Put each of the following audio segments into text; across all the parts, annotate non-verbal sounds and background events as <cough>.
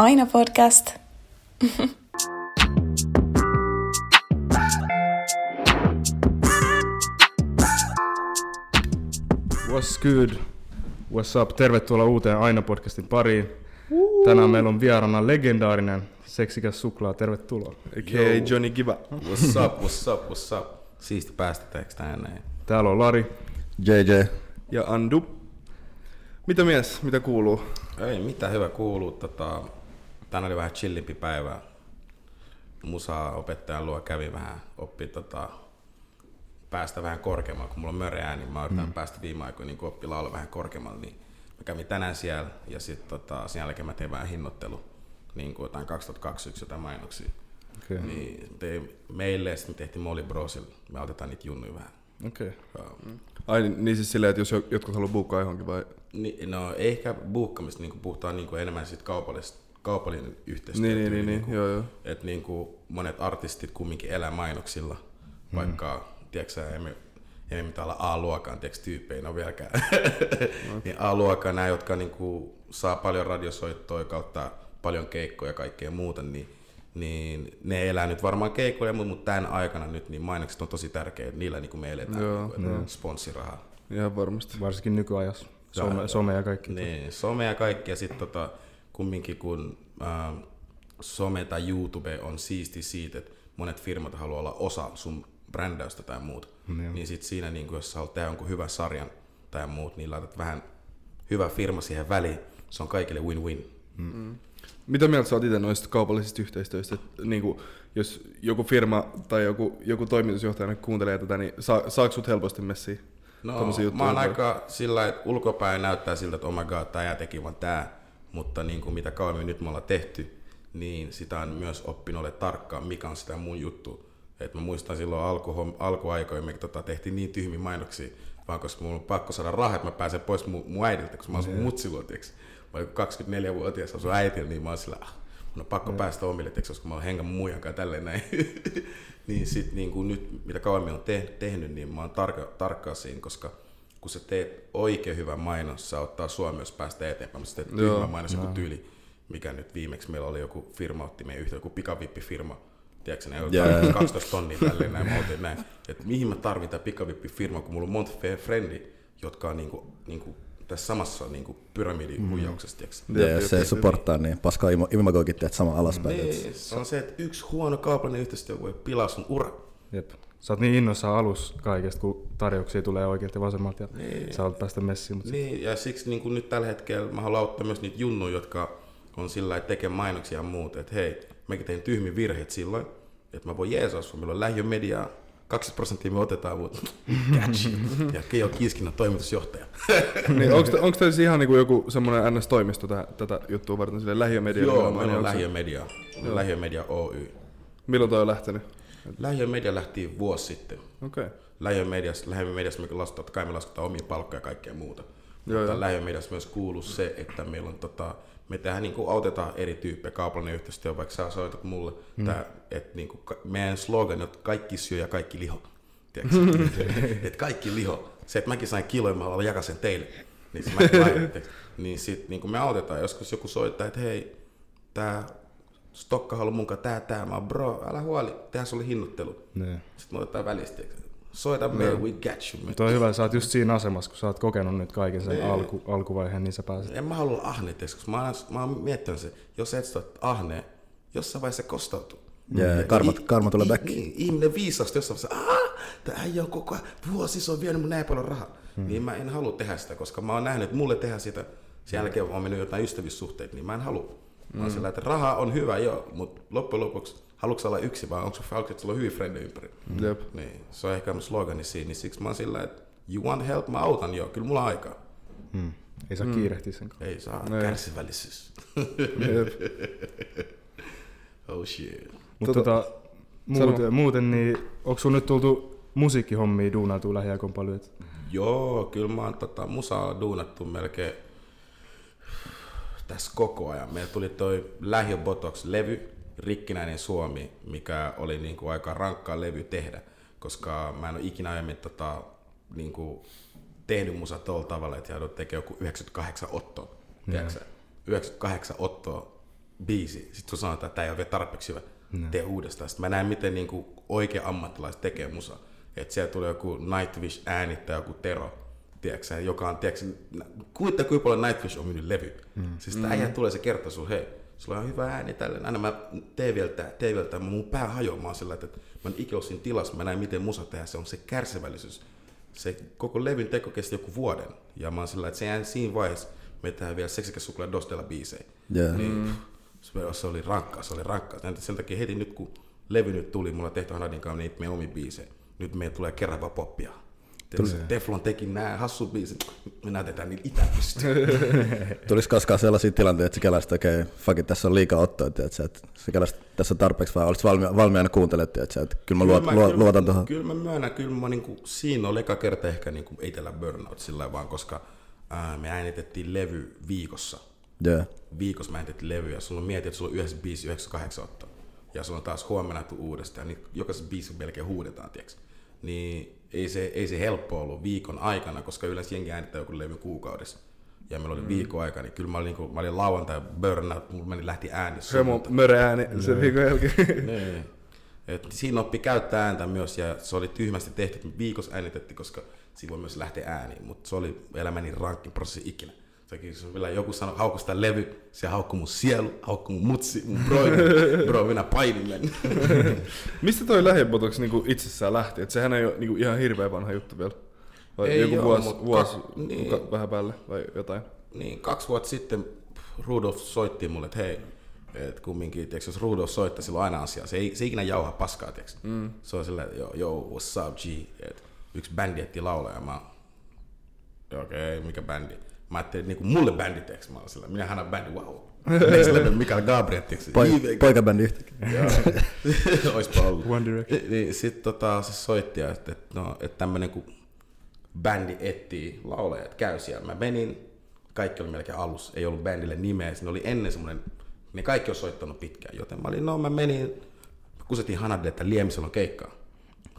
Aina podcast. What's good? What's up? Tervetuloa uuteen Aina-podcastin pariin. Tänään meillä on vieraana legendaarinen seksikäs suklaa. Tervetuloa. Okei, Johnny Kiva. What's up, what's up, what's up? Siisti päästä teeksi tähän näin. Täällä on Lari. JJ. Ja Andu. Mitä mies, mitä kuuluu? Ei mitä hyvä kuuluu. Tota, tänään oli vähän chillimpi päivä. Musa opettajan luo kävi vähän, oppi tota, päästä vähän korkeammalle. Kun mulla on möreä ääni, niin mä yritän mm. päästä viime aikoina niin oppi laulu vähän korkeammalle. Niin mä kävin tänään siellä ja sitten tota, sen jälkeen mä tein vähän hinnoittelu. Niin kuin jotain 2021 jotain mainoksia. Okei. Okay. Niin tein meille ja sitten me tehtiin Molly Brosille. Me otetaan niitä junnuja vähän. Okei. Okay. Joo. Ai niin siis silleen, että jos jo- jotkut haluaa buukkaa johonkin vai? Ni, no ei ehkä buukkamista, niin puhutaan niin enemmän sit kaupallista, kaupallinen yhteistyö. Niin, niin, niin, niin, joo, joo. Että niin kuin monet artistit kumminkin elää mainoksilla, mm. vaikka, tiedätkö emme, emme mitään olla A-luokan tiedätkö, tyyppejä, no vieläkään. <laughs> niin A-luokan nämä, jotka niin kuin, saa paljon radiosoittoja kautta paljon keikkoja ja kaikkea muuta, niin niin ne elää nyt varmaan keikoilla, mutta tämän aikana nyt niin mainokset on tosi tärkeitä, niillä niin kuin me eletään Joo, niin kuin, sponssirahaa. Ihan varmasti. Varsinkin nykyajassa. Some, Joo. some ja kaikki. Niin, some ja kaikki. Ja sitten tota, kumminkin kun äh, some tai YouTube on siisti siitä, että monet firmat haluaa olla osa sun brändäystä tai muuta. Joo. Niin sit siinä, niin kun, jos sä haluat tehdä jonkun hyvän sarjan tai muut, niin laitat vähän hyvä firma siihen väliin. Se on kaikille win-win. Mitä mieltä sä oot itse noista kaupallisista yhteistyöistä? Että, niin kuin, jos joku firma tai joku, joku toimitusjohtaja kuuntelee tätä, niin saa, saako sut helposti messiin? No, mä oon aika sillä että ulkopäin näyttää siltä, että oh my god, tää teki vaan tää. Mutta niin kuin mitä kauemmin nyt me ollaan tehty, niin sitä on myös oppinut ole tarkkaan, mikä on sitä mun juttu. Et mä muistan silloin alku, alkuaikoina, me tota, tehtiin niin tyhmiä mainoksia, vaan koska mulla on pakko saada rahaa, että mä pääsen pois mun, mun äidiltä, koska mä asun mutsilua, tiiäks. Mä olin 24-vuotias, asun äitillä, niin mä oon sillä, ah, mun on pakko päästä omille, tiiäks, koska mä oon hengän muijan kanssa tälleen näin. <laughs> niin sit niin kuin nyt, mitä kauemmin on te- tehnyt, niin mä oon tarkka, tarkkaa siinä, koska kun sä teet oikein hyvän mainos, sä ottaa sua myös päästä eteenpäin, mutta sä teet Joo. tyhmä mainos, joku tyyli, mikä nyt viimeksi meillä oli joku firma, otti meidän yhteen, joku pikavippifirma, tiedätkö, ne yeah. 12 tonnia tälleen näin, mä otin näin, että mihin mä tarvitaan pikavippifirma, kun mulla on monta frendi, jotka on niinku, niinku tässä samassa niinku pyramidihuijauksessa, tiedätkö. Ja jos se jep, supporttaa, niin paskaa imo- imagoikin teet sama alaspäin. Niin, se on se, että yksi huono kaupallinen yhteistyö voi pilaa sun ura. Jep. Sä oot niin innoissaan alus kaikesta, kun tarjouksia tulee oikealta ja vasemmalta ja Niin. sä haluat päästä messiin. Mutta Niin, ja siksi niin kuin nyt tällä hetkellä mä haluan auttaa myös niitä junnuja, jotka on sillä lailla tekee mainoksia ja muuta, että hei, mäkin tein tyhmiä virheet silloin, että mä voin jeesaa sun, meillä on lähiömediaa, 20 prosenttia me otetaan, mutta <laughs> catch. Ja Keijo Kiiskinan toimitusjohtaja. <laughs> niin, onko, onko teillä ihan niinku joku semmoinen NS-toimisto tätä, tätä juttua varten, silleen lähiömedia? Joo, meillä on niin lähiömedia, lähiömedia Oy. Milloin toi on lähtenyt? Lähiömedia lähti vuosi sitten. Okay. Lähiömediassa, lähiömediassa me lasketaan, kai me lasketaan omia palkkoja ja kaikkea muuta. Joo, Mutta lähiömediassa myös kuuluu se, että meillä on tota, me tehdään niin kuin autetaan eri tyyppejä, kaupallinen yhteistyö, vaikka sä soitat mulle, mm. tää, että niin kuin, meidän slogan on, että kaikki syö ja kaikki liho. <laughs> että kaikki liho. Se, että mäkin sain kiloja, mä haluan jakaa sen teille. Niin, se mäkin niin sit niin kuin me autetaan, joskus joku soittaa, että hei, tää Stokka haluaa mun kanssa tää, tää. Mä oon, bro, älä huoli, tehdään sulle hinnoittelu. niin. Sitten me otetaan välistä. Soita me, we got you. Man. Tuo on hyvä, sä oot just siinä asemassa, kun sä oot kokenut nyt kaiken sen alku, alkuvaiheen, niin sä pääset. En mä halua olla ahne, koska mä oon, mä oon miettinyt se, jos et sä ole ahne, jossain vaiheessa se kostautuu. Ja karma, karma tulee back. Niin, ihminen viisasti jossain vaiheessa, aah, tää äijä on koko ajan, vuosi se on vienyt mun näin paljon rahaa. Hmm. Niin mä en halua tehdä sitä, koska mä oon nähnyt, että mulle tehdä sitä, sen jälkeen on mennyt jotain ystävyyssuhteita, niin mä en halua. Mä oon sillä, että raha on hyvä joo, mutta loppujen lopuksi haluatko olla yksi vai onko se haluatko, että sulla on hyviä frendejä ympäri? Jep. Niin, se on ehkä mun slogani siinä, niin siksi mä oon sillä, että you want help, mä autan joo, kyllä mulla on aikaa. Hmm. Ei saa kiirehtiä sen kanssa. Ei saa, Ei. kärsivällisyys. <laughs> Oh shit. Mutta Tota- tota, muuten, muuten, niin onko sun nyt tultu musiikkihommia duunautua lähiaikoin paljon? Joo, kyllä mä oon tota, musaa duunattu melkein tässä koko ajan. Meillä tuli toi Lähiö Botox-levy, Rikkinäinen Suomi, mikä oli niinku aika rankkaa levy tehdä, koska mä en ole ikinä aiemmin tota, niinku, tehnyt musa tuolla tavalla, että joudut tekemään joku 98 ottoa. sä? 98 ottoa biisi, sit sun sanotaan, että tämä ei ole vielä tarpeeksi hyvä, tee uudestaan. Sitten mä näen, miten niinku oikea ammattilaiset tekee musa. Että siellä tulee joku Nightwish äänittää joku Tero, tiedätkö, joka on, tiedätkö, kuinka kuinka paljon Nightwish on myynyt levy. Mm. Siis tää äijä tulee se kertoo sun, hei, sulla on hyvä ääni tällä. Aina mä vielä tää, mun pää hajoaa sillä, että mä en ikinä ole siinä tilassa, mä näen miten musa tehdään, se on se kärsivällisyys. Se koko levyn teko kesti joku vuoden. Ja mä oon sillä, että se jää siinä vaiheessa, me tehdään vielä seksikäs suklaa Dostella biisejä. Yeah. Niin, mm. se oli rankkaa, se oli rankkaa. Sen takia heti nyt kun levy nyt tuli, mulla tehty Hanadin kanssa niitä meidän omia biisejä. Nyt meillä tulee kerran poppia. Tiedätkö, Teflon teki nämä hassu biisit, me näytetään niillä itäpystyä. <laughs> Tulis koskaan sellaisia tilanteita, että sä kelasit, että okei, fuck it, tässä on liikaa ottoa, että sä kelasit, tässä on tarpeeksi, vai olisit valmi, valmiina kuuntelemaan, että että kyllä mä, luot, mä, luo, kyllä, luotan tuohon. Kyllä mä myönnän, kyllä mä niinku, siinä oli eka kerta ehkä niinku, ei tällä burnout sillä vaan, koska ää, me äänitettiin levy viikossa. Yeah. Viikossa mä äänitettiin levy ja sulla on mietit, että sulla on yhdessä biisi 98 ottoa. Ja sulla on taas huomenna uudestaan, niin jokaisessa biisissä melkein huudetaan, tiiäks. Niin ei se, ei se helppo ollut viikon aikana, koska yleensä jengi äänittää joku levy kuukaudessa. Ja meillä oli mm. viikon aika, niin kyllä mä olin, niin mä olin lauantai burnout, mulla meni lähti ääni. Hömo möreääni sen viikon jälkeen. <laughs> niin. Et siinä oppi käyttää ääntä myös ja se oli tyhmästi tehty, että me viikossa äänitettiin, koska siinä voi myös lähteä ääniin, mutta se oli elämäni rankkin prosessi ikinä. Sekin se on vielä joku sanoi, haukku sitä levy, se haukku mun sielu, haukku mun mutsi, mun bro, <laughs> bro minä painimen. <laughs> Mistä toi lähibotox niinku itsessään lähti? Et sehän ei ole niinku ihan hirveä vanha juttu vielä. Vai Ei joku oo, vuosi, vuosi ka- niin. ka- vähän päälle vai jotain? Niin, kaksi vuotta sitten Rudolf soitti mulle, että hei, et kumminkin, tiiäks, jos Rudolf soittaa, sillä on aina asiaa. Se ei, se ikinä jauha paskaa, tiiäks. Mm. Se on sillä, yo, yo, what's up, G? Et yksi bändi etti laulaa ja mä joo, okei, okay, mikä bändi? Mä ajattelin, että niinku mulle bändi, tiiäks, mä olin sillä, minähän on bändi, wow. <laughs> Next level, Mikael Gabriel, tiiäks. Poi, poikabändi yhtäkkiä. <laughs> Oispa ollut. One Direction. Niin, sitten tota, se soitti, että, että, no, että tämmönen kuin bändi etsii laulajat käy siellä. Mä menin, kaikki oli melkein alussa, ei ollut bändille nimeä, siinä oli ennen semmoinen, ne kaikki on soittanut pitkään, joten mä olin, no mä menin, kusettiin Hanadille, että Liemisellä on keikkaa.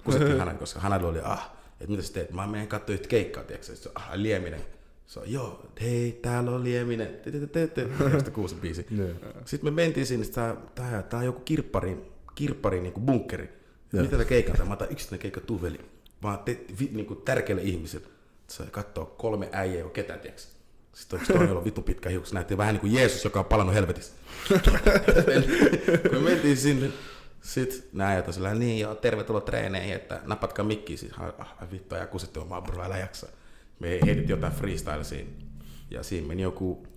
Kusettiin <laughs> Hanadille, koska Hanadille oli, ah, että mitä sä teet? Mä menen katsoa yhtä keikkaa, tiedätkö? Sitten se on, ah, Lieminen. Se on, joo, hei, täällä on Lieminen. Te, te, te, te, te. kuusi biisi. Sitten me mentiin sinne, tää, tää, tää on joku kirppari, kirppari niinku bunkkeri. Mitä tää keikka on? Mä otan yksittäinen keikka tuveli. Vaan te, vi, niinku tärkeille ihmisille. Se katsoo kolme äijää, ei ole ketään, tiedätkö? Sitten on yksi toinen, jolla on vittu pitkä hiukset, näytti vähän niin kuin Jeesus, joka on palannut helvetistä. <laughs> Kun me mentiin sinne, sit nää ajat on sillä, niin joo, tervetuloa treeneihin, että napatkaa mikkiä, siis ah, vittu, ja kusitti omaa bro, älä jaksa. Me heitettiin jotain freestyle siinä, ja siinä meni joku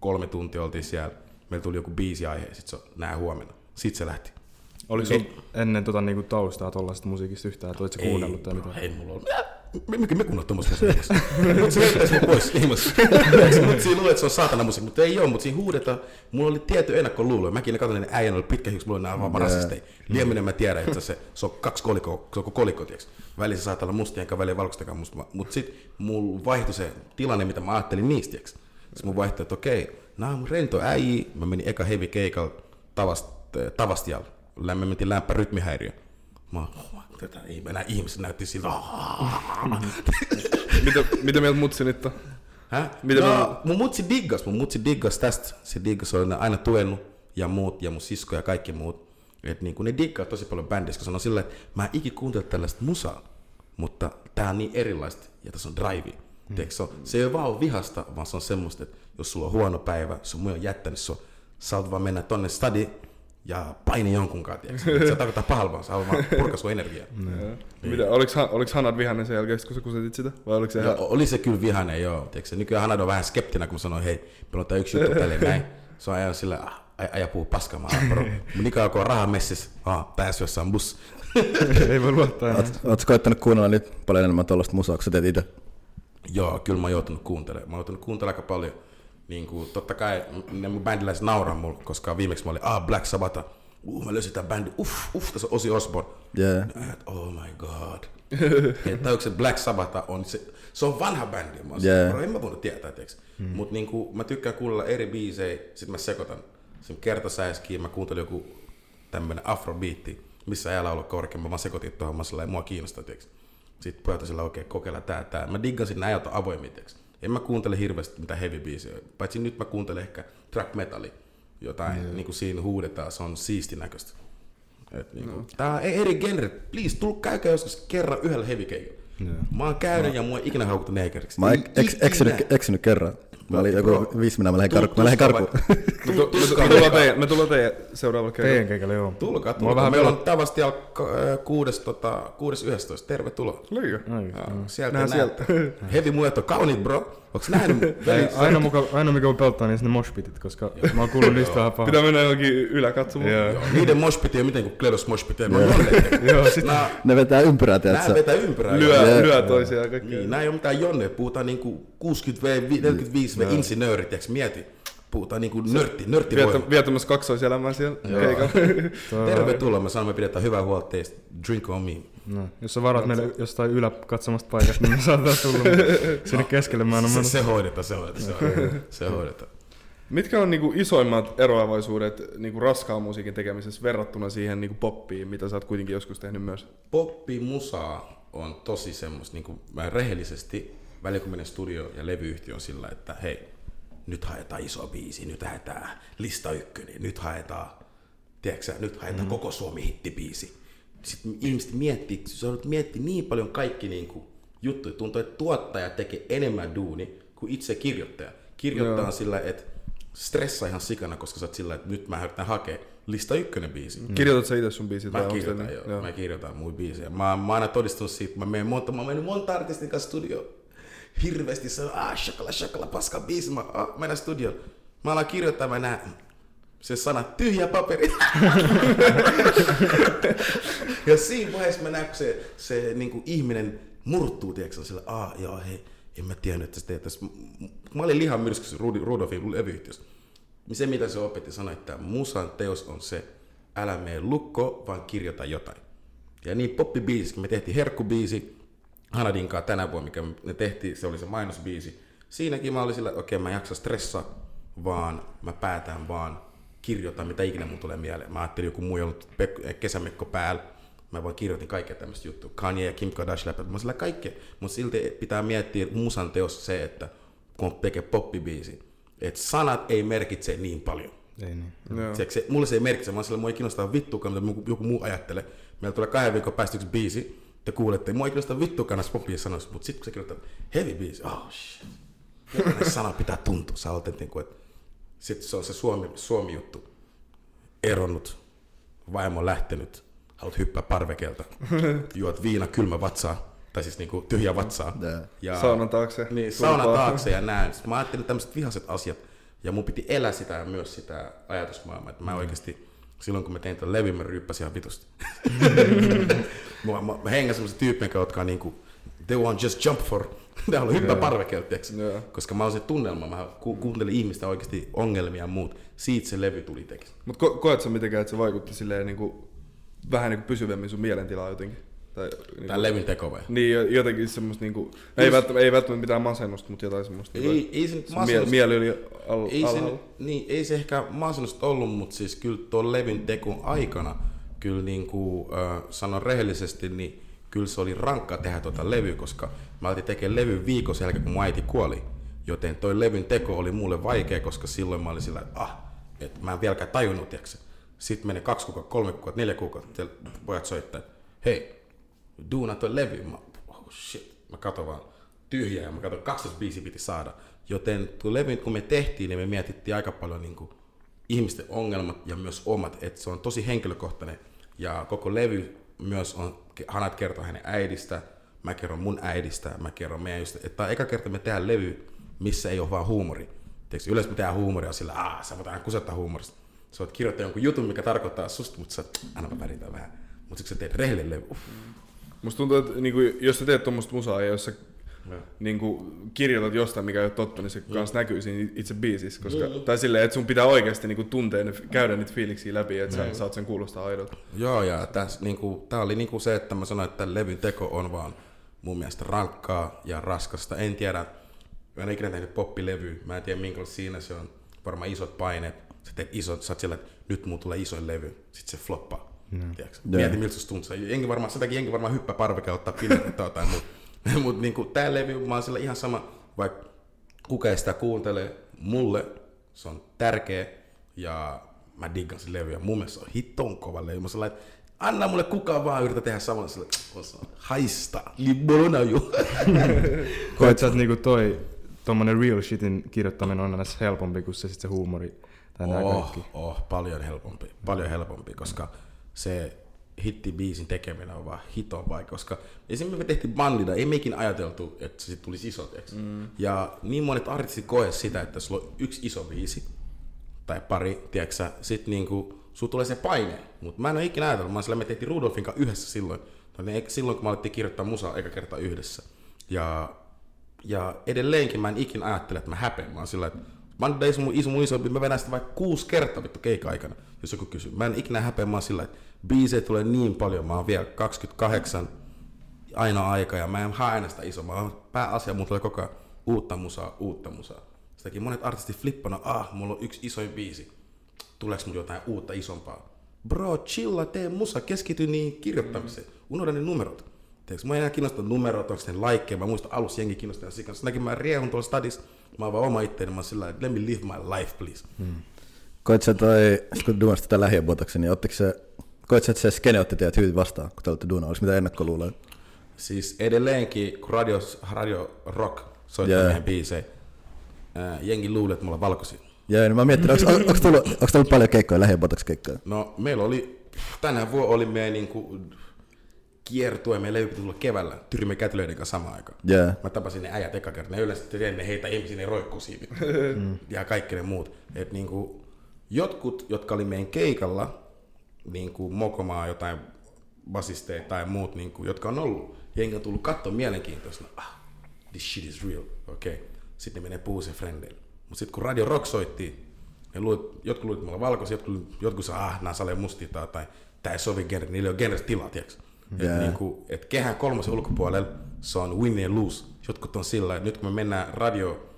kolme tuntia oltiin siellä, meillä tuli joku biisi aihe, sit se nää huomenna. Sit se lähti. Oliko ennen tota niinku taustaa tollaista musiikista yhtään, että olit sä kuunnellut tai bro, mitä? Ei mulla ole. Me, me, kuunnella tuommoista musiikista. Mut se pois ilmassa. Mut siinä luulee, että se on saatana musiikki, mutta ei oo, mutta siinä huudetaan. Mulla oli tietty ennakkoluulo. Mäkin katsoin, että äijän oli pitkä hiuksi, mulla oli nää vaan rasisteja. Lieminen mä tiedän, että se, se on kaksi kolikkoa, se on kuin kolikko, tiiäks. Välissä saattaa olla mustia, enkä väliä valkoistakaan musta. Mut sit mulla vaihtui se tilanne, mitä mä ajattelin niistä, tiiäks. Sitten mun vaihtui, että okei, nää on mun rento äijä. Mä menin eka heavy keikalla tavast, Tavastialla. Lämmö mentiin lämpä rytmihäiriö. Mä oon, oh, tätä ei enää ihmiset näytti siltä. mitä, mitä mieltä mutsi nyt on? Häh? Mitä no, mä- mun mutsi diggas, mun mutsi diggas tästä. Se diggas on aina tuenut ja muut ja mun sisko ja kaikki muut. Et niin kun ne diggaa tosi paljon bändissä, kun sanoo sillä, että mä en ikinä kuuntele tällaista musaa, mutta tää on niin erilaista ja tässä on drive. Mm. Se, on, se ei ole vaan vihasta, vaan se on semmoista, että jos sulla on huono päivä, sun muu on jättänyt sua, sä oot vaan mennä tonne stadi ja paini tiedätkö? Et Se tarkoittaa pahalla, vaan sä haluat vaan purkaa sun energiaa. <laughs> Mitä, oliks, oliks Hanad vihainen sen jälkeen, kun sä kusetit sitä? Vai oliko se ihan... Joo, oli se kyllä vihainen, joo. Tiedätkö, nykyään Hanad on vähän skeptinen, kun mä sanoin, hei, meillä on tää yksi juttu tälle näin. Se on ajan sillä, ah, aja puhuu oon, bro. Mun ikä on rahaa messissä, ah, pääsy jossain bus. <laughs> Ei voi luottaa enää. Oot, oot sä koittanut kuunnella nyt paljon enemmän tuollaista musaa, kun sä teet itse? joo, kyllä mä oon joutunut kuuntelemaan. Mä oon joutunut kuuntelemaan aika paljon. Niin kuin, totta kai ne mun bändiläiset nauraa mulle, koska viimeksi mä olin, ah, Black Sabbath. Uh, mä löysin tän bändi, uff, uff, tässä on Ozzy Osbourne. Yeah. Et, oh my god. <laughs> että onko se Black Sabbath on, se, se on vanha bändi. Mä, Jee. yeah. en mä voinut tietää, tiiäks. Hmm. Mut niinku, mä tykkään kuunnella eri biisejä, sit mä sekoitan. Sen kertasäiskiin mä kuuntelin joku tämmönen afrobiitti, missä ei laulu korkein, mä vaan sekoitin tuohon, mä sillä mua kiinnostaa, tiiäks. Sitten pojat sillä oikein kokeilla tää, tää. Mä diggasin nämä ajat avoimia, tiiäks. En mä kuuntele hirveästi mitään heavy biisejä, paitsi nyt mä kuuntelen ehkä track metalli. jotain mm. niinku siinä huudetaan, se on siisti näköistä. Et niinku, no. Tää on eri genre, please, tul, käykää joskus kerran yhdellä heavy Mä oon käynyt no. ja mua ei ikinä haukuttu neekeriksi. Mä oon eksynyt, eksynyt kerran. Mä olin joku viisi minä, mä lähdin karkuun. Mä lähdin karkuun. <laughs> Me tullaan teidän, me tullaan teidän seuraavalla kerralla. Teidän keikalle, joo. Tulkaa, tulkaa. Vähän Meillä on tavasti jo 6.11. Tota, Tervetuloa. Liiga. Sieltä näet. sieltä. Heavy muet on kauniit, bro. Onks nähnyt? <laughs> aina, muka, aina mikä on pelottaa, niin sinne moshpitit, koska mä oon kuullut niistä vähän pahaa. Pitää mennä johonkin yläkatsomaan. Joo. Niiden moshpit ei miten kuin Kledos moshpit. <laughs> Joo, sit ne vetää ympyrää, tiedätkö? Nää vetää ympyrää. Lyö, lyö toisiaan kaikki. Niin, nää ei oo mitään jonne. Puhutaan niinku 60V, 45V insinöörit, tiiäks mieti. Puhutaan niinku nörtti, nörtti Vietä, Vietämässä kaksoiselämää siellä keikalla. <laughs> Tervetuloa, mä sanon, me pidetään hyvää huolta teistä. Drink on me. No, jos sä varat meille jostain yläkatsomasta paikasta, niin me <laughs> saadaan tulla <laughs> sinne keskelle. Mä se, se hoidetaan, se hoidetaan, se hoidetaan. Se hoidetaan. Mitkä on niinku isoimmat eroavaisuudet niinku raskaan musiikin tekemisessä verrattuna siihen niinku poppiin, mitä sä oot kuitenkin joskus tehnyt myös? Poppi musaa on tosi semmoista, niinku, mä rehellisesti välillä kun menen studio ja levyyhtiö on sillä, että hei, nyt haetaan iso biisi, nyt haetaan lista ykkönen, nyt haetaan, tiedätkö, nyt haetaan mm. koko Suomi hittibiisi sitten ihmiset miettii, se on mietti niin paljon kaikki niin kuin juttuja. Tuntuu, että tuottaja tekee enemmän duuni kuin itse kirjoittaja. Kirjoittaa Joo. sillä, että stressaa ihan sikana, koska sä oot sillä, että nyt mä yritän hakea lista ykkönen biisi. Mm. Kirjoitat sä itse sun biisit? Mä kirjoitan, joo. joo. Mä kirjoitan mun biisejä. Mä, mä oon aina todistunut siitä, mä menen monta, mä menen monta artistin kanssa studio. Hirveästi se ah, shakala, shakala, paska biisi. Mä ah, menen studio. Mä alan mä näen, se sana tyhjä paperi. <laughs> ja siinä vaiheessa mä näen, kun se, se niin kuin ihminen murtuu, tiedätkö, sillä, ah, joo, hei, en mä tiennyt, että sä teet tässä. Mä olin lihan myrskyssä Rudolfin levyyhtiössä. Se, mitä se opetti, sanoi, että musan teos on se, älä mene lukko, vaan kirjoita jotain. Ja niin poppibiisi, me tehtiin herkkubiisi, Hanadinkaa tänä vuonna, mikä me tehtiin, se oli se mainosbiisi. Siinäkin mä olin sillä, että okei, okay, mä en jaksa stressaa, vaan mä päätän vaan kirjoita mitä ikinä mun tulee mieleen. Mä ajattelin joku muu ollut kesämekko päällä. Mä vaan kirjoitin kaikkea tämmöistä juttua. Kanye ja Kim Kardashian läpi. Mä sillä kaikkea. Mutta silti pitää miettiä musan teossa se, että kun tekee poppibiisi, että sanat ei merkitse niin paljon. Ei niin. No. Se, se, mulle se ei merkitse, vaan sillä mua ei kiinnostaa vittuakaan, mitä joku muu ajattelee. Meillä tulee kahden viikon päästä yksi biisi, te kuulette, mua ei kiinnostaa vittuakaan näissä poppia sanoissa, mutta sitten kun se kirjoittaa heavy biisi, oh shit. Jokainen <laughs> sana pitää tuntua. Sä olet niin kuin, että sitten se on se Suomi, Suomi-juttu. Eronnut, vaimo lähtenyt, haluat hyppää parvekelta, <laughs> juot viina kylmä vatsaa, tai siis niinku tyhjä vatsaa. Ja, saunan taakse. Niin, saunan taakse ja näin. Sitten mä ajattelin tämmöiset vihaset asiat, ja mun piti elää sitä ja myös sitä ajatusmaailmaa, että mä mm. oikeasti silloin kun mä tein tämän levyn, mä ryyppäsin ihan vitusti. <laughs> mä, mä, mä hengän semmoisen tyyppien, jotka on niinku, they want just jump for <laughs> ne on hyppää parvekelta, koska mä oon se tunnelma, mä ku- kuuntelin ihmistä oikeasti ongelmia ja muut. Siitä se levy tuli teki. Mutta ko- koetko mitenkään, että se vaikutti silleen niin kuin, vähän niin kuin pysyvämmin sun mielentilaa jotenkin? Tai, niin Tämän levyn teko vai? Niin, jotenkin semmoista niinku, ei, välttämättä, ei välttämättä mitään masennusta, mutta jotain semmoista. Ei, niinku, ei se nyt masennusta. Mieli oli al, ei se, niin, ei se ehkä masennusta ollut, mutta siis kyllä tuon levyn tekon aikana, kyllä niin kuin äh, sanon rehellisesti, niin kyllä se oli rankka tehdä tuota levyä, koska mä aloitin tekemään levyn viikon sen jälkeen, kun mun äiti kuoli. Joten toi levyn teko oli mulle vaikea, koska silloin mä olin sillä, että ah, että mä en vieläkään tajunnut, tiiäksä. Sitten meni kaksi kuukautta, kolme kuukautta, neljä kuukautta, pojat soittaa, hei, duuna toi levy. Mä, oh shit, mä katson vaan tyhjää ja mä katson 12 biisi piti saada. Joten tuo levy, kun me tehtiin, niin me mietittiin aika paljon niin kuin, ihmisten ongelmat ja myös omat, että se on tosi henkilökohtainen ja koko levy myös on, Hanat kertoo hänen äidistä, mä kerron mun äidistä, mä kerron meidän just, että eka kerta me tehdään levy, missä ei ole vaan huumori. Teekö, yleensä me tehdään huumoria sillä, aah, sä voit aina kusettaa huumorista. Sä voit kirjoittaa jonkun jutun, mikä tarkoittaa susta, mutta sä, anna mä väritän vähän. Mutta sä teet rehellinen levy, uff. Musta tuntuu, että niin kuin, jos sä teet tuommoista musaa ja jos sä niin kuin, kirjoitat jostain, mikä ei ole totta, niin se mm. kanssa näkyy siinä itse biisissä. Koska, mm. Tai silleen, että sun pitää oikeasti niin kuin, tuntea, ne, käydä niitä fiiliksiä läpi, että mm. sä saat sen kuulostaa aidolta. Joo, ja täs, niin kuin, tää oli niin kuin se, että mä sanoin, että levyn teko on vaan mun mielestä rankkaa ja raskasta. En tiedä, mä en ikinä tehnyt poppilevy, mä en tiedä minkälaista siinä se on. Varmaan isot paineet, sä teet isot, sä oot sillä, että nyt mun tulee isoin levy, sit se floppaa. Mm. Mieti miltä se tuntuu. Jengi varmaan, sen takia jengi varmaan hyppää parveke ottaa pilvet tai jotain muuta. <laughs> Mutta niinku, tää levy, mä oon sillä ihan sama, vaikka kuka ei sitä kuuntele, mulle se on tärkeä Ja mä diggan sen levy ja mun mielestä se on hitton kova levy. Mä sanoin, että anna mulle kukaan vaan yritä tehdä samalla sille, osaa haista, libolona ju. <laughs> Koet sä, että niinku toi tommonen real shitin kirjoittaminen on aina helpompi kuin se sit se huumori tai Oh, kaikki? oh, paljon helpompi, paljon helpompi, koska se hittibiisin tekeminen on vaan hiton vaikea, koska esimerkiksi me tehtiin bandina, ei meikin ajateltu, että se tulisi iso, mm. Ja niin monet artistit koe sitä, että sulla on yksi iso biisi, tai pari, tiedätkö sit niinku, sulla tulee se paine, mutta mä en ole ikinä ajatellut, mä sillä me tehtiin Rudolfin kanssa yhdessä silloin, silloin kun me alettiin kirjoittaa musaa eka kertaa yhdessä. Ja, ja edelleenkin mä en ikinä ajattele, että mä häpeän, mä oon sillä, että mä oon iso, mun iso, isompi, mä vedän sitä vaikka kuusi kertaa vittu keikka aikana, jos joku kysyy. Mä en ikinä häpeä, mä sillä, että biisejä tulee niin paljon, mä oon vielä 28, aina aika ja mä en hae aina sitä isoa. Mä oon pääasia, mulla tulee koko ajan uutta musaa, uutta musaa. Sitäkin monet artistit flippana, ah, mulla on yksi isoin biisi. Tuleeko mulla jotain uutta isompaa? Bro, chilla, tee musa, keskity niin kirjoittamiseen. Unohda ne numerot. Tiedätkö, mä en enää kiinnosta numerot, onko ne laikkeja. Mä muistan alussa jengi kiinnostaa sikan. Sitäkin mä riehun tuolla stadissa. Mä oon vaan oma itteeni. Mä oon sillä let me live my life, please. Hmm. Koit sä toi, kun duunasit tätä lähiöbotoksen, niin ottiko se, koit sä, että se skene otti teidät hyvin vastaan, kun te olette duunaa? Oliko mitä ennakkoluuloja? Siis edelleenkin, kun radio, radio rock soittaa yeah. meidän biisejä, ää, jengi luulee, että me ollaan valkoisia. Joo, niin mä mietin, onko, onko, tullut, onko tullut paljon keikkoja, lähiöbotoks keikkoja? No meillä oli, tänään vuonna oli meidän niinku kiertue, meidän piti tulla keväällä Tyrmi Kätilöiden kanssa samaan aikaan. Jää. Mä tapasin ne äijät eka kertaa, ne yleensä ne heitä ihmisiä, ne roikkuu siinä. ja kaikki ne muut. Et niinku, jotkut, jotka oli meidän keikalla, niinku mokomaa jotain basisteja tai muut, niinku, jotka on ollut, jengi on tullut katsoa mielenkiintoisena, ah, this shit is real, okei. Okay. Sitten ne menee puhuu sen frendeille. Mutta sitten kun Radio Rock soitti, ne luulit, jotkut luulit, että me ollaan valkoisia, jotkut, jotkut saa, ah, nää salee mustia tai, tää ei sovi genre, niillä ei ole genres tilaa, tiiäks. Jää. Et, niinku, et kehän kolmosen ulkopuolella se on win and lose. Jotkut on sillä, että nyt kun me mennään radio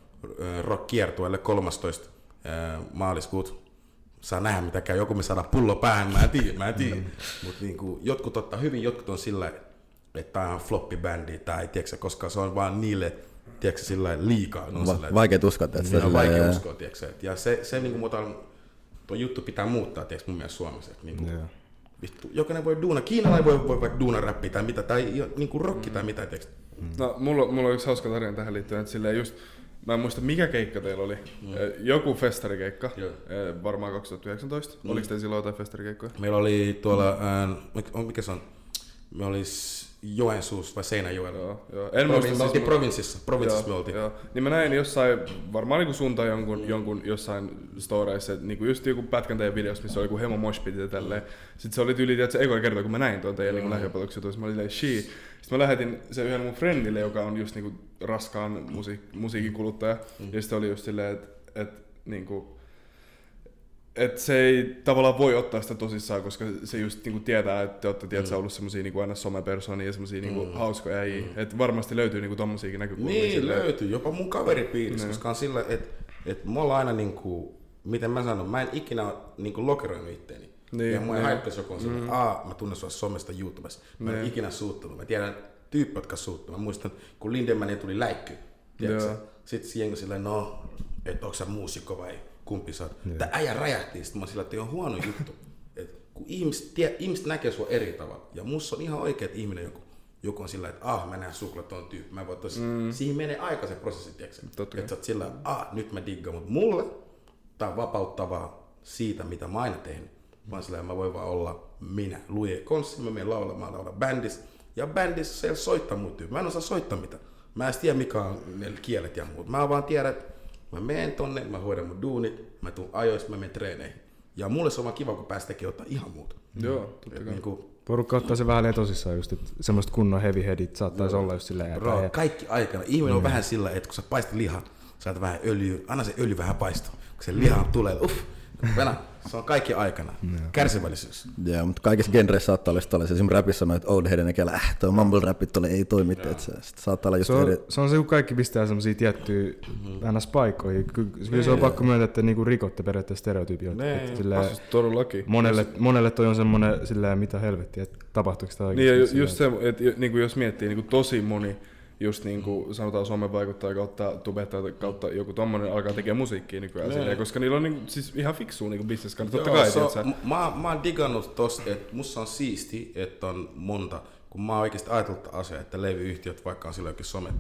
rock kiertueelle 13. äh, maaliskuuta, saa nähdä mitä käy. Joku me saadaan pullo päähän, mä en tiedä, mä en tiedä. Mm. Mutta niinku, jotkut ottaa hyvin, jotkut on sillä, että tää on floppy-bändi tai tiedätkö, koska se on vaan niille tiedätkö, sillä liikaa. Ne on Va- sillä, vaikea uskoa, että niin sitä on vaikea uskoa, tiedätkö, et- ja se, se niin kuin tuo juttu pitää muuttaa, tiedätkö, mun mielestä Suomessa. Että niin kuin, Joo. vittu, jokainen voi duuna, kiinalainen voi, voi vaikka duuna räppiä tai mitä, tai niin kuin rocki tai mitä, tiedätkö. No, mulla, mulla on yksi hauska tarina tähän liittyen, että silleen just, mä en muista mikä keikka teillä oli. Mm. Joku festarikeikka, Joo. Varmaan 2019. Mm. Oliko teillä silloin jotain festarikeikkoja? Meillä oli tuolla, ää, mikä se on, me olis Joensuussa vai Seinäjoella. Joo, joo. En muista siis provinssissa, provinssissa me oltiin. Joo. Niin mä näin jossain, varmaan niinku sun tai jonkun, jonkun jossain storeissa, että niinku just joku pätkän teidän videossa, missä oli joku hemo moshpit ja tälleen. Sitten se oli tyyli, että se ekoja kerta, kun mä näin tuon teidän niinku lähiöpotoksen jutuissa, mä olin silleen, shee. Sitten mä lähetin sen yhden mun friendille, joka on just niinku raskaan musiik- musiikin kuluttaja. Mm. Ja sitten oli just silleen, että et, niinku, et se ei tavallaan voi ottaa sitä tosissaan, koska se just niinku tietää, että te olette tiedätkö, ollut semmosia niinku aina somepersonia ja semmosia niinku hauskoja äijiä. Mm. Että varmasti löytyy niinku tommosiakin näkökulmia. Niin, silleen. löytyy. Jopa mun kaveripiirissä, koska on sillä, että et me ollaan aina niinku, miten mä sanon, mä en ikinä niinku lokeroinut itteeni. Niin, ja mua ei niin. haittaisi joku on sillä, mm. aa, mä tunnen sua somesta YouTubessa. Mä en Niin. ikinä suuttunut. Mä tiedän tyyppi, jotka suuttuu. Mä muistan, kun Lindemanin tuli läikky. Sitten jengi silleen, no, että onko sä muusikko vai kumpi sä oot. Tää äijä räjähti, sitten mä sillä, että on huono juttu. Et kun ihmiset, tie, ihmiset näkee sua eri tavalla. Ja musta on ihan oikea, että ihminen joku, joku on sillä, että ah, mä näen sukla ton tyyppi. Mä voin tos, mm. Siihen menee aika se prosessi, tiedätkö? Että sä oot sillä, ah, nyt mä diggaan. Mutta mulle tää on vapauttavaa siitä, mitä mä aina tehnyt. Mä oon sillä, mä voin vaan olla minä. Luje konssi, mä menen laulamaan, laula bändissä. Ja bändissä se ei soittaa mut tyyppi. Mä en osaa soittaa mitä. Mä en tiedä, mikä on ne kielet ja muut. Mä vaan tiedän, että mä menen tonne, mä hoidan mun duunit, mä tuun ajoissa, mä menen treeneihin. Ja mulle se on vaan kiva, kun päästä tekemään jotain ihan muuta. Joo, totta kai. niinku, Porukka ottaa se vähän tosissaan just, että semmoista kunnon heavy headit saattaisi olla just silleen, bro, ei- kaikki aikana. Ihminen on vähän sillä, että kun sä paistat lihaa, saat vähän öljyä, anna se öljy vähän paistaa. Kun se liha tulee, uff, venä, se on kaikki aikana. Kärsivällisyys. Joo, mutta kaikissa genreissä saattaa olla sitä, esimerkiksi rapissa noita old headen nekellä, äh, toi mumble rapit tulee, ei toimi, että se saattaa olla just se on, eri, se on se, kun kaikki pistää semmosia tiettyjä mm-hmm. Ky- Kyllä se on pakko myöntää, että niinku rikotte periaatteessa stereotypioita. Nee. Että silleen, Siis todellakin. monelle, monelle toi on semmonen silleen, mitä helvettiä, että tapahtuuko tämä Niin ja oikeasti. ju- just se, että niinku jos miettii, niinku tosi moni just niin kuin sanotaan somen vaikuttaja kautta tubettaja kautta joku tommonen alkaa tekemään musiikkia nykyään Nee. silleen, koska niillä on niin, siis ihan fiksua niin business kannalta. Totta Joo, kai, sä? m- mä, mä oon digannut tosta, että musta on siisti, että on monta, kun mä oon oikeasti ajatellut asiaa, että levyyhtiöt vaikka on silloin jokin some,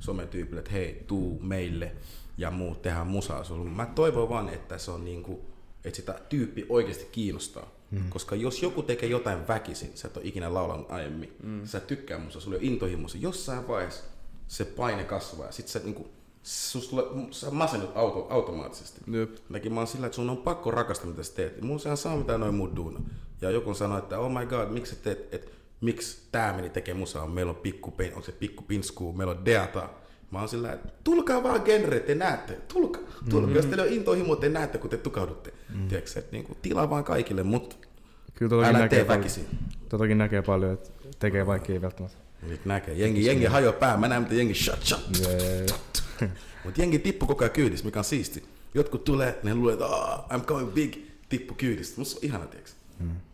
sometyypille, että hei, tuu meille ja muut tehdään musaa sulle. Mä toivon vaan, että se on niinku, että sitä tyyppi oikeasti kiinnostaa. Mm. Koska jos joku tekee jotain väkisin, sä et ole ikinä laulanut aiemmin, mm. sä tykkää musta, sulla on intohimossa, jossain vaiheessa se paine kasvaa ja sit sä niinku, sus tulee, sä masennut auto, automaattisesti. Jep. Mäkin mä oon sillä, että sun on pakko rakastaa mitä sä teet. Mun sehän saa mitä noin muut duuna. Ja joku sanoi, että oh my god, miksi sä teet, että miksi tää meni tekee musaa, meillä on pikku, onko se pikku pinskuu, meillä on deata. Mä oon sillä, että tulkaa vaan genre, te näette, tulkaa, tulkaa. Mm-hmm. Jos teillä on intohimo, te näette, kun te tukahdutte. Mm-hmm. Tiedätkö, että niinku, tilaa vaan kaikille, mutta Kyllä älä näkee, tee väkisin. totakin näkee paljon, että tekee vaikka ei välttämättä. Nyt näkee, jengi, jengi hajoaa pää, mä näen, miten jengi shut, shut. Jee. <laughs> Mutta jengi tippu koko ajan kyydissä, mikä on siisti. Jotkut tulee, ne luulee, että oh, I'm coming big, tippu kyydistä. Musta on ihana, tiiäks.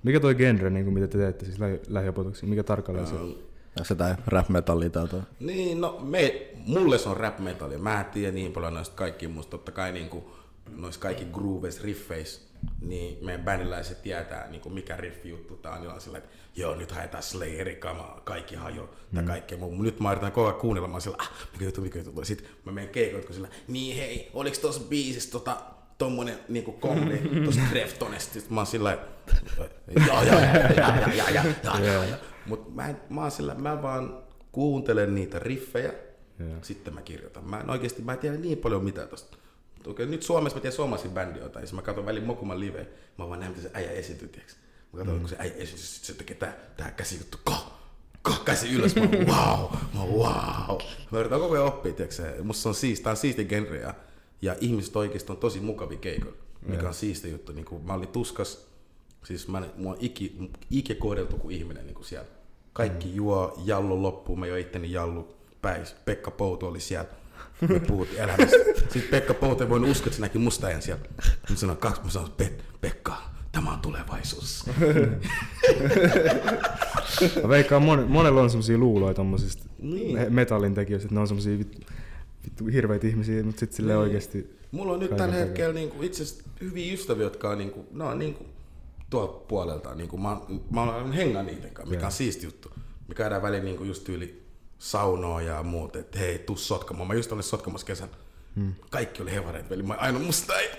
Mikä toi genre, niin kuin mitä te teette, siis lähi- lähiopetuksia, mikä tarkalleen se on? Se tai rap metallia tai toi. Niin, no me, mulle se on rap metallia. Mä en tiedä niin paljon noista kaikki musta. Totta kai niinku, noissa kaikki grooves, riffeis, niin meidän bändiläiset tietää niinku mikä riffi juttu tää on. Niin on sillä, että joo, nyt haetaan Slayerin kamaa, kaikki hajo, tai Mm. kaikkea muu. Nyt mä yritän koko ajan kuunnella, sillä, ah, mikä juttu, mikä juttu. Sitten mä menen keikoille, kun sillä, niin hei, oliks tossa biisissä tota, tommonen niinku kombi tosta Deftonesta. Sitten mä oon sillä, joo, joo, joo, joo, joo, joo, joo, joo, joo. Mut mä, en- mä oon sillä, mä vaan kuuntelen niitä riffejä, Joo. sitten mä kirjoitan. Mä en oikeesti, mä en tiedä niin paljon mitään tosta. Okei, nyt Suomessa mä tiedän suomalaisia bändiä jotain, ja sit mä katson välin Mokuman live, mä vaan näen, miten se äijä esityy, tiiäks. Mä katson, mm. kun se äijä esityy, sit se tekee tää, tää käsijuttu, ko, ko, käsi ylös, mä oon, <laughs> wow, mä oon, wow. Mä yritän koko ajan oppia, tiiäks, se, musta se on siisti, tää on siisti genre, ja, ja ihmiset oikeesti on tosi mukavia keikoilla, mikä on siisti juttu. Niin kun mä olin tuskas, siis mä, mua on iki, ikinä kohdeltu kuin ihminen niin kuin siellä. Kaikki mm. juo jallu loppuun, mä jo itteni jallu päis. Pekka Pouto oli siellä. Me puhuttiin elämästä. <laughs> Sitten Pekka Pouto ei voinut uskoa, että se näki musta ajan siellä. Mä sanoin kaksi, mä sanoin, Pet, Pekka, tämä on tulevaisuus. <laughs> Mä veikkaan, mon, monella on semmosia luuloja tommosista Niin. he- metallin tekijöistä, että ne on semmosia vittu, vittu hirveitä ihmisiä, mutta sit silleen Niin. oikeesti... Mulla on nyt tällä hetkellä niinku, itse asiassa hyviä ystäviä, jotka on, niinku, ne on niinku, tuolta puolelta. Niinku, mä, mä olen hengaan niiden kanssa, mikä on siisti juttu. Me käydään väliin niinku, just tyyli saunoa ja muut, että hei, tuu sotkamaan. Mä just olin sotkamassa kesän. Hmm. Kaikki oli hevareita, veli. Mä aina musta ei.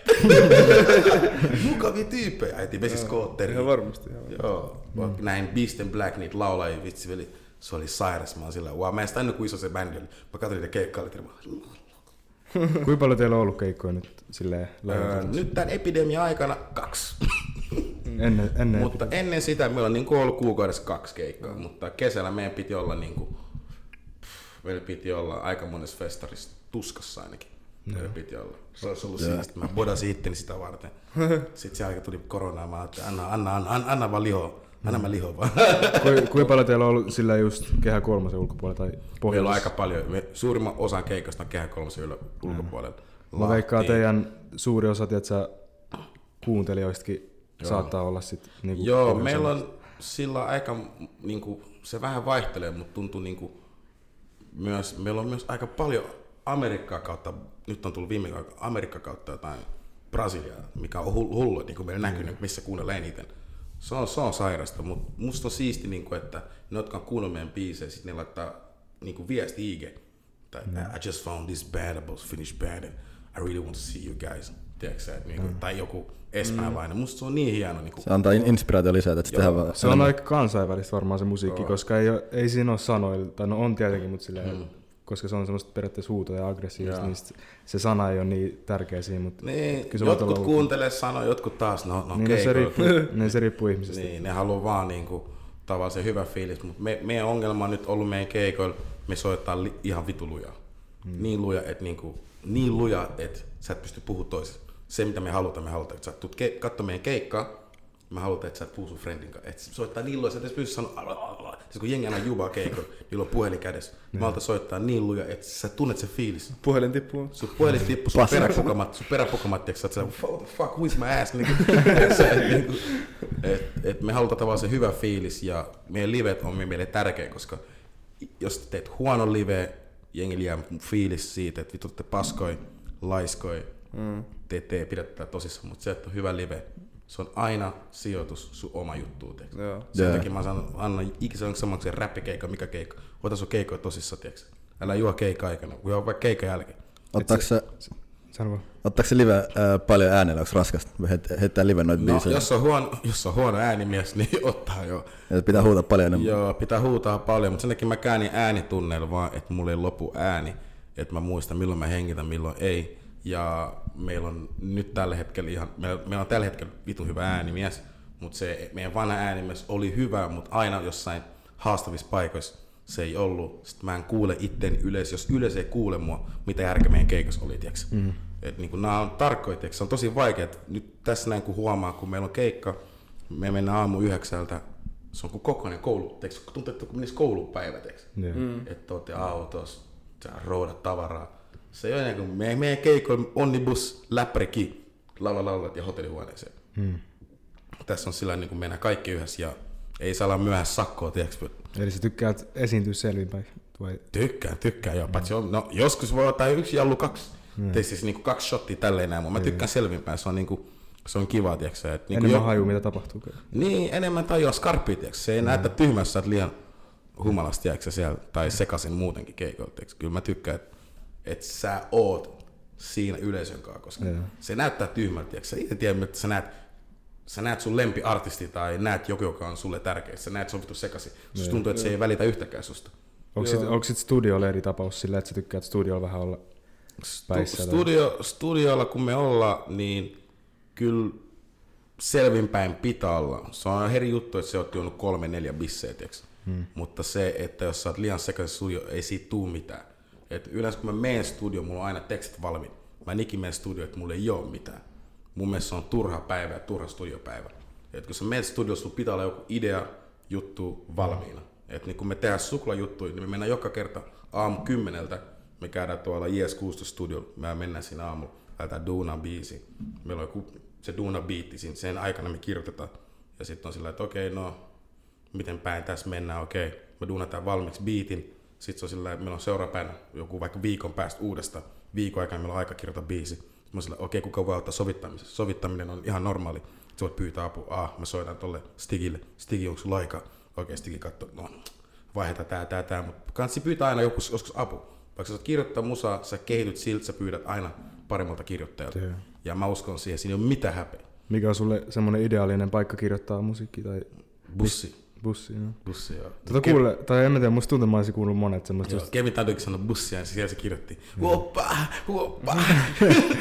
<laughs> Mukavia tyyppejä. Äiti vesi skootteri. Ihan varmasti. Ihan varmasti. Joo. Mm. Näin Beast and Black niitä laulajia, vitsi veli. Se oli sairas. Mä sillä, wow. Mä en sitä ennen kuin iso se bändi oli. Mä katsoin niitä keikkailla, ja mä Kuinka paljon teillä on ollut keikkoja nyt silleen Öö, nyt tämän epidemian aikana kaksi. Ennen, ennen mutta ennen sitä meillä on niin ollut kuukaudessa kaksi keikkaa, mm. mutta kesällä meidän piti olla niin kuin, meillä piti olla aika monessa festarissa tuskassa ainakin. Meillä piti olla. Se olisi ollut siisti. Mä bodasin itteni sitä varten. <laughs> Sitten sen jälkeen tuli korona ja mä ajattelin, anna, anna, anna, anna, anna vaan liho. Anna mä liho vaan. <laughs> Kui, kuinka paljon teillä on ollut sillä just kehä kolmosen ulkopuolella tai Meillä on aika paljon. Me, suurimman osan keikasta on kehä kolmosen ylä, ulkopuolella. Mä veikkaan teidän suuri osa, tiedätkö, kuuntelijoistakin saattaa olla sit niinku Joo, meillä on sillä aika, niin kuin, se vähän vaihtelee, mutta tuntuu niin kuin, myös, meillä on myös aika paljon Amerikkaa kautta, nyt on tullut viime kautta Amerikka kautta jotain Brasiliaa, mikä on hull- hullu, niin kuin meillä näkynyt, missä kuunnellaan eniten. Se on, se on sairasta, mutta musta on siisti, niin kuin, että ne, jotka on kuunnellut meidän biisejä, sitten ne laittaa niin kuin viesti IG. Tai, I just found this band about Finnish band and I really want to see you guys. Tiedätkö, että, niin kuin, Tai joku espanjalainen. Musta se on niin hieno. Niin kuin, Se antaa in- inspiraatio lisää, että se vaan Se on aika kansainvälistä varmaan se musiikki, koska ei, oo- ei siinä ole sanoilla, tai no on tietenkin, mutta silleen, koska se on semmoista periaatteessa huutoa ja aggressiivista, Joo. niin sit se sana ei ole niin tärkeä siinä, mutta Niin, kyllä se jotkut kuuntelee sanoa, jotkut taas, no, no niin no, se, riippuu, <laughs> niin se riippuu ihmisestä. Niin, ne haluaa vaan niinku, tavallaan se hyvä fiilis, mutta me, meidän ongelma on nyt ollut meidän keikoilla, me soittaa li, ihan vitu lujaa. Hmm. Niin luja, että niinku, niin luja, että sä et pysty puhumaan toisesta. Se mitä me halutaan, me halutaan, että sä tulet ke- katso meidän keikkaa, me halutaan, että sä et puhu sun friendin kanssa. Että soittaa niin lujaa, sä et edes pysty sanoa, siis kun jengi aina jubaa keikoilla, niillä on puhelin kädessä. Me halutaan soittaa niin luja, että sä tunnet se fiilis. Puhelin tippuu. Sun puhelin tippuu, sun peräpukamat, sun peräpukamat, tiiäks, sä oot <laughs> fuck, who is my ass? <laughs> Niin niin kuin, et, et me halutaan tavallaan se hyvä fiilis ja meidän livet on meille tärkeä, koska jos teet huono live, jengi jää fiilis siitä, että vittu te paskoi, laiskoi, mm. Te ette pidä tätä tosissaan, mutta se, että on hyvä live, se on aina sijoitus sun oma juttuun. Sen Joo. takia mä sanon, anna ikinä samaksi räppikeikka, mikä keikka. Ota sun keikkoja tosissaan, tiiäks. Älä juo keikka aikana, juo vaikka keikan jälkeen. Ottaako se, vaan. ottaako se live ää, paljon äänellä, onko raskasta? Heit- Heittää live noita No, biisejä. jos on, huono, jos on huono äänimies, <laughs> niin ottaa jo. Ja pitää huutaa paljon enemmän. Joo, pitää huutaa paljon, mutta sen takia mä käännin äänitunneilla vaan, että mulla ei lopu ääni. Että mä muistan milloin mä hengitän, milloin ei. Ja meillä on nyt tällä hetkellä ihan, meillä, meillä on tällä hetkellä vitun hyvä äänimies, mutta se meidän vanha äänimies oli hyvä, mutta aina jossain haastavissa paikoissa se ei ollut. Sitten mä en kuule itteni yleisö, jos yleisö ei kuule mua, mitä järkeä meidän keikassa oli, tiiäks. Mm. Et niin nämä on tarkkoja, tiiäks. se on tosi vaikea. Nyt tässä näin kun huomaa, kun meillä on keikka, me mennään aamu yhdeksältä, se on kuin kokoinen koulu, tiiäks, tuntuu, että kun menisi koulupäivä, tiiäks. Mm. Että olette autossa, sä roudat tavaraa. Se ei ole ennen kuin meidän, meidän keikoilla onnibus, läppäriki, laula laulat ja hotellihuoneeseen. Mm. Tässä on sillä niin kuin mennään kaikki yhdessä ja ei saa olla myöhässä sakkoa, tiiäks. Eli sä tykkäät esiintyä selvinpäin? Vai? Tykkään, tykkään joo. Paitsi on, no, joskus voi ottaa yksi jallu kaksi. Mm. Tei siis niinku kaksi shottia tälleen näin, mutta mä tykkään selvinpäin. Se on niinku, se on kiva, tiiäksä. Et niinku Enemmän haju, mitä tapahtuu. Niin, enemmän tajua skarppia, tiiäksä. Se ei mm. näytä tyhmässä, sä oot liian humalassa, tiiäksä, siellä, tai sekasin muutenkin keikoilla, tiiäksä. Kyllä mä tykkään, että et sä oot siinä yleisön kanssa, koska Joo. se näyttää tyhmältä, tiiäksä. Sä itse tiedät, että sä näet, sä näet sun lempiartisti tai näet joku, joka on sulle tärkeä. Sä näet, se on vittu sekaisin. Susta tuntuu, että se ei välitä yhtäkään susta. Onko sit, onko sit studiolla eri tapaus sillä, että sä tykkäät studiolla vähän olla päissä? Stu- tai- studio, studiolla kun me ollaan, niin kyllä selvinpäin pitää olla. Se on eri juttu, että se oot juonut kolme, neljä bisseä, tiiäks. hmm. Mutta se, että jos sä oot liian sekaisin studio, ei siitä tuu mitään. Et yleensä kun mä menen studio, mulla on aina tekstit valmiit. Mä en ikinä studio, että mulla ei ole mitään. Mun mielestä se on turha päivä ja turha studiopäivä. Et kun sä menet studioon, sulla pitää olla joku idea, juttu valmiina. Et niin kun me tehdään suklajuttuja, niin me mennään joka kerta aamu kymmeneltä. Me käydään tuolla JS16 studiolla. Me mennään siinä aamulla, lähdetään duunaan biisi. Meillä on joku, se duuna biitti, siinä sen aikana me kirjoitetaan. Ja sitten on sillä, että okei, no, miten päin tässä mennään, okei. Me duunataan valmiiksi biitin. Sitten se on sillä, että meillä on seuraavana joku vaikka viikon päästä uudesta. Viikon aikana meillä on aika kirjoittaa biisi. Sitten mä okei, kuka voi auttaa sovittamisessa? Sovittaminen on ihan normaali. Sä voit pyytää apua. Ah, mä soitan tolle Stigille. Stigi, onko sulla aikaa? Okei, Stigi katsoo, no, vaihdetaan tää, tää, tää. Mutta kansi pyytää aina joku, joskus apu. Vaikka sä saat kirjoittaa musaa, sä kehityt siltä, sä pyydät aina paremmalta kirjoittajalta. Joo. Ja mä uskon siihen, siinä ei ole mitään häpeä. Mikä on sulle semmoinen ideaalinen paikka kirjoittaa musiikkia tai Bussi. Bussi? Joo. Bussi, joo. Tota kuule, tai en tiedä, musta tuntuu, mä olisin kuullut monet semmoista Joo, just, Kevin Taduk sanoi bussia ja siellä se kirjoitti Huoppa, huoppa.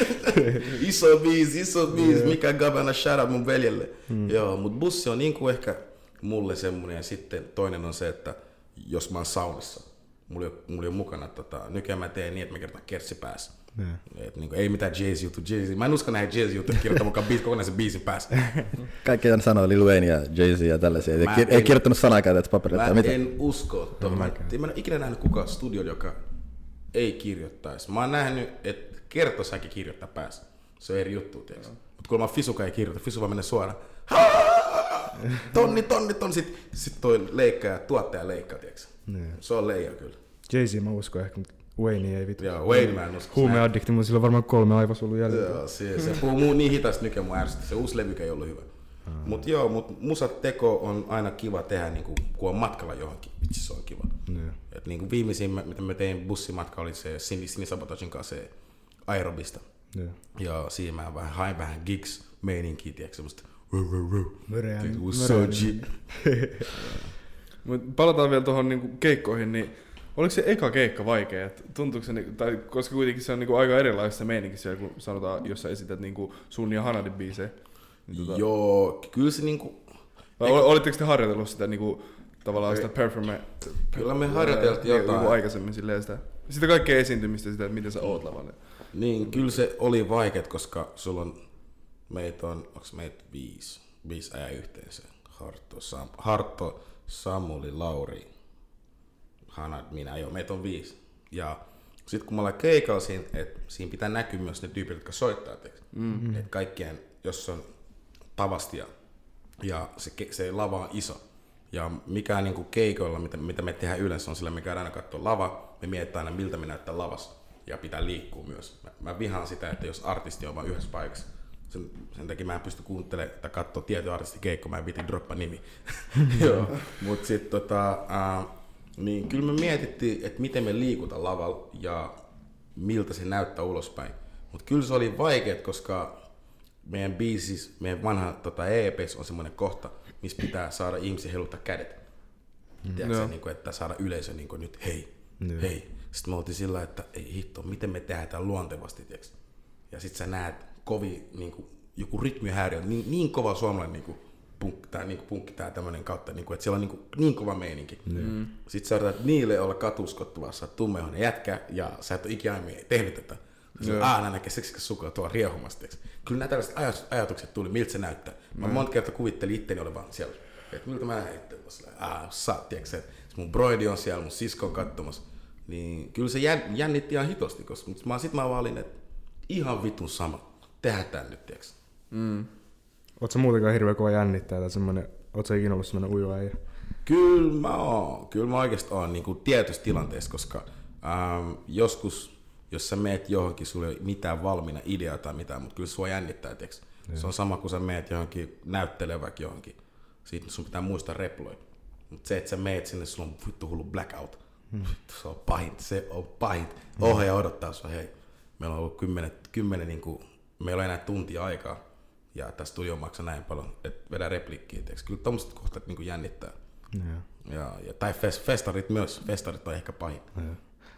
<laughs> iso biisi, iso biisi, mikä Gabana shout out mun veljelle. Joo, mut bussi on niinku ehkä mulle semmonen ja sitten toinen on se, että jos mä oon saunassa, mulla ei, mulla ei ole mukana tota, nykyään mä teen niin, että mä kirjoitan kertsi päässä. Joo. Et niinku, ei mitään jazz juttu, jazz. Mä en usko näihin jazz juttuja, <laughs> kirjoittaa mukaan biisi, kokonaisen biisin päässä. Kaikki aina sanoo Lil Wayne ja Jay-Z ja tällaisia. Ei, Mä kir- ei en- kirjoittanut sanaakaan tätä paperille Mä mitä. en usko tuohon. Mä, mä en ikinä nähnyt kukaan studio, joka ei kirjoittaisi. Mä oon nähnyt, että kertosäkin kirjoittaa päässä. Se on eri juttu, tiedätkö? Mutta kun mä Fisuka ei kirjoita, Fisu vaan menee suoraan. "Haa! <laughs> Tonni, tonni, tonni. Sitten sit toi leikkaaja, tuottaja leikkaa, tiedätkö? Niin. Se on leija kyllä. Jay-Z mä uskon ehkä, mutta Wayne ei vittu. Joo, Wayne mä en usko. Huumeaddikti, mutta sillä on varmaan kolme aivosolua jäljellä. Joo, se, se puhuu muu niin hitaasti nykyään mun ärsytti. Se uusi levykä ei ollut hyvä. Mut joo, mut musat teko on aina kiva tehdä, niinku, kun on matkalla johonkin. Vitsi, se on kiva. Joo. Et niinku viimeisin, mitä mä tein bussimatka, oli se Cindy, Cindy Sabotagin kanssa se aerobista. Joo. Ja siinä mä vähän hain vähän gigs meininkiä, tiedätkö, semmoista. <laughs> Mut palataan vielä tuohon niinku keikkoihin, niin oliko se eka keikka vaikea? Tuntuuko se, niinku- tai koska kuitenkin se on niinku aika erilaista se meininki siellä, kun sanotaan, jos sä esität niinku sun ja Hanadin biisejä. Niin tota, Joo, kyllä se niinku, vai ol- olitteko te harjoitellut sitä niinku, tavallaan sitä performa... Kyllä me harjoiteltiin niinku jotain. aikaisemmin silleen sitä, sitä kaikkea esiintymistä, sitä, että miten sä oot lavalla. niin kyllä se oli vaikeet, koska sulla on, meitä on, onks meitä viisi, viisi äijää yhteensä. Hartto, Sam, Hartto, Samuli, Lauri, Hanna, minä, joo, meitä on viisi. Ja sitten kun me ollaan keikalla siinä, että siinä pitää näkyä myös ne tyypit, jotka soittaa, mm-hmm. että kaikkien, jos on tavastia ja se, se lava on iso. Ja mikä niin kuin keikoilla, mitä, mitä me tehdään yleensä, on sillä, me käydään aina katsoa lava, me mietitään aina miltä me näyttää lavassa ja pitää liikkua myös. Mä, mä vihaan sitä, että jos artisti on vain yhdessä paikassa, sen, sen takia mä en pysty kuuntelemaan tai katsoa tietyn artistin keikko, mä en viti droppa nimi. <laughs> Joo, mut sit tota, äh, niin kyllä me mietittiin, että miten me liikutaan lavalla ja miltä se näyttää ulospäin. Mutta kyllä se oli vaikeet, koska meidän biisis, meidän vanha tota, EPs on semmoinen kohta, missä pitää saada ihmisen heiluttaa kädet. Tiedätkö, Joo. niin kuin, että saada yleisö niin kuin, nyt hei, Joo. hei. Sitten me oltiin sillä, että ei hitto, miten me tehdään tämä luontevasti, tiedätkö? Ja sitten sä näet kovi, niin kuin, joku rytmihäiriö, niin, niin kova suomalainen niin kuin, punk, tää, niin kuin punkki tää tämmönen kautta, niin kuin, että siellä on niin, kuin, niin kova meininki. Mm. Sitten sä yrität niille olla katuskottavaa, sä oot tummehoinen jätkä ja sä et ole ikinä aiemmin tehnyt tätä. Sä aina näkee seksikäs sukua tuolla riehumassa. tiiäks. Kyllä nämä tällaiset ajatus, ajatukset tuli, miltä se näyttää. Mä monta kertaa kuvittelin itteni olevan siellä. Että miltä mä näen itse. Ah, sä, tiiäks, se, mun broidi on siellä, mun sisko on katsomassa. Niin kyllä se jän, jännitti ihan hitosti, koska mut mä, sit mä vaan olin, että ihan vitun sama. Tehdään tää nyt, tiiäks. Oot sä muutenkaan hirveän kova jännittää tai semmonen, oot sä ikinä ollut semmonen ujo äijä? Kyllä mä oon. Kyllä mä oikeasti oon niin kuin tietyssä tilanteessa, koska ähm, joskus, jos sä meet johonkin, sulla ei ole mitään valmiina ideaa tai mitään, mutta kyllä sua jännittää, tiiäks. Se on sama kuin sä meet johonkin näyttelee vaikka johonkin. Siitä sun pitää muistaa reploida. Mutta se, että sä meet sinne, sulla on vittu hullu blackout. Vittu, se on pahin, se on pahin. Ohjaaja odottaa sua, hei. Meillä on ollut kymmenen, kymmenen niin kuin, meillä on enää tuntia aikaa. Ja tässä studio maksaa näin paljon, että vedä replikkiä. tiiäks. Kyllä tommoset kohtat niin kuin jännittää. Joo. Ja, ja, tai fest, festarit myös. Festarit on ehkä pahin.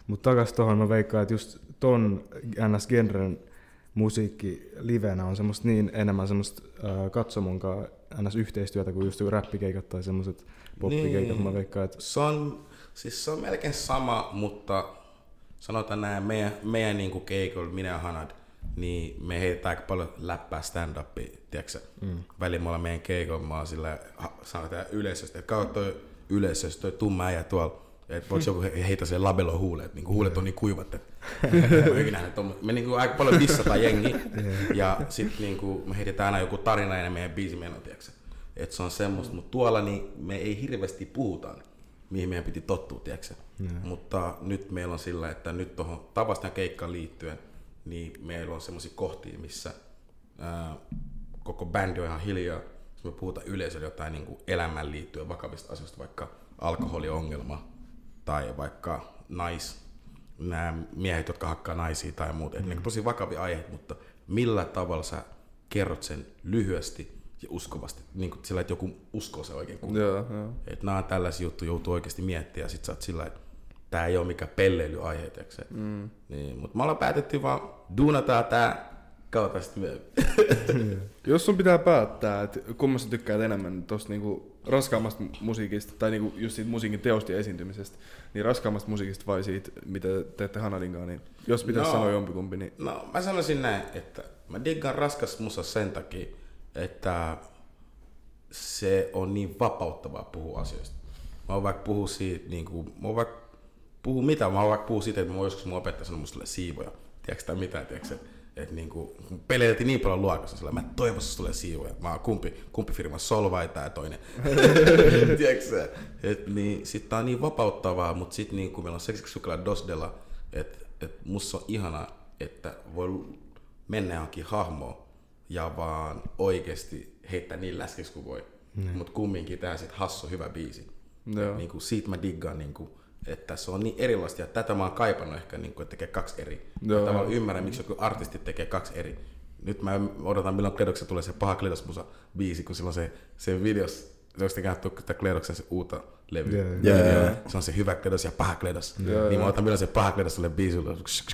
Mutta takas tohon mä veikkaan, että just ton NS-genren musiikki livenä on semmoista niin enemmän semmoista äh, katsomonkaan NS-yhteistyötä kuin just räppikeikat tai semmoiset poppikeikat. Niin. Mä veikkaan, että Se on, siis se on melkein sama, mutta sanotaan näin, meidän, meidän niinku keikolla, minä ja Hanad, niin me heitetään aika paljon läppää stand-upia, tiedätkö mm. Välillä me ollaan meidän keikolla, mä oon sillä, sanotaan yleisöstä, että kautta toi yleisöstä, toi tumma äijä tuolla, että voiko joku he- heitä sen labelo huuleen, että niinku huulet on niin kuivat, että <laughs> me niinku aika paljon dissataan jengi, ja sit niinku me heitetään aina joku tarina ennen meidän biisimeno, tiedätkö että se on semmoista, mutta tuolla niin me ei hirveästi puhuta, mihin meidän piti tottua, tiedätkö? Mutta nyt meillä on sillä, että nyt tuohon Tavastan keikkaan liittyen, niin meillä on semmoisia kohtia, missä ää, koko bändi on ihan hiljaa, jos me puhutaan yleisölle jotain niin kuin elämään liittyen vakavista asioista, vaikka alkoholiongelma tai vaikka nais, nämä miehet, jotka hakkaa naisia tai muuta. Mm. tosi vakavia aiheita, mutta millä tavalla sä kerrot sen lyhyesti ja uskovasti, niin kuin sillä, että joku uskoo se oikein kunnolla. Joo, joo. Että nämä on tällaisia juttuja, joutuu oikeasti miettimään ja sit sä oot sillä että tää ei ole mikään pelleilyaihe. Mm. Niin, mutta me ollaan päätetty vaan duunataan tää kautta sitten myöhemmin. Jos sun pitää päättää, että kummasta tykkäät enemmän tosta niinku raskaammasta mu- musiikista, tai niinku just siitä musiikin teosta ja esiintymisestä, niin raskaammasta musiikista vai siitä, mitä teette Hanadinkaan, niin jos pitäisi No. sanoa jompikumpi, niin No mä sanoisin näin, että mä diggaan raskas musa sen takia, että se on niin vapauttavaa puhua asioista. Mä oon vaikka puhua siitä, niin kuin, mä oon vaikka puhua mitä, mä vaikka puhua siitä, että mä joskus mun opettaja musta tulee siivoja. Tiedätkö tai mitä, tiedätkö, että et niin kuin, peleiltiin niin paljon luokassa, sillä mä toivon, että tulee siivoja. Mä oon kumpi, kumpi firma, Solvay tai toinen. <laughs> tiedätkö et, niin, sit tää on niin vapauttavaa, mutta sit niin kuin meillä on seksiksi sukella Dosdella, että et musta on ihanaa, että voi mennä johonkin hahmoon ja vaan oikeasti heittää niin läskiksi kuin voi. Mutta kumminkin tehdä sit hassu hyvä biisi. Joo. Et Niinku, siitä mä diggaan, niinku, että se on niin erilaista. Ja tätä mä oon kaipannut ehkä, niinku, että tekee kaksi eri. Joo. Tavallaan ymmärrän, miksi joku artisti tekee kaksi eri. Nyt mä odotan, milloin Kledoksessa tulee se paha Kledosmusa biisi, kun silloin se, se videos, se onko te käynyt sitä Kledoksen se uutta joo. Joo, joo, joo. Se on se hyvä Kledos ja paha Kledos. Joo, niin mä odotan, milloin se paha Kledos tulee biisi.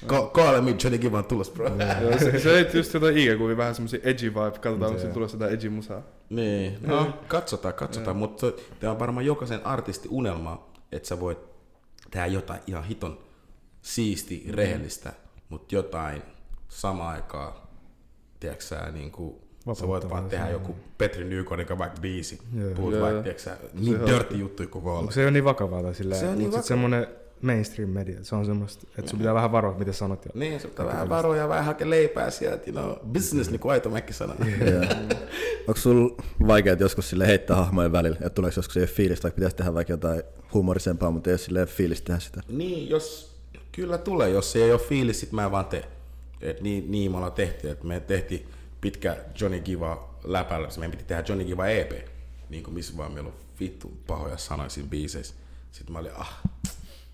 Call, me Johnny Givan tulos, bro. Joo, se, se ei just jotain IG-kuvia, vähän semmosia edgy vibe, katsotaan onko se tulossa jotain edgy musaa. Niin, no katsotaan, katsotaan, mutta tämä on varmaan jokaisen artisti unelma, että sä voit tehdä jotain ihan hiton siisti, rehellistä, mutta jotain samaan aikaan, tiedätkö sä, niin kuin, sä voit vaan tehdä on. joku Petri Nykonen vaikka biisi, puhut vaikka, tiedätkö sä, niin on- dirty juttuja kuin voi olla. Se ole niin vakavaa tai silleen, Se on niin vakavaa. semmonen mainstream media, se on semmoista, että sun pitää vähän varoa, mitä sanot. Ja... Niin, se pitää vähän varoa ja vähän hakea leipää sieltä, you know, business, niin kuin Aito Mäkki sanoo. <laughs> Onko sulla vaikeaa joskus sille heittää hahmojen välillä, että tuleeko joskus ei ole fiilistä, vaikka pitäisi tehdä vaikka jotain huumorisempaa, mutta ei ole silleen fiilistä tehdä sitä? Niin, jos Kyllä tulee, jos se ei ole fiilis, sit mä en vaan tee. Et niin, niin me ollaan tehty, että me tehtiin pitkä Johnny Giva läpällä, meidän piti tehdä Johnny Giva EP, niin kuin missä vaan meillä on vittu pahoja sanoja siinä biiseissä. Sitten mä olin, ah,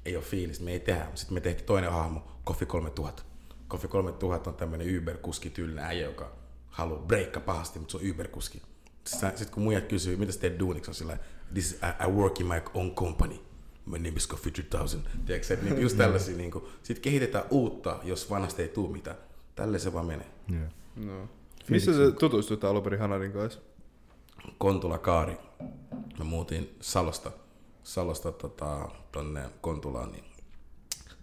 ei ole fiilis, me ei tehdä. Sitten me tehtiin toinen hahmo, Kofi 3000. Kofi 3000 on tämmönen Uber-kuski tyylinen äijä, joka haluaa breikka pahasti, mutta se on Uber-kuski. Sitten kun muijat kysyy, mitä sä teet duuniksi, on sillä this is, I, I work in my own company. My name is Coffee 3000. Tiedätkö, että niin just tällaisia, niin kuin, sit kehitetään uutta, jos vanhasta ei tule mitään. Tälle se vaan menee. Yeah. No. Missä se tutustuit alun perin Hanarin kanssa? Kontula Kaari. Me muutin Salosta, Salosta tota, tonne Kontulaan. Niin.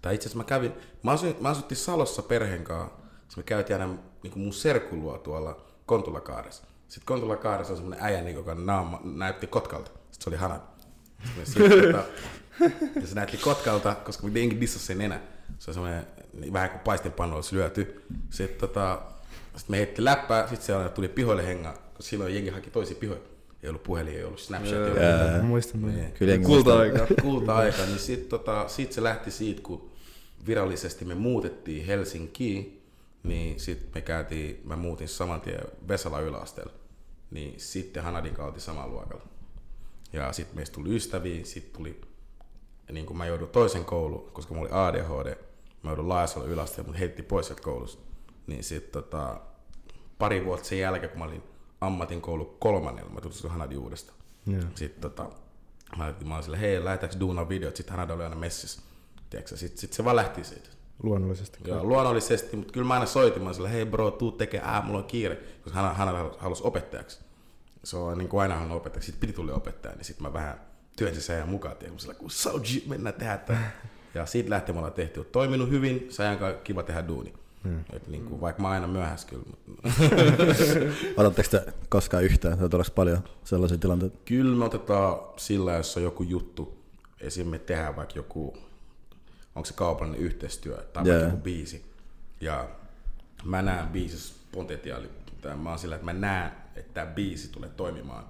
Tai itse asiassa mä kävin, mä, asuin, mä asuttiin Salossa perheen kanssa. Me käytiin aina niin kuin mun serkulua tuolla Kontulakaaressa. Sitten Kontulakaaressa on semmonen äijä, niin, joka naama, näytti Kotkalta. Sitten se oli Hanan. Sitten, tota, ja se näytti Kotkalta, koska me jengi dissasi sen enää. Se on semmoinen niin vähän kuin paistinpannu olisi lyöty. Sitten tota, sit me heitti läppää, sitten se tuli pihoille hengaa, koska silloin jengi haki toisia pihoja. Ei ollut puhelin, ei ollut Snapchat. Jaa. Mä muistan. niin. Niin. Kyllä Kulta-aika. kulta-aika, niin sitten tota, sit se lähti siitä, kun virallisesti me muutettiin Helsinkiin, niin sitten me käytiin, mä muutin saman tien Vesala yläasteella, niin sitten Hanadin oltiin samalla luokalla. Ja sitten meistä tuli ystäviä, sitten tuli, niin kun mä joudun toisen kouluun, koska mulla oli ADHD, mä joudun Laajasalla yläasteella, mutta heitti pois sieltä koulusta. Niin sitten tota, pari vuotta sen jälkeen, kun mä olin ammatin koulu kolmannella, mä tutustuin Hanadin uudestaan. Joo. Sitten tota, mä, mä olin sille, hei, lähdetäänkö duunaan videot, sitten hän oli aina messissä. Tiedätkö, sitten sit se vaan lähti siitä. Luonnollisesti. Ja luonnollisesti, mutta kyllä mä aina soitin, mä sille, hei bro, tuu tekee, ää, mulla on kiire, koska hän, hän halusi opettajaksi. Se on niin kuin aina halunnut opettajaksi, sitten piti tulla opettaja, niin sitten mä vähän työnsin sen ajan mukaan, tiedätkö, mä sillä, kun so G, mennään tehdä tämä. <laughs> Ja siitä lähtien me ollaan tehty, on toiminut hyvin, se ajan kanssa kiva tehdä duuni. Mm. Et niin kuin, vaikka mä aina myöhässä kyllä, <laughs> Otatteko te koskaan yhtään, tai tuleeko paljon sellaisia tilanteita? Kyllä me otetaan sillä, jos on joku juttu, esim. me tehdään vaikka joku, onko se kaupallinen yhteistyö tai vaikka joku biisi. Ja mä näen biisissä potentiaali. Tai Mä oon sillä, että mä näen, että tämä biisi tulee toimimaan.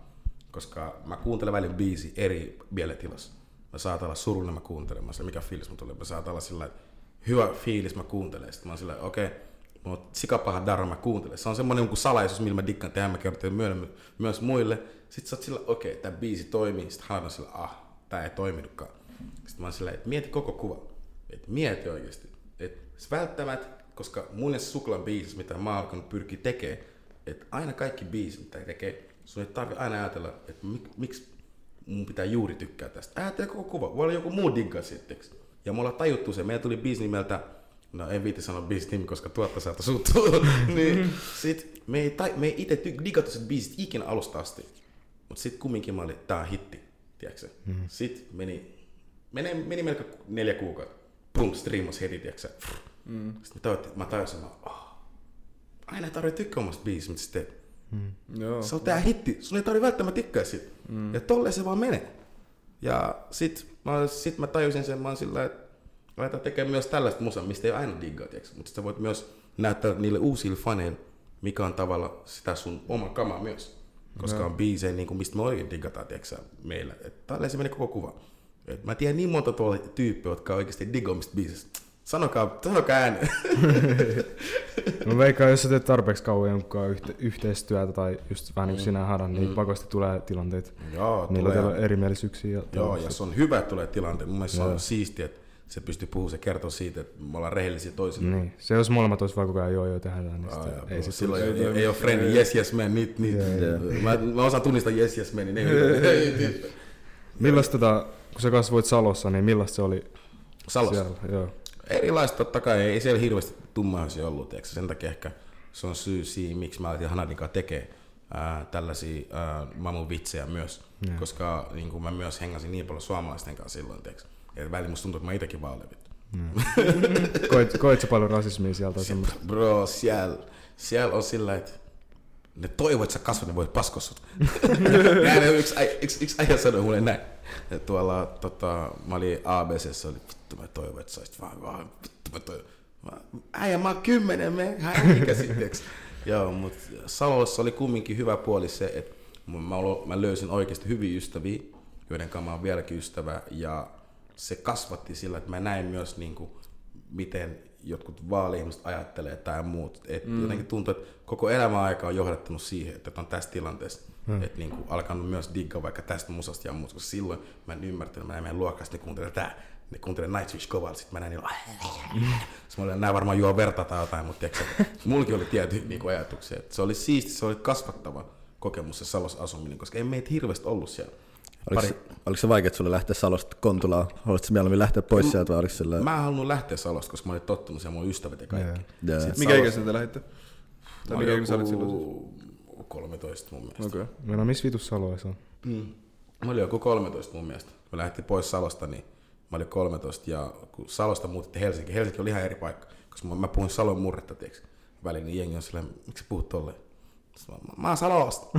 Koska mä kuuntelen välillä biisi eri mielentilassa. Mä saatan olla surullinen, mä kuuntelen. Mä sillä, mikä fiilis mä tulee. Mä saatan olla sillä, että hyvä fiilis, mä kuuntelen. Sitten mä oon sillä, okei, okay, Mulla on sikapaha darra, mä kuuntelen. Se on semmoinen salaisuus, millä mä dikkaan tehdä, mä kerron myöhemmin myös muille. Sitten sä oot sillä, okei, okay, tämä biisi toimii. Sitten Hanna on sillä, ah, tää ei toiminutkaan. Sitten mä oon sillä, että mieti koko kuva. Että mieti oikeasti. Että välttämättä, koska mun Suklan biisissä, mitä mä oon alkanut pyrkiä tekemään, että aina kaikki biisit, mitä tekee, sun ei tarvi aina ajatella, että mik, miksi mun pitää juuri tykkää tästä. Ajattele koko kuva. Voi olla joku muu digga sitten. Ja me ollaan tajuttu se. Meillä tuli biisi nimeltä, no en viiti sanoa biisin nimi, koska tuotta saattaa suuttua. <laughs> niin sit me ei, tai, me ei itse digattu sit biisit ikinä alusta asti. Mutta sitten kumminkin mä olin, tää on hitti. Tiedätkö mm. Sitten meni, meni, meni melkein neljä kuukautta. Pum, striimas heti, tiedätkö mm. Sitten mä tajusin, mä oh, aina ei tarvitse tykkää omasta biisistä, mitä sä teet. Joo. Se on tää hitti. Sun ei tarvi välttämättä tykkää siitä. Mm. Ja tolleen se vaan menee. Ja sit mä, sit mä tajusin sen, mä oon sillä, että aletaan tekemään myös tällaista musaa, mistä ei aina diggaa, tiiäks. Mutta sä voit myös näyttää niille uusille faneille, mikä on tavalla sitä sun oma kamaa myös. Koska on biisejä, niin kuin mistä me oikein digataan, tiiäks, meillä. Tälleen se menee koko kuva. Et mä tiedän niin monta tuolla tyyppiä, jotka oikeasti diggaa mistä biisistä. Sanokaa, sanokaa ääneen. Mä veikkaan, jos sä teet tarpeeksi kauan jonkun yhte- yhteistyötä tai just vähän niin kuin sinä hadan, niin Mm. pakosti tulee tilanteita. Joo, Niillä tulee. on erimielisyyksiä. Ja Joo, ja se on hyvä, että tulee tilanteen. Mun mielestä se Joo. on siistiä, että se pystyy puhumaan, se kertoo siitä, että me ollaan rehellisiä toisille. Niin. Se jos molemmat olisi vaan koko ajan joo joo tehdään, niin Aa, sitten ei sit silloin ei, ei, ei ole frendi, yes yes man, nyt, nyt. Mä, mä osaan tunnistaa yes yes man, niin ei Millaista tota, kun sä kasvoit Salossa, niin millaista se oli Salossa. siellä? Joo. Erilaista totta kai, ei siellä hirveästi tummaihoisia ollut, tiiäks. sen takia ehkä se on syy siihen, miksi mä aloitin Hanadin kanssa tekee ää, tällaisia ää, mamun vitsejä myös, Joo. koska niin mä myös hengasin niin paljon suomalaisten kanssa silloin, tiiäks. Ja välillä musta tuntuu, että mä itekin vaan olin vittu. <laughs> Koit, koit sä paljon rasismia sieltä? Bro, siellä, siellä on sillä, että ne toivoo, että sä kasvat, ne voi paskoa sut. <laughs> yksi, yksi, yksi äijä sanoi mulle näin. Ja tuolla, tota, mä olin ABCssä, oli vittu mä toivon, että sä olisit vaan, vaan vittu mä toivon. Mä, äijä, mä oon kymmenen, me hän ikä sitten. Joo, mutta Salossa oli kumminkin hyvä puoli se, että mä, mä, löysin oikeasti hyviä ystäviä, joiden kanssa mä oon vieläkin ystävä, ja se kasvatti sillä, että mä näin myös niinku, miten jotkut vaali-ihmiset ajattelee tai muut. Et mm. Jotenkin tuntuu, että koko elämän aika on johdattanut siihen, että on tässä tilanteessa. Mm. Että niin alkanut myös digga vaikka tästä musasta ja muuta, koska silloin mä en ymmärtänyt, mä meidän luokasta, ne kuuntelee tää, ne kuuntelee Nightwish kovalla, sit mä näin niin, sitten mä olin, nää varmaan juo verta tai jotain, mutta tiiäksä, mullakin oli tietty <laughs> niin ajatuksia. Että se oli siisti, se oli kasvattava kokemus se Salos asuminen, koska ei meitä hirveästi ollut siellä. Oliko, Pari... se, oliko se vaikea sulle lähteä Salosta Kontulaan? Haluaisitko mieluummin lähteä pois M- sieltä vai oliko sillä... Mä en halunnut lähteä Salosta, koska mä olin tottunut siellä mun ystävät ja kaikki. Yeah. Yeah. Mikä ikäisenä te lähditte? Tai mikä ikäisenä olit silloin? 13 mun mielestä. Okei. Okay. No missä vitus Saloissa on? Mm. Mä olin joku 13 mun mielestä. Kun lähdettiin pois Salosta, niin mä olin 13 ja kun Salosta muutettiin Helsinki, Helsinki oli ihan eri paikka. Koska mä, mä puhuin Salon murretta, tiiäks. Välillä niin jengi on silleen, miksi puhut tolleen? Mä, mä Salosta. <laughs>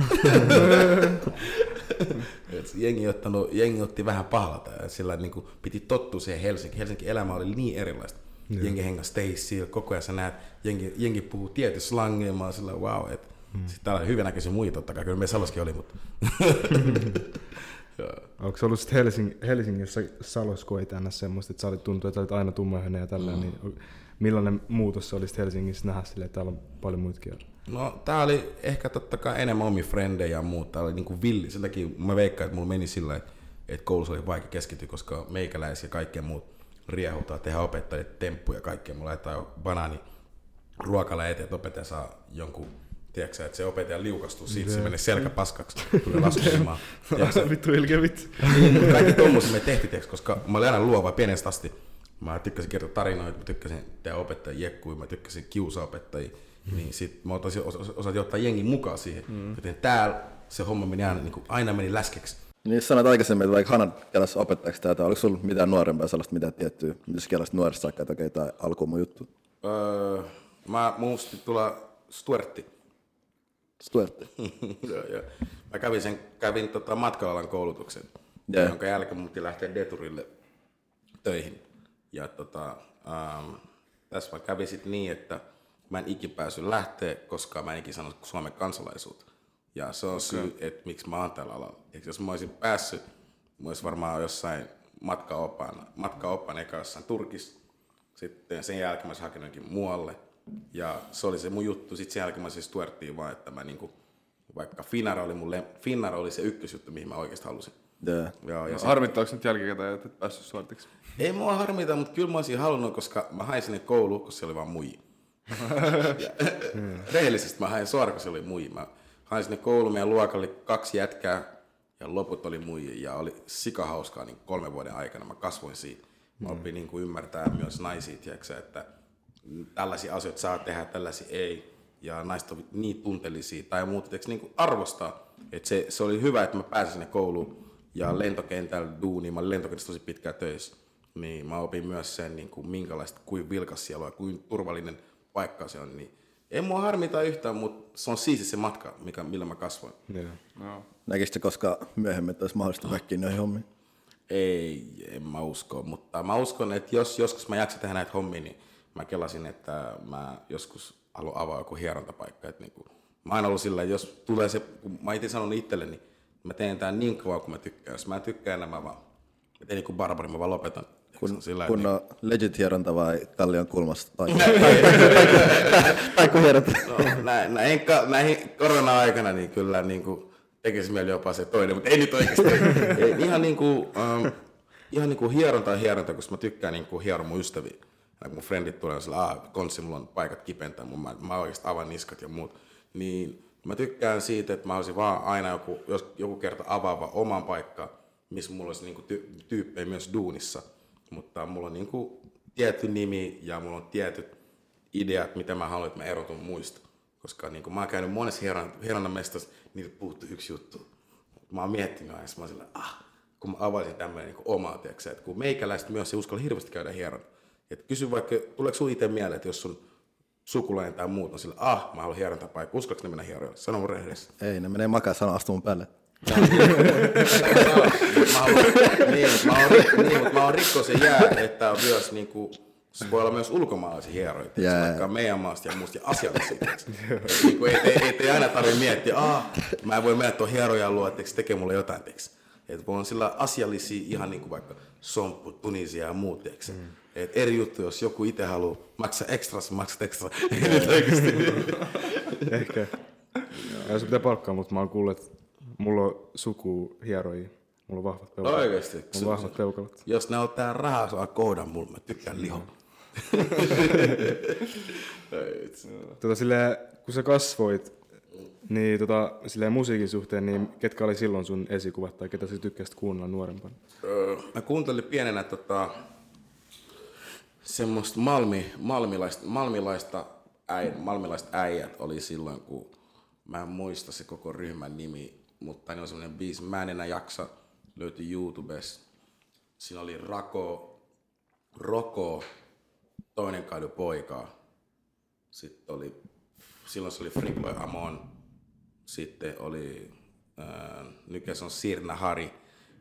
jengi, ottanut, jengi otti vähän pahalla sillä niin kuin piti tottua siihen Helsinki. Helsinki elämä oli niin erilaista. Yeah. Jengi hengas Stacy, koko ajan sä näet, jengi, jengi puhuu tietysti slangia, mä sillä wow, että mm. sitten täällä hyvänäköisiä muita totta kai, kyllä me Saloskin oli, mutta <laughs> Onko se ollut Helsing, Helsingissä Salos koit aina semmoista, että sä olit tuntuu, että olit aina tummahönen ja tällä, mm. niin millainen muutos se olisi Helsingissä nähdä sille, että täällä on paljon muitakin No tää oli ehkä totta kai enemmän omi frendejä ja muuta. Tää oli niinku villi. Sen takia mä veikkaan, että mulla meni sillä että, että koulussa oli vaikea keskittyä, koska meikäläisiä ja kaikkea muut riehutaan, tehdä opettajille temppuja ja kaikkea. Mulla laittaa banaani ruokalla eteen, että opettaja saa jonkun Tiedätkö että se opettaja liukastuu siitä, se menee selkä paskaksi, tulee laskumaan. vittu ilkeä vittu. Niin, kaikki tommosia me tehtiin, tiedätkö, koska mä olin aina luova pienestä asti. Mä tykkäsin kertoa tarinoita, mä tykkäsin tehdä opettajia jekkuja, mä tykkäsin kiusaopettajia. Mm. Niin sit mä otasin, os, os, osasin ottaa jengin mukaan siihen. Mm. Joten täällä se homma meni aina, niin kuin, aina meni läskeksi. Niin sanoit aikaisemmin, että vaikka Hanan kelasi opettajaksi tätä, oliko sulla mitään nuorempaa sellaista, mitä tiettyä, mitä sä kelasit nuoresta saakka, että okei, tämä alkuun mun juttu? Öö, mä muusti tulla Stuartti. Stuartti? <laughs> joo, joo. Mä kävin, sen, kävin tota matkailualan koulutuksen, yeah. jonka jälkeen muutti lähteä Deturille töihin. Ja tota, ähm, tässä mä kävin sitten niin, että mä en ikin päässyt lähteä, koska mä en ikin sanonut Suomen kansalaisuutta. Ja se on okay. syy, että miksi mä oon tällä alalla. Et jos mä olisin päässyt, mä olisin varmaan jossain matkaopan, matkaopan eka jossain Turkissa. Sitten sen jälkeen mä olisin hakenut muualle. Ja se oli se mun juttu. Sitten sen jälkeen mä siis tuerttiin vaan, että mä niinku, vaikka Finnar oli, mulle, Finnar oli se ykkösjuttu, mihin mä oikeasti halusin. Yeah. Joo, ja no, Harmittaako nyt jälkikäteen, että et päässyt suortiksi? Ei mua harmita, mutta kyllä mä olisin halunnut, koska mä hain sinne kouluun, koska se oli vaan <laughs> rehellisesti mä hain suoraan, kun se oli muija. Mä hain sinne kouluun, meidän luokalla oli kaksi jätkää ja loput oli muija ja oli sikahauskaa niin kolmen vuoden aikana. Mä kasvoin siitä. Mä mm. opin niin kuin ymmärtää myös naisia, tiiäksä, että tällaisia asioita saa tehdä, tällaisia ei. Ja naiset ovat niin tunteellisia tai muuta, niin kuin arvostaa. Et se, se, oli hyvä, että mä pääsin sinne kouluun ja lentokentällä duuniin. Mä olin lentokentässä tosi pitkään töissä. Niin mä opin myös sen, niin kuin, minkälaista, kuin vilkas siellä on, kuin turvallinen paikka se on. Niin ei mua harmita yhtään, mutta se on siisti se matka, mikä, millä mä kasvoin. Yeah. No. Näkisikö koska myöhemmin, että olisi mahdollista väkkiä noihin hommiin? Ei, en mä usko, mutta mä uskon, että jos joskus mä jaksan tehdä näitä hommia, niin mä kelasin, että mä joskus haluan avaa joku hierontapaikka. Että niin kuin, mä oon ollut sillä, että jos tulee se, kun mä itse sanon itselleni, niin mä teen tämän niin kauan kuin mä tykkään. Jos mä en tykkää enää, mä vaan, mä teen niin kuin barbari, mä vaan lopetan. Kun, sillä, kun niin... on legit hieronta vai kallion kulmasta tai, tai kun hieronta. No, näin, näin, näihin korona-aikana niin kyllä niin kuin, tekisi mieli jopa se toinen, mutta ei nyt oikeasti. <laughs> ei, ihan niin kuin, um, ihan niin kuin hieronta on hieronta, koska mä tykkään niin kuin hieron mun ystäviä. Ja kun mun frendit tulee sillä, ah, kontsi, mulla on paikat kipentää, mun, mä, mä oikeasti avan niskat ja muut. Niin mä tykkään siitä, että mä olisin vaan aina joku, jos, joku kerta avaava oman paikka, missä mulla olisi niinku ty, tyyppejä myös duunissa mutta mulla on niinku tietty nimi ja mulla on tietyt ideat, mitä mä haluan, että mä erotun muista. Koska niinku mä oon käynyt monessa hieronnan mestassa, niitä puuttuu yksi juttu. Mä oon miettinyt aina, mä sillä, ah, kun mä avaisin tämmöinen niinku omaa, tiiäksä, että kun meikäläiset myös ei uskalla hirveästi käydä hieron. Et kysy vaikka, tuleeko sun itse mieleen, että jos sun sukulainen tai muut on sillä, ah, mä haluan hierontapaikka, uskallatko ne mennä hieroille? Sano mun rehellisesti. Ei, ne menee makaa sanoa astuu päälle niin, mä oon, niin, mutta mä oon rikko se jää, että on myös niin kuin, se voi olla myös ulkomaalaisia hieroita, yeah. vaikka meidän maasta ja muista ja asiallisia. niin ei, ei, ei, ei, aina tarvitse miettiä, ah, mä en voi mennä tuon hierojan luo, että tekee mulle jotain. Teksi. Että voi on sillä asiallisia ihan niin kuin vaikka somppu, tunisia ja muut, mm. Et eri juttu, jos joku itse haluaa maksaa ekstra, sä maksat ekstra. Nyt oikeasti. Ehkä. Ja se pitää palkkaa, mutta mä oon kuullut, että mulla on suku hierojia. Mulla on vahvat peukalot. Oikeesti? Mulla on vahvat peukalot. Jos ne ottaa rahaa, saa kohdan mulle. Mä tykkään liho. <laughs> Tota, silleen, kun sä kasvoit, niin tota, silleen musiikin suhteen, niin ketkä oli silloin sun esikuvat tai ketä sä tykkäsit kuunnella nuorempana? Öö, mä kuuntelin pienenä tota, semmoista malmi, malmilaista, malmilaista, äi, malmilaista äijät oli silloin, kun mä en muista se koko ryhmän nimi, mutta ne on semmoinen biisi, mä en enää jaksa, löytyi YouTubesta. Siinä oli Rako, Roko, toinen kaidu poikaa. Sitten oli, silloin se oli Frickboy Amon, sitten oli, ää, nykyään se on Sirna Hari,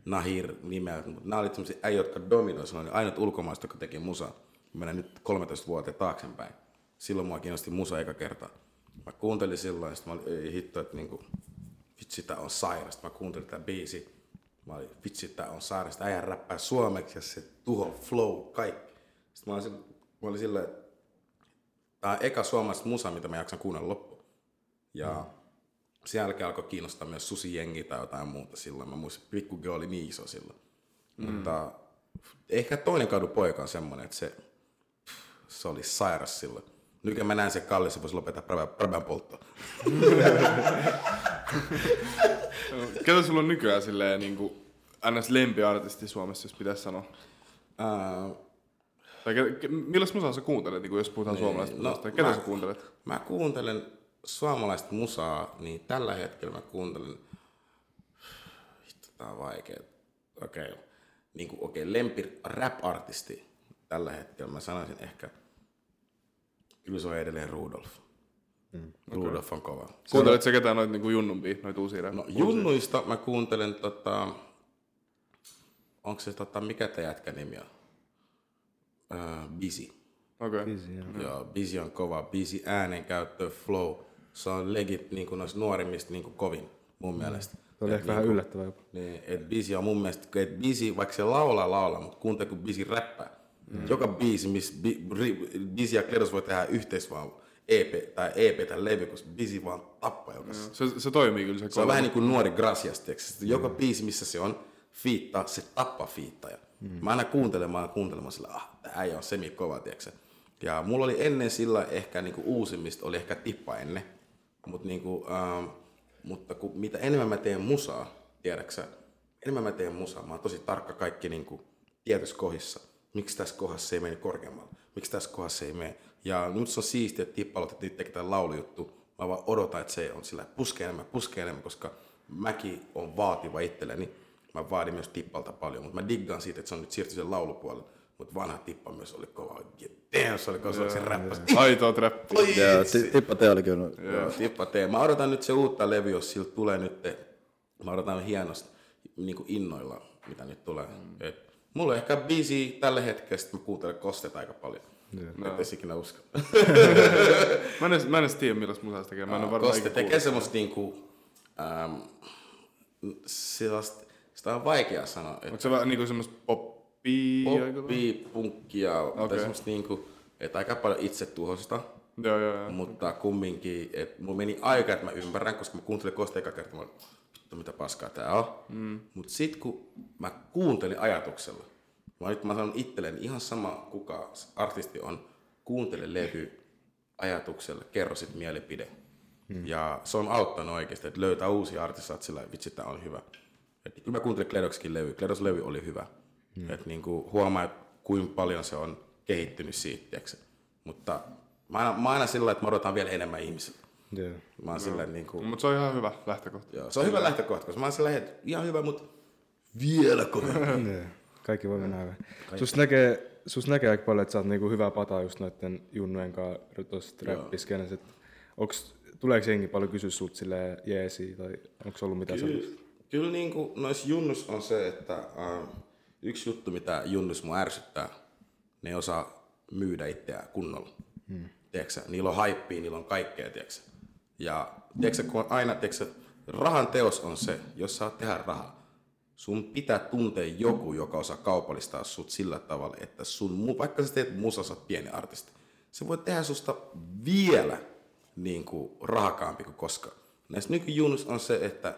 Nahir nimeltä, mutta nämä olivat sellaisia äijä, jotka dominoi, se oli ainut ulkomaista, joka teki musa. Mennään nyt 13 vuotta taaksepäin. Silloin mua kiinnosti musa eka kerta. Mä kuuntelin silloin, sitten mä olin, ei hitto, että niinku, vitsi, tää on sairasta. Mä kuuntelin tätä biisi. Mä olin, vitsi, tää on sairasta. Äijä räppää suomeksi ja se tuho, flow, kaikki. Sitten mä olin, mä olin silleen, että tää on eka suomalaista musa, mitä mä jaksan kuunnella loppuun. Ja sen jälkeen alkoi kiinnostaa myös susijengi tai jotain muuta silloin. Mä muistin, Pikku oli niin iso silloin. Mm. Mutta ehkä toinen kadu poika on semmoinen, että se, se oli sairas silloin. Nykyään mä näen sen kallis, se voisi lopettaa präbän polttoa. Ketä sulla on nykyään silleen niin kuin ns. lempiartisti Suomessa, jos pitäisi sanoa? Ää, Tai ke, ke, millaista musaa sä kuuntelet, niin kuin jos puhutaan suomalaisesta no, musasta? Ketä mä- sä kuuntelet? Mä kuuntelen suomalaista musaa, niin tällä hetkellä mä kuuntelen... Vittu, tää on vaikea. Okei. Okay. Niin kuin, okei, okay, lempi rap-artisti tällä hetkellä mä sanoisin ehkä... Kyllä se on edelleen Rudolf. Mm. Rudolf on kova. Kuuntelet sä ketään noita niin junnumpia, noita uusia rap? No, junnuista mä kuuntelen tota... Onko se tota, mikä tämä jätkä nimi on? Uh, Busy. Okei. Okay. Easy, joo. Joo, Busy on kova. Busy äänenkäyttö, flow. Se on legit niin kuin noista nuorimmista niin kuin kovin mun mielestä. Se oli Et ehkä vähän niinku- yllättävää jopa. Niin, et Busy on mun mielestä, että Busy, vaikka se laulaa laulaa, mutta kuuntele kun Busy räppää. Mm. Joka biisi, missä Busy ja Kledos voi tehdä yhteis vaan EP tai EP tai levy, koska Busy vaan tappaa jokaisessa. Se, se toimii kyllä se, Se on vähän niin kuin nuori Gracias? Joka biisi, missä se on fiitta, se tappaa fiittaja. Mm. Mä aina kuuntelemaan kuuntelemaan sillä, ah, tää äijä on semi kova, tiiäks? Ja mulla oli ennen sillä ehkä niinku uusimmista, oli ehkä tippa ennen. Mut niinku, ähm, mutta kun, mitä enemmän mä teen musaa, tiedäksä, enemmän mä teen musaa, mä oon tosi tarkka kaikki niinku tietyssä kohdissa. Miksi tässä kohdassa se ei mene korkeammalle? Miksi tässä kohdassa se ei mene? Ja nyt se on siistiä, että tippalot, että nyt tekee laulujuttu. Mä vaan odotan, että se on sillä puskee enemmän, puskee enemmän, koska mäkin on vaativa itselleni. Mä vaadin myös tippalta paljon, mutta mä diggaan siitä, että se on nyt siirtynyt sen laulupuolelle. Mutta vanha tippa myös oli kova. Damn, se oli kova, se räppäsi. Aitoa Joo, ti- tippa te oli kyllä. Joo, tippa tee. Mä odotan nyt se uutta levy, jos siltä tulee nyt. Mä odotan hienosti niin kuin innoilla, mitä nyt tulee. Mm. Et, mulla on ehkä biisi tällä hetkellä, sit mä kuuntelen kosteet aika paljon. Joo. Et edes ikinä usko. Mä en, edes- mä en edes tiedä, millaista musaa se tekee. Mä en ole varmaan Koste ikinä tekee semmoista niinku, ähm, sellaista, sitä on vaikea sanoa. Et Onko se vähän niinku semmoista poppia? aika lailla? poppi, punkkia, okay. tai semmoista niinku, että aika paljon itsetuhosta. Joo, joo, joo. Mutta kumminkin, että mulla meni aika, että mä ymmärrän, koska mä kuuntelin Kosta eka kertaa, vittu mitä paskaa tää on. Mm. Mutta sit kun mä kuuntelin ajatuksella, mä nyt mä sanon itselleni ihan sama kuka artisti on, kuuntele levy ajatuksella, kerro sit mielipide. Mm. Ja se on auttanut oikeasti, että löytää uusia artisteja, että sillä vitsi tää on hyvä. Et kyllä mä kuuntelin Kledokskin levy, Kledos levy oli hyvä. Mm. Että niinku huomaa, että kuinka paljon se on kehittynyt siitä, tiiäksä. Mutta mä aina, mä aina sillä että mä odotan vielä enemmän ihmisiltä. Joo. Mä oon sillä niin kuin, Mutta se on ihan hyvä lähtökohta. joo, se on hyvä lähtökohta, koska mä oon sillä että ihan hyvä, mutta vielä kovempi. Kaikki voi mennä hyvin. Sus näkee, sus näkee aika paljon, että sä oot niinku hyvä pata just noiden junnujen kanssa tuosta räppiskenessä. Onks, tuleeko jengi paljon kysyä sut silleen jeesi tai onko ollut mitään Kyllä, sellaista? kyllä niin kuin noissa junnus on se, että äh, yksi juttu, mitä junnus mua ärsyttää, ne osaa myydä itseään kunnolla. Hmm. Tiedätkö, niillä on haippia, niillä on kaikkea, tiedätkö. Ja tiedätkö, kun on aina, tiedätkö, rahan teos on se, jos saat tehdä rahaa, sun pitää tuntea joku, joka osaa kaupallistaa sut sillä tavalla, että sun, vaikka sä teet musa, sä oot pieni artisti, se voi tehdä susta vielä niin kuin rahakaampi kuin koskaan. Näissä nykyjunnus on se, että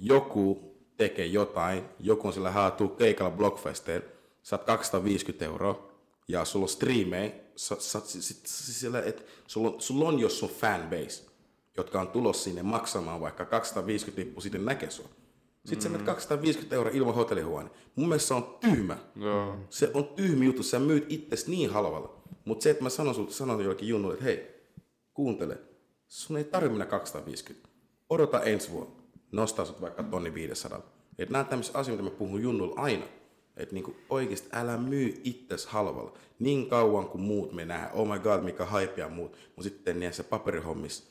joku tekee jotain, joku on sillä haatu keikalla Blockfesteillä, saat 250 euroa, ja sulla on striimejä, sillä, et, sulla, on, sulla on jos sun fanbase, jotka on tulossa sinne maksamaan vaikka 250 lippua, sitten näkee sua. Sitten sä menet 250 euroa ilman hotellihuone. Mun mielestä se on tyhmä. Joo. Se on tyhmä juttu, sä myyt itses niin halvalla. Mutta se, että mä sanon, sul, sanon jollekin junnulle, että hei, kuuntele, sun ei tarvitse mennä 250. Odota ensi vuonna. Nostaa sut vaikka tonni 500. Että nämä tämmöisiä asioita, mitä mä puhun junnulla aina. Että niinku oikeasti älä myy itses halvalla. Niin kauan kuin muut me nähdään, oh my god, mikä hype ja muut. Mutta sitten näissä paperihommissa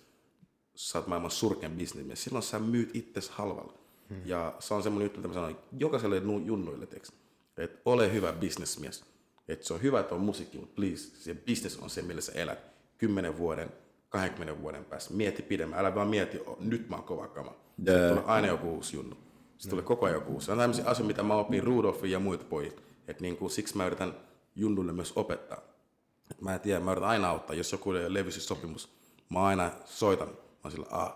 sä oot maailman surkein bisnesmies. Silloin sä myyt itses halvalla. Hmm. Ja se on semmoinen juttu, mitä mä sanoin jokaiselle nu- junnuille, tiiäks, että ole hyvä bisnesmies. Että se on hyvä, että on musiikki, mutta please, se business on se, millä sä elät 10 vuoden, 20 vuoden päästä. Mieti pidemmän, älä vaan mieti, nyt mä oon kova kama. Yeah. Jää. Tulee aina joku uusi junnu. Se tulee koko ajan joku uusi. Se on tämmöisiä asioita, mitä mä opin Rudolfin ja muilta pojilta. Että niinku, siksi mä yritän junnulle myös opettaa. Et mä en tiedä, mä yritän aina auttaa, jos joku ei ole levysysopimus. Mä aina soitan, mä oon sillä, ah,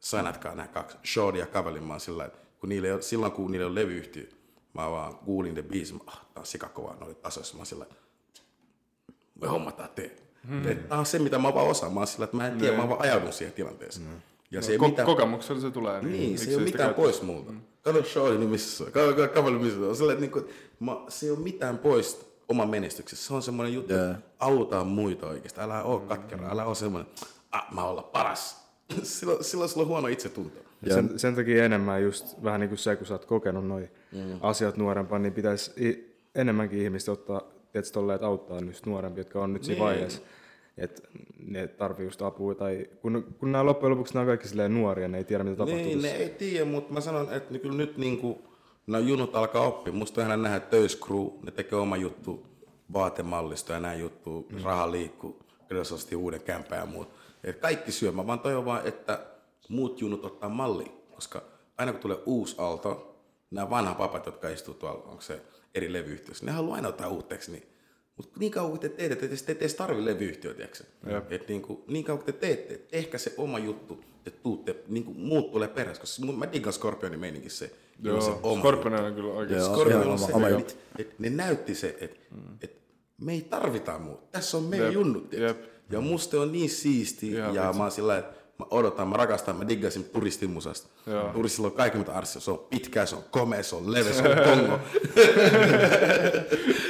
sanatkaa nämä kaksi, Shorty ja Kavelin, mä oon sillä, kun ole, silloin kun niillä on levyyhtiö, mä vaan kuulin ne biisin, mä, ah, tää on sikakovaa noita tasoissa, mä oon sillä, me hommataan te. Hmm. Tää on se, mitä mä vaan osaan, mä oon sillä, että mä en tiedä, mä oon vaan ajaudun siihen tilanteeseen. Hmm. Ja se ei Ko- mitään, kokemuksella se tulee. niin, miksi se ei ole mitään käyttää? pois multa. Mm. Kato Shorty, niin missä se on. Kato, kato missä se on. Sillä, että niinku, mä, se ei ole mitään pois oman menestyksestä. Se on semmoinen juttu, että autaa muita oikeasti. Älä oo katkera, älä oo semmoinen, ah, mä oon olla paras. Silloin, silloin sulla on huono itsetunto. Sen, sen takia enemmän just vähän niin kuin se, kun sä oot kokenut noi mm. asiat nuorempana, niin pitäisi enemmänkin ihmistä ottaa, tietysti tolleen, että auttaa nyt nuorempia, jotka on nyt siinä Niin. vaiheessa. Että ne tarvii just apua, tai kun, kun nämä loppujen lopuksi nämä on kaikki silleen nuoria, ne ei tiedä mitä tapahtuu. Niin, ne ei tiedä, mutta mä sanon, että kyllä nyt niin kuin, nämä junut alkaa oppia. Musta on ihan nähdä töyscrew, ne tekee oma juttu vaatemallisto ja näin juttu, mm. raha liikkuu, Grills osti uuden kämpän ja muut. Et kaikki syö, mä vaan toivon vaan, että muut junut ottaa malli, koska aina kun tulee uusi aalto, nämä vanha papat, jotka istuu tuolla, onko se eri levyyhtiössä, ne haluaa aina ottaa uutteeksi, niin mutta niin kauan kuin te teette, te, te ette edes tarvi levyyhtiöä, tiedätkö? Et niin, kuin, niin kauan kuin te teette, et ehkä se oma juttu, te tuutte, niin kuin muut tulee perässä, koska mä diggan Scorpionin meininkin se, on se Joo, oma Scorpion on kyllä oikein. Joo. Scorpion on se, oma että juttu. et, ne näytti se, että et, me ei tarvita muuta. Tässä on meidän junnut. jep. Ja musta on niin siisti ja vitsi. mä oon sillä että mä odotan, mä rakastan, mä diggasin turistimusasta. Joo. Turistilla on kaikki mitä arssia. Se on pitkä, se on komea, se on leveä, se on kongo. <laughs>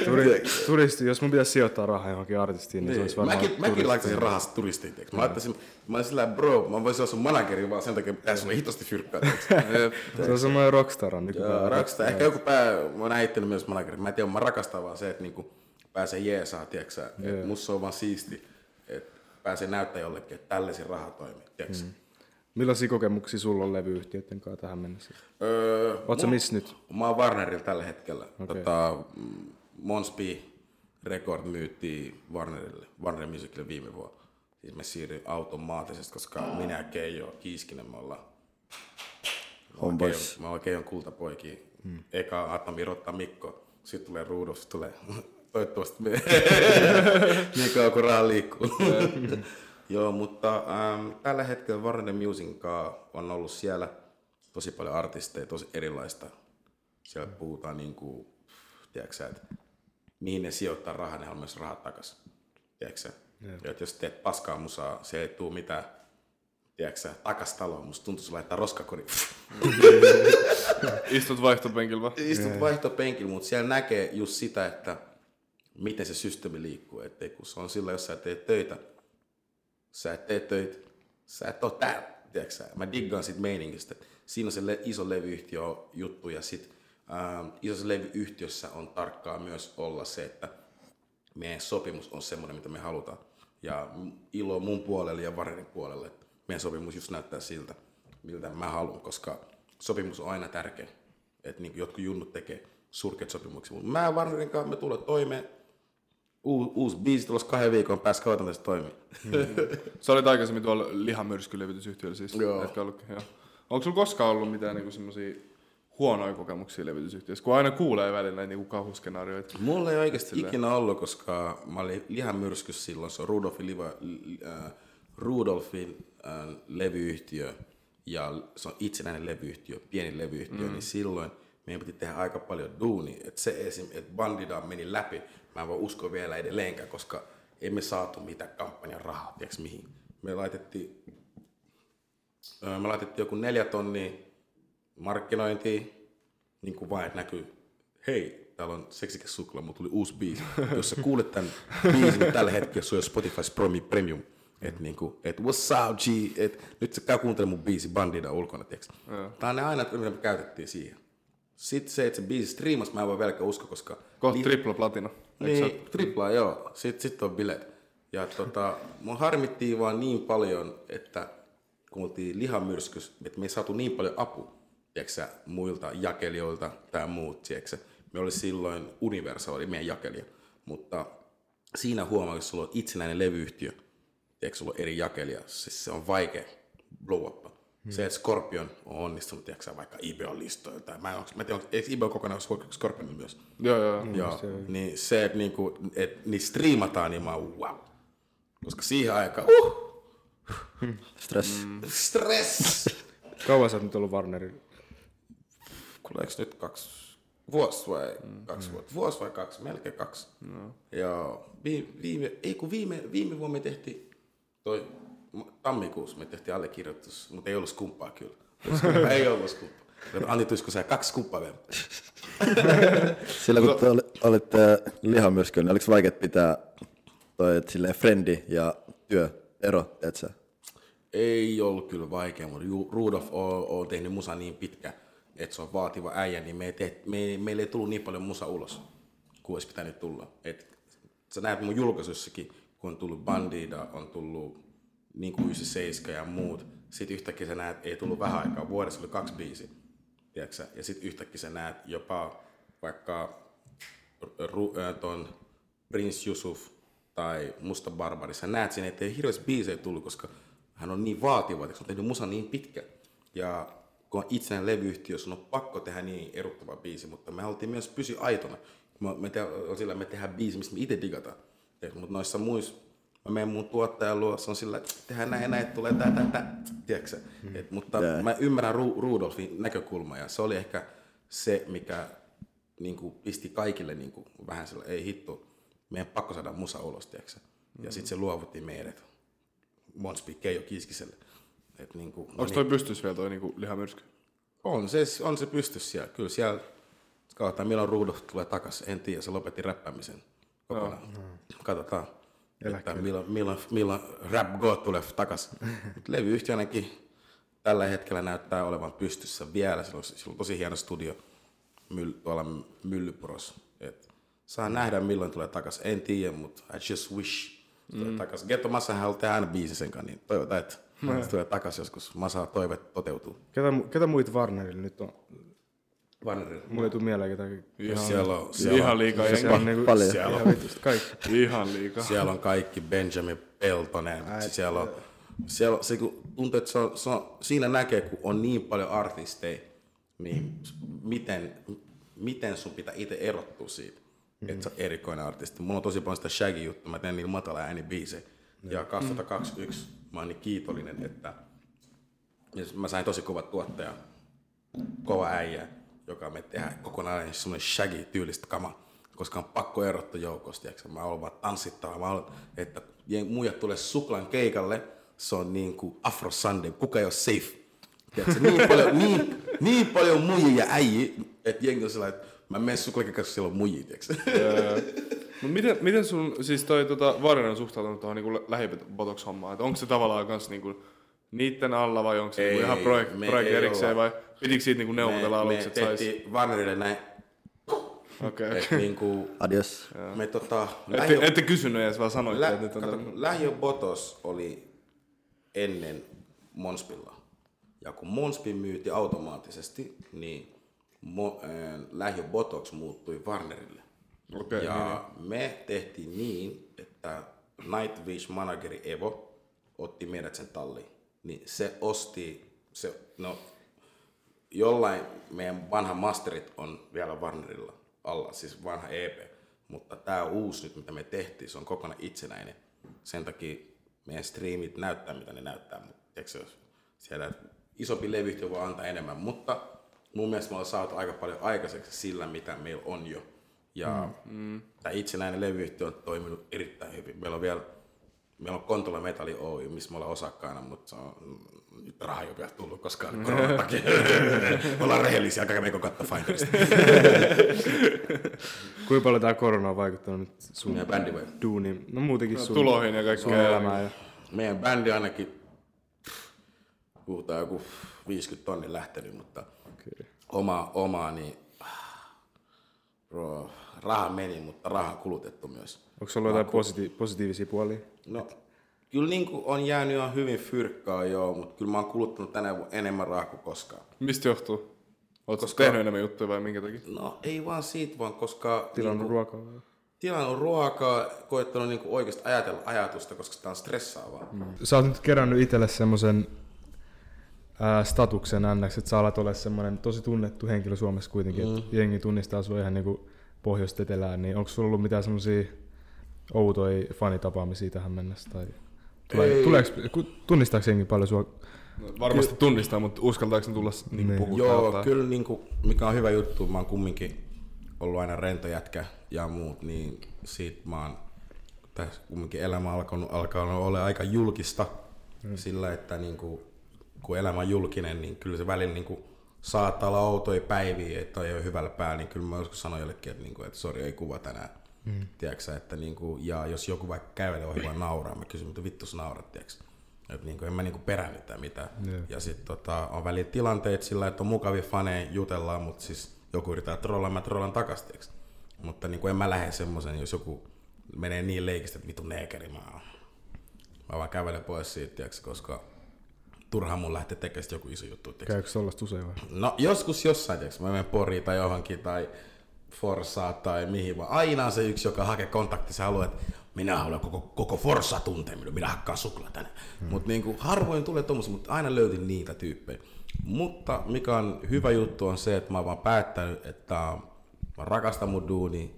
Turi, turisti, jos mun pitäisi sijoittaa rahaa johonkin artistiin, niin, se olisi varmaan mäkin, mäkin laittaisin rahasta turistiin. tiiäks. Mä laittaisin, mä olisin sillä, bro, mä voisin olla sun manageri vaan sen takia, että sulle hitosti fyrkkää. <laughs> Se on semmoinen rockstar Joo, nykypäivänä. rakastaa. Ehkä joku pää, mä näin itteni myös manageri. Mä en tiedä, mä rakastan vaan se, että niinku pääsee jeesaa, tiedätkö sä. Yeah. Musta on vaan siisti, että pääsee näyttää jollekin, että tällaisen raha toimii, mm. Millaisia kokemuksia sulla on levyyhtiöiden kanssa tähän mennessä? öö, sä missä nyt? Mä oon Warnerilla tällä hetkellä. Okay. Tota, mm, Monsby Record myytiin Warnerille, Warner Musicille viime vuonna. Siis me siirryin automaattisesti, koska minä ja Keijo Kiiskinen me ollaan Homeboys. Mä oon Keijon kultapoikia. Hmm. Eka Atomi Rotta Mikko, sitten tulee Rudolf, sitten tulee toivottavasti me. niin kauan kuin raha liikkuu. Joo, mutta ähm, tällä hetkellä Warner Musicin on ollut siellä tosi paljon artisteja, tosi erilaista. Siellä puhutaan niin kuin, tiedätkö että mihin ne sijoittaa rahaa, ne haluaa myös rahat takaisin. Tiedätkö? Ja jos teet paskaa musaa, se ei tuu mitään, tiedätkö takas taloon. Musta tuntuu, että laittaa roskakori. Istut vaihtopenkillä. Istut vaihtopenkillä, mutta siellä näkee just sitä, että miten se systeemi liikkuu. Että kun se on sillä, jos sä teet töitä, sä et tee töitä, sä et ole täällä. Tiedätkö? Mä diggaan sit meiningistä. Siinä on se le- iso levyyhtiö juttu ja sit ähm, isossa levyyhtiössä on tarkkaa myös olla se, että meidän sopimus on semmoinen, mitä me halutaan. Ja ilo mun puolelle ja Varenin puolelle, meidän sopimus just näyttää siltä, miltä mä haluan, koska sopimus on aina tärkeä. Että niin jotkut junnut tekee surkeat sopimuksia. Mutta mä kanssa me tulee toimeen. Uu, uusi biisi tulossa kahden viikon päästä, kauan tästä toimii. Sä olit aikaisemmin tuolla lihamyrskylevytysyhtiöllä siis. Joo. Etkä ollutkin, joo. Onko sulla koskaan ollut mitään niinku semmosia huonoja kokemuksia levytysyhtiössä, kun aina kuulee välillä näitä niinku kauhuskenaarioita. Mulla ei oikeasti Silleen. ikinä ollut, koska mä olin lihamyrskys silloin, se on Rudolfin, liva, äh, Rudolfin äh, levyyhtiö ja se on itsenäinen levyyhtiö, pieni levyyhtiö, mm. niin silloin meidän piti tehdä aika paljon duunia. Että se esim, että Bandida meni läpi, mä en voi uskoa vielä edelleenkään, koska emme saatu mitään kampanjan rahaa, tiedätkö mihin. Me laitettiin, äh, me laitettiin joku neljä tonnia markkinointiin, niin kuin vain, että näkyy, hei, täällä on seksikäs suklaa, mutta tuli uusi biisi. Jos sä kuulet tämän biisin tällä hetkellä, se on Spotify Promi Premium. Et niinku, et what's up G, et nyt sä käy kuuntelemaan mun biisi Bandida ulkona, tiiäks. Tää on ne aina, mitä me käytettiin siihen. Sitten se, että se biisi striimas, mä en voi vieläkään uskoa, koska... Kohta tripla platina. Niin, triplaa, joo. Sitten sit on bileet. Ja tota, mun harmittiin vaan niin paljon, että kun oltiin lihamyrskys, että me ei saatu niin paljon apua, tiedätkö muilta jakelijoilta tai muut, tiedätkö. Me oli silloin Universal, oli meidän jakelija. Mutta siinä huomaa, jos sulla on itsenäinen levyyhtiö, tiedätkö, sulla on eri jakelija, siis se on vaikea blow up. Hmm. Se, että Scorpion on onnistunut, tiedätkö vaikka Ibeon listoilla, tai mä en, onks- mä en tiedä, eikö Ibeon kokonaan Scorpion myös? Joo, joo. Joo, niin se, että niinku, et, niin striimataan, niin mä oon wow. Koska siihen aikaan, uh, Stress. Mm. stress. <laughs> Kauan sä oot nyt ollut Warnerin? Kuuleeko nyt kaksi, vuosi vai kaksi vuotta? Vuosi vai kaksi? Melkein kaksi. No. Ja viime, viime, ei kun viime, viime vuonna me tehtiin, toi tammikuussa me tehtiin allekirjoitus, mutta ei ollut skumppaa kyllä. Koska ei ollut skumppaa. Antti, tulisiko sä kaksi skumppaa vielä? <laughs> Silloin kun te oli- olitte lihamyrskyn, niin oliko vaikea pitää toi silleen frendi ja työ ero, et sä? Ei ollut kyllä vaikea, mutta Rudolf on, on tehnyt musa niin pitkä, että se on vaativa äijä, niin me ei teht, me, ei- meille ei tullut niin paljon musa ulos, kuin olisi pitänyt tulla. Et, sä näet mun julkaisussakin, kun on tullut Bandida, on tullut niin kuin 97 ja muut. Sitten yhtäkkiä sä näet, ei tullut vähän aikaa, vuodessa oli kaksi biisiä. tiedätkö? Ja sitten yhtäkkiä sä näet jopa vaikka ru, äh, ton Prince Yusuf tai Musta Barbari, sä näet siinä, että ei hirveästi biisejä tullut, koska hän on niin vaativa, että on tehnyt musa niin pitkä. Ja kun on itsenäinen levyyhtiö, sun on pakko tehdä niin eruttava biisi, mutta me haluttiin myös pysyä aitona. Me, te, sillä me tehdään biisi, mistä me itse digataan. Mutta noissa muissa, mä menen mun tuottajan luo, se on sillä, että tehdään näin ja näin, että tulee tää, tää, tää. Tiedätkö? sä? Et, mutta Jää. mä ymmärrän Ru- Rudolfin näkökulma ja se oli ehkä se, mikä niin kuin, pisti kaikille niin kuin, vähän sillä, ei hitto, meidän pakko saada musa ulos, tiedätkö? sä? Ja sitten se luovutti meidät. Monspi Keijo Kiskiselle. Et, niin kuin, Onko toi pystys vielä toi niinku lihamyrsky? on se, on se pystys siellä. Kyllä siellä, katsotaan milloin Rudolf tulee takaisin. En tiedä, se lopetti räppäämisen kokonaan. Katsotaan, että milloin, milloin, milloin Rap God tulee takaisin. <laughs> Mut Levyyhtiö ainakin tällä hetkellä näyttää olevan pystyssä vielä. Sillä on, sillä on tosi hieno studio myll, tuolla Myllypuros. Et saa nähdä milloin tulee takaisin. En tiedä, mutta I just wish tulee takaisin. Ghetto Massahan haluaa tehdä aina biisi sen kanssa, niin toivotaan, että se tulee takaisin joskus. Massa toive toteutuu. Ketä, ketä muita Warnerilla nyt on? Vannerilla. Mulla ei tule mieleen ketä. Ihan, siellä on, siellä Ihan liikaa Siellä jengiä. on niinku, Paljon. Siellä on kaikki. Ihan liikaa. siellä on kaikki Benjamin Peltonen. Siellä on, siellä on, se kun tuntuu, että se on, se on, siinä näkee, kun on niin paljon artisteja, niin miten, miten sun pitää itse erottua siitä, mm. että sä oot erikoinen artisti. Mulla on tosi paljon sitä shaggy-juttua, mä teen niillä matala ääni biisejä. Ja 2021 mä oon niin kiitollinen, että mä sain tosi kovat tuottaja, kova äijä, joka me tehdään kokonaan semmoinen shaggy tyylistä kama, koska on pakko erottaa joukosta. tiiäksä. Mä haluan vaan tanssittava. Mä haluan, että muijat tulee suklan keikalle, se on niin kuin Afro Sunday, kuka ei ole safe. Tiedätkö, niin, paljon, niin, niin paljon muijia ja äijä, että jengi on sellainen, että mä menen suklakeikalle, koska siellä on muijia. tiiäksä. No miten, miten sun, siis toi tota, Varinen on suhtautunut tuohon niinku lähibotox-hommaan? Onko se tavallaan kans niinku niitten alla vai onko se Ei, niinku ihan projek- projekti erikseen vai pitikö siitä niinku neuvotella me, aluksi, me että sais? tehtiin Warnerille näin, Okei, että okei. niin kuin, Adios. me tota, Ette, ette kysynyt edes, vaan sanoitte, Lä, että nyt on kato, tämmönen- Lähiö Botos oli ennen Monspilla. Ja kun Monspi myyti automaattisesti, niin Mo, äh, Lähiö Botox muuttui Warnerille. Okei, ja me tehtiin niin, että Nightwish manageri Evo otti meidät sen talliin. Niin se osti, se, no, jollain meidän vanha masterit on vielä Warnerilla alla, siis vanha EP. Mutta tämä uusi nyt, mitä me tehtiin, se on kokonaan itsenäinen. Sen takia meidän streamit näyttää, mitä ne näyttää. Mutta eikö se jos siellä isompi levyyhtiö voi antaa enemmän. Mutta mun mielestä me ollaan saatu aika paljon aikaiseksi sillä, mitä meillä on jo. Ja mm. tämä itsenäinen levyyhtiö on toiminut erittäin hyvin. Meillä on vielä Meillä on Kontola Metalli Oy, missä me ollaan osakkaana, mutta se on nyt raha ei ole vielä tullut koskaan <laughs> koronan takia. me ollaan rehellisiä, käydä meikö katto Finderista. <laughs> Kuinka paljon tämä korona on vaikuttanut nyt sun Meidän bändi vai? duuniin? No muutenkin sun, tuloihin ja sun kaikkea. elämään. Ja... Meidän bändi ainakin, puhutaan joku 50 tonni lähtenyt, mutta Okay. oma, oma niin bro, raha meni, mutta raha kulutettu myös. Onko sulla jotain positi- positiivisia puolia? No, kyllä niin kuin on jäänyt ihan hyvin fyrkkaa joo, mutta kyllä mä oon kuluttanut tänä vuonna enemmän rahaa kuin koskaan. Mistä johtuu? Oletko Koska- tehnyt enemmän juttuja vai minkä takia? No ei vaan siitä, vaan koska Tilannut niinku, ruokaa? tilannut ruokaa, koettanut niinku oikeasti ajatella ajatusta, koska sitä on stressaavaa. Mm. Sä oot nyt kerännyt itselle semmoisen statuksen NX, että sä alat olla semmoinen tosi tunnettu henkilö Suomessa kuitenkin, mm. että jengi tunnistaa sua ihan niinku pohjoista etelään, niin onko sulla ollut mitään semmoisia outoja fanitapaamisia tähän mennessä? Tai tulee, tuleeko, ku- tunnistaako jengi paljon sua? No, varmasti tunnistaa, mutta uskaltaako ne tulla niin Niin. puhua Joo, täältä? kyllä niinku, mikä on hyvä juttu, mä oon kumminkin ollut aina rentojätkä ja muut, niin siitä mä oon tässä kumminkin elämä alkanut, alkanut olla aika julkista mm. sillä, että niinku, kun elämä on julkinen, niin kyllä se välillä niinku, saattaa olla outoja päiviä, että ei ole hyvällä päällä, niin kyllä mä joskus sanoin jollekin, että, niinku, että sori, ei kuva tänään. Mm. Tiedätkö, että niinku, ja jos joku vaikka kävelee ohi vaan nauraa, mä kysyn, mitä vittu sä naurat, tiedätkö? Että niinku, en mä niinku perännyt mitään. Joo. Ja sitten tota, on välillä tilanteet sillä, että on mukavia faneja, jutellaan, mutta siis joku yrittää trollaa, mä trollan takas, tiiäks. Mutta niin kuin en mä lähde semmoisen, jos joku menee niin leikistä, että vittu neekeri, mä, mä vaan kävelen pois siitä, tiiäks, koska turha mun lähteä tekemään joku iso juttu. Tiiäks. Käykö tollaista usein vai? No joskus jossain, tiiäks, mä menen Poriin tai johonkin tai Forssaa tai mihin, vaan aina on se yksi, joka hakee kontakti, se haluaa, että minä haluan koko, koko Forssa tuntea minua, minä hakkaan suklaa tänne. Hmm. Mutta niinku, harvoin tulee tommosia, mutta aina löytin niitä tyyppejä. Mutta mikä on hyvä juttu on se, että mä oon vaan päättänyt, että mä rakastan mun duuni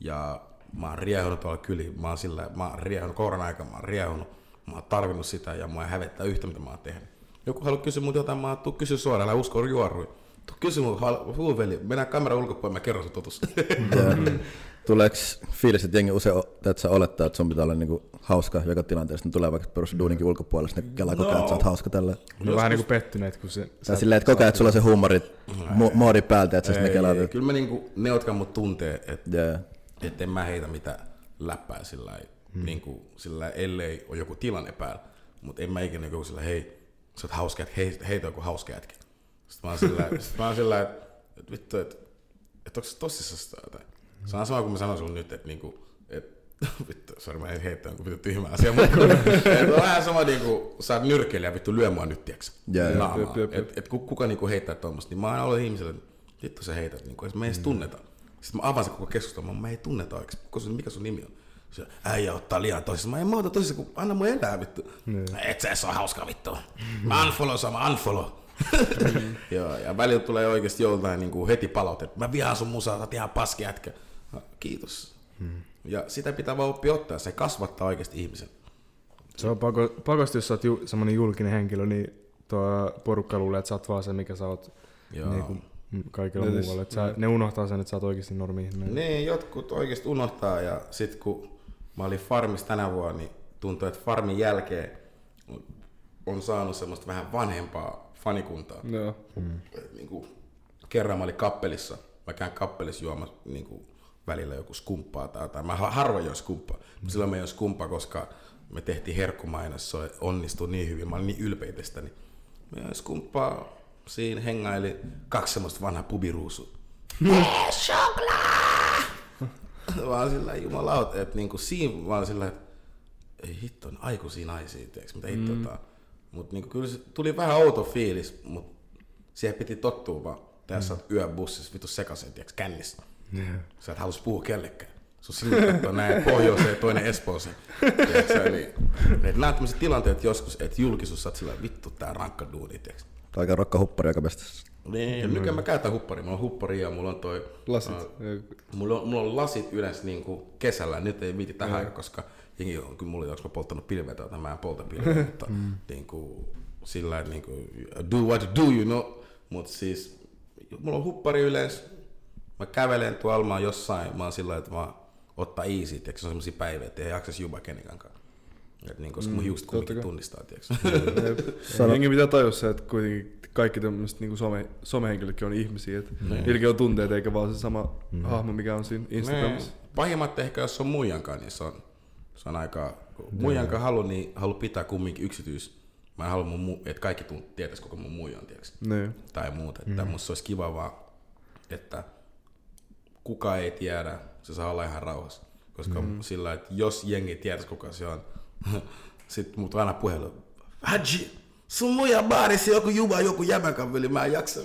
ja mä oon riehunut tuolla kyliin. Mä oon sillä, mä oon riehunut koronan aikana, mä oon riehunut, mä oon tarvinnut sitä ja mua ei hävettää yhtä, mitä mä oon tehnyt. Joku haluaa kysyä mut jotain, mä oon, tuu kysy suoraan, älä usko juorui. Kysy mun, huuveli, mennään kameran ulkopuolelle, mä kerron sun totuus. Tuleeko fiilis, että jengi usein että sä olettaa, että sun pitää olla niinku hauska joka tilanteessa, niin tulee vaikka perus duuninkin ulkopuolella, ne kelaa koko ajan, että sä oot hauska tällä. No vähän niinku pettyneet, kun se... Tai silleen, että koko ajan, että sulla on se huumori, mo- moodi päältä, että sä ne Ei, kelaat. kyllä mä niinku, ne, jotka mut tuntee, että Jaa. et en mä heitä mitä läppää sillä lailla, niinku, sillä lailla, ellei ole joku tilanne päällä. Mutta en mä ikinä joku sillä hei, sä oot hauska hei, heitä joku hauska jätkä. Sitten mä oon sillä sit mä oon sillä että et vittu, että et onko se tosissaan tai jotain. Se on sama kuin mä sanon sulle nyt, että niinku, et, <laughs> vittu, sori mä en heittää jonkun vittu tyhmä asia, mutta <laughs> et on vähän sama niinku, sä oot nyrkkeilijä, vittu lyö mua nyt, tiiäks, Jaa, jaa. naamaa. Jep, jep, jep. Et, et ku- kuka niinku heittää tuommoista, niin mä aina olen ihmiselle, että vittu sä heität, niinku, et me ei edes tunneta. Sitten mä avaan sen koko keskustelun, mä, mä ei tunneta oikeesti, mikä sun nimi on? Se äijä ottaa liian tosissaan. Mä en mä ota tosissaan, kun anna mun elää vittu. Et sä edes ole hauska vittu. Mä unfollow sama unfollow. <laughs> Joo, ja välillä tulee oikeesti joltain niin kuin heti palautetta. Mä vihaan sun musaa, sä oot ihan paski jätkä. No, Kiitos. Ja sitä pitää vaan oppia ottaa, se kasvattaa oikeasti ihmisen. Se on pako, pakosti, jos sä oot ju, semmonen julkinen henkilö, niin tuo porukka luulee, että sä oot vaan se, mikä sä oot Joo. niin kuin kaikilla Ne muualla. Että sä, ne unohtaa sen, että sä oot oikeasti normi ihminen. Niin, jotkut oikeasti unohtaa ja sit kun mä olin Farmissa tänä vuonna, niin tuntui, että Farmin jälkeen on saanut semmoista vähän vanhempaa fanikuntaa. Joo. Et Niinku, kerran mä olin kappelissa, mä käyn kappelissa juomassa niinku, välillä joku skumppaa tai jotain. Mä ha- harvoin join skumppaa, mutta silloin mä join skumppaa, koska me tehtiin herkkumainos, se onnistui niin hyvin, mä olin niin ylpeä niin mä join skumppaa, siinä hengaili kaksi semmoista vanhaa pubiruusua. <laughs> vaan sillä jumalauta, että niinku siinä vaan sillä, että ei hitto, on aikuisia naisia, tiiäks, mitä hitto mm. Mutta niinku, kyllä se tuli vähän outo fiilis, mutta siihen piti tottua vaan. Tehdä sä oot yöbussissa vitu sekaisin, tiiäks, kännissä. Sä et halus puhua kellekään. Sun silmät kattoo näin pohjoiseen ja toinen Espooseen. Niin, nämä on tämmöiset tilanteet joskus, että julkisuus sä oot sillä vittu tää rankka duuni, tiiäks. Kaiken rokka huppari joka mestassa. Niin, nykyään mä käytän hupparia. Mulla on huppari ja mulla on toi... Lasit. äh, mulla, on, mulla on lasit yleensä niinku kesällä. Nyt ei viiti tähän, mm. koska jengi on kyllä mulla, onko mä polttanut pilveä tai mä en polta pilveä, <laughs> mutta niinku, sillä että niinku, do what you do, you know. Mutta siis, mulla on huppari yleensä. Mä kävelen tuolla, mä oon jossain, mä oon sillä että mä ottaa easy, tiiäks, se on semmosia päiviä, että ei jaksaisi juba kenenkään Et niin, koska mun hiukset kumminkin kai. tunnistaa, tiiäks. <laughs> Jengi pitää tajua se, että kuitenkin kaikki tämmöiset niinku some, somehenkilötkin on ihmisiä, että niilläkin on tunteet eikä vaan se sama hahmo, mikä on siinä Instagramissa. Nee. Pahimmat ehkä, jos on muijankaan, niin se on, se on aika... Muijankaan halu, niin halu pitää kumminkin yksityis. Mä en halua, mun, että kaikki tunt, tietäis koko mun muijan. Niin. Tai muuta. Että musta se olisi kiva vaan, että kuka ei tiedä, se saa olla ihan rauhassa. Koska mm. sillä, että jos jengi tietäisi kuka se on, <laughs> sitten mut aina puhelu, Haji, sun muija baarissa joku juba, joku jämän kaveli, mä en jaksa.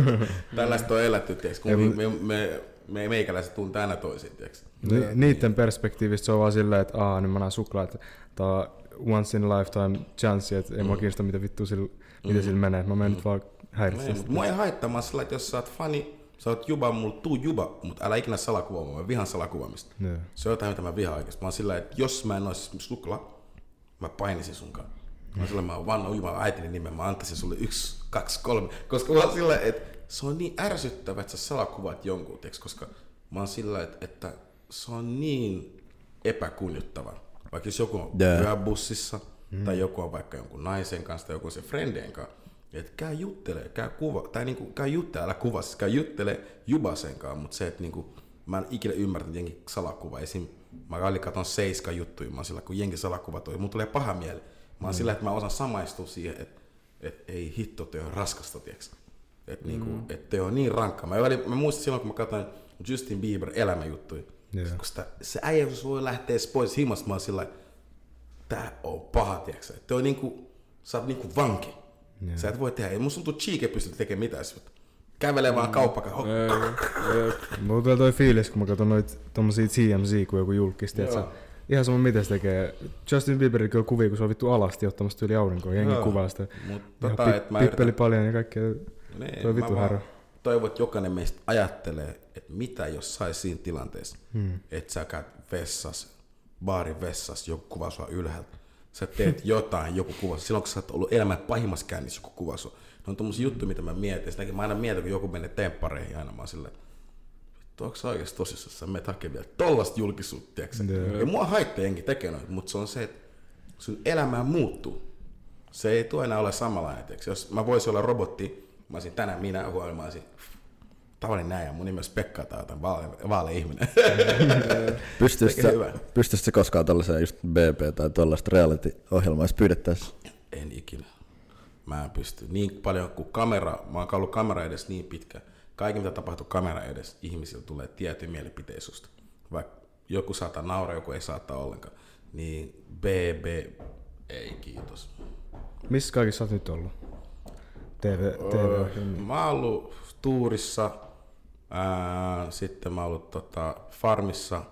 <laughs> Tällaista on elätty, tiiäks, kun me, me, me, me meikäläiset tuntee aina toisin, tiiäks. Ni, niiden perspektiivistä se on vaan silleen, että aah, nyt mä näen suklaa, että tää on once in a lifetime chance, että ei mua kiinnosta mitä vittu sillä, miten sillä menee. Mä menen nyt vaan häiritsemään sitä. mua ei haittaa, mä sillä, että jos sä oot fani, sä oot juba, mulla tuu juba, mutta älä ikinä salakuvaa, mä vihan salakuvaamista. Joo. Se on jotain, mitä mä vihaan oikeesti. Mä oon sillä, että jos mä en ois sukla, mä painisin sunkaan. Mä oon sillä, mä vannon Jumalan äitini nimen, mä antaisin sulle yksi, kaksi, kolme. Koska mä oon sillä, että se on niin ärsyttävä, että sä salakuvaat jonkun, tiiäks, koska mä oon sillä, että, että se on niin epäkunnioittava. Vaikka jos joku on Jaa. pyöbussissa, mm. tai joku on vaikka jonkun naisen kanssa, tai joku on se friendien kanssa, että käy juttele, käy kuva, tai niinku käy juttele, älä kuva, siis käy juttele Jubasen kanssa, mutta se, että niinku, mä en ikinä ymmärtänyt jengi salakuva. Esim. mä aina katon seiska juttuja, mä oon sillä, kun jengi salakuva toi, mun tulee paha mieli. Mä oon sillä, että mä osaan samaistua siihen, että, että ei hitto, te on raskasta, tiiäks. Että niinku, et te on niin rankka. Mä, välillä, mä muistan silloin, kun mä katsoin Justin Bieber elämäjuttuja, Joo. koska se äijä, jos voi lähteä pois himasta, mä oon sillä, että tää on paha, tiiäks. Te on niinku, sä oot niinku vanki. Yeah. Sä et voi tehdä, ei musta tuntuu, että Cheek ei pysty tekemään mitään. Kävelee vaan kauppakaan. Mulla tulee toi fiilis, kun mä katson noit tommosia TMZ, kun joku julkisti, että ihan sama miten se tekee. Justin Bieberin kyllä kuvia, kun se on vittu alasti ottamassa yli aurinkoa, jengi kuvaa sitä. Mut Ihan tota, pi- et mä pippeli yritän, paljon ja kaikkea. Niin, toi vaan härä. toivon, että jokainen meistä ajattelee, että mitä jos sais siinä tilanteessa, hmm. että sä käyt vessas, baarin vessas, joku kuvaa sua ylhäältä. Sä teet <laughs> jotain, joku kuvaa. Silloin kun sä oot ollut elämän pahimmassa käynnissä, joku kuvaa sua. Ne on tommosia juttuja, mitä mä mietin. Sitäkin mä aina mietin, kun joku menee temppareihin aina. Mä oon silleen, vittu, onko sä oikeesti tosissaan? Sä menet hakemaan vielä tollasta julkisuutta, tiiäksä? Ja mua haittaa tekee noita, mutta se on se, että sun elämä muuttuu. Se ei tule enää ole samanlainen. Tiiäksä? Jos mä voisin olla robotti, mä olisin tänään minä, huomenna mä olisin tavallinen näin, ja mun nimi olisi Pekka tai jotain vaale, vaale ihminen. <laughs> Pystyisit Tekee sä, hyvää. pystyisit sä koskaan tällaiseen just BB tai tällaista reality-ohjelmaa, jos pyydettäisiin? En ikinä. Mä en pysty. Niin paljon kuin kamera, mä oon ollut kamera edes niin pitkä. Kaikki mitä tapahtuu kamera edes, ihmisillä tulee tietty mielipiteitä susta. Vaikka joku saattaa nauraa, joku ei saattaa ollenkaan. Niin BB, ei kiitos. Missä kaikissa sä oot nyt ollut? TV, TV Mä oon ollut tuurissa, ää, sitten mä oon ollut tota, farmissa,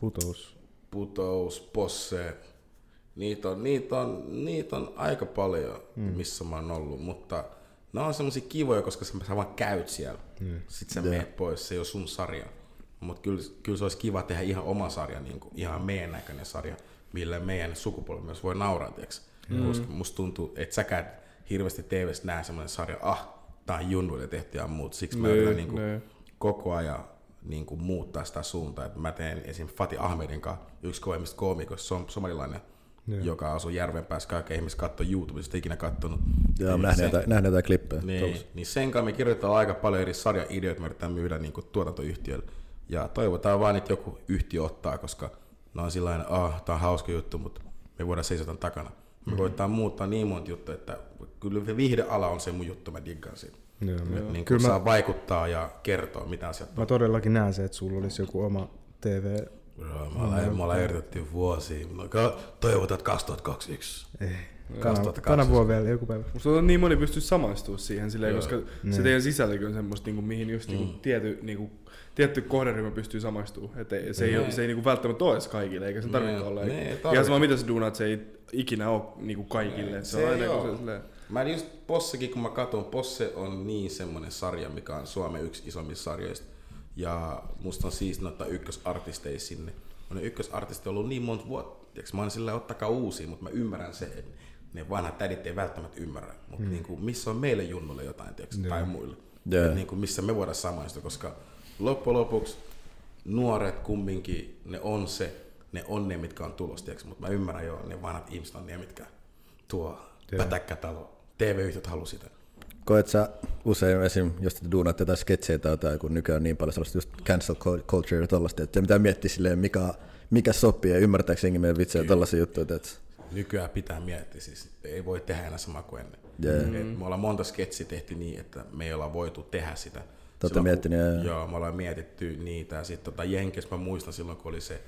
putous. putous, posse. Niitä on, niitä on, niitä on aika paljon, mm. missä mä oon ollut, mutta ne on semmosia kivoja, koska sä, sä vaan käyt siellä. Mm. Sitten sä meet pois, se ei ole sun sarja. Mutta kyllä, kyllä se olisi kiva tehdä ihan oma sarja, niin kuin, ihan meidän näköinen sarja, millä meidän sukupolvi myös voi nauraa, tiiäks? Mm. Koska musta tuntuu, että säkään hirveästi TVstä näe semmoinen sarja, ah, tää on junnuille tehty ja muut. Siksi mä Nee, yritän niin kuin, nee. koko ajan niin kuin muuttaa sitä suuntaa. Et mä teen esim. Fatih Ahmedin kanssa, yksi kovemmista koomikoista, som, somalilainen, Joo. joka asuu Järvenpäässä. Kaikki ihmiset katsoo YouTubesta, ikinä kattonut. Joo, Niin nähnyt sen- jotain, nähnyt jotain klippejä. niin, niin sen kanssa me kirjoitetaan aika paljon eri sarjaideoita, me yritetään myydä niin tuotantoyhtiöille. Ja toivotaan vaan, että joku yhtiö ottaa, koska ne on sillä ah, tämä on hauska juttu, mutta me voidaan seisota takana. Me mm-hmm. koitetaan muuttaa niin monta juttua, että kyllä se viihdeala on se mun juttu, mä diggaan siitä. Joo, Joo. joo. Niin Kyllä kun mä, saa vaikuttaa ja kertoa, mitä asiat mä todellakin näen se, että sulla olisi joku oma TV. Joo, mä ollaan, me ollaan yritetty vuosia. Että 2021. Ei. 2012. Tänä vuonna vielä joku päivä. Musta että niin moni pystyy samaistumaan siihen silleen, koska se teidän sisältökin on semmoista, niinku, mihin just niinku, tiety, niinku, tietty kohderyhmä pystyy samaistumaan. Et ei, se, ei, ole- se ei niinku, välttämättä ole edes kaikille, eikä sen tarvitse Ne, olla. ne ei Ihan tarvitse. sama mitä sä duunaat, se ei ikinä ole niinku, kaikille. Ne, se, se on aina kun se, silleen, Mä just Possekin, kun mä katson, Posse on niin semmonen sarja, mikä on Suomen yksi isommista sarjoista. Ja musta on siis ottaa ykkösartisteja sinne. Ne ykkösartisti on ollut niin monta vuotta. Tiiäks, mä oon sillä ottakaa uusia, mutta mä ymmärrän se, että ne vanhat tädit ei välttämättä ymmärrä. Mutta mm. niin kuin, missä on meille junnulle jotain, tiiäks, tai muille. Et niin kuin, missä me voidaan samaistua, koska loppujen lopuksi nuoret kumminkin, ne on se, ne on ne, mitkä on tulos, tiiäks, mutta mä ymmärrän jo, ne vanhat ihmiset on ne, mitkä tuo Joo. pätäkkätalo, TV-yhtiöt haluaa sitä. Koet sä usein esim. jos te duunaat jotain sketsejä tai jotain, kun nykyään on niin paljon sellaista just cancel culture ja tollaista, että mitä miettiä silleen, mikä, mikä sopii ja ymmärtääkö jengi meidän vitsejä ja tollaisia juttuja, että Nykyään pitää miettiä, siis ei voi tehdä enää samaa kuin ennen. Jee. Et me ollaan monta sketsiä tehty niin, että me ei olla voitu tehdä sitä. Olette Silloin, miettinyt, kun, joo. Me ollaan mietitty niitä. Ja sitten tota Jenkes mä muistan silloin, kun oli se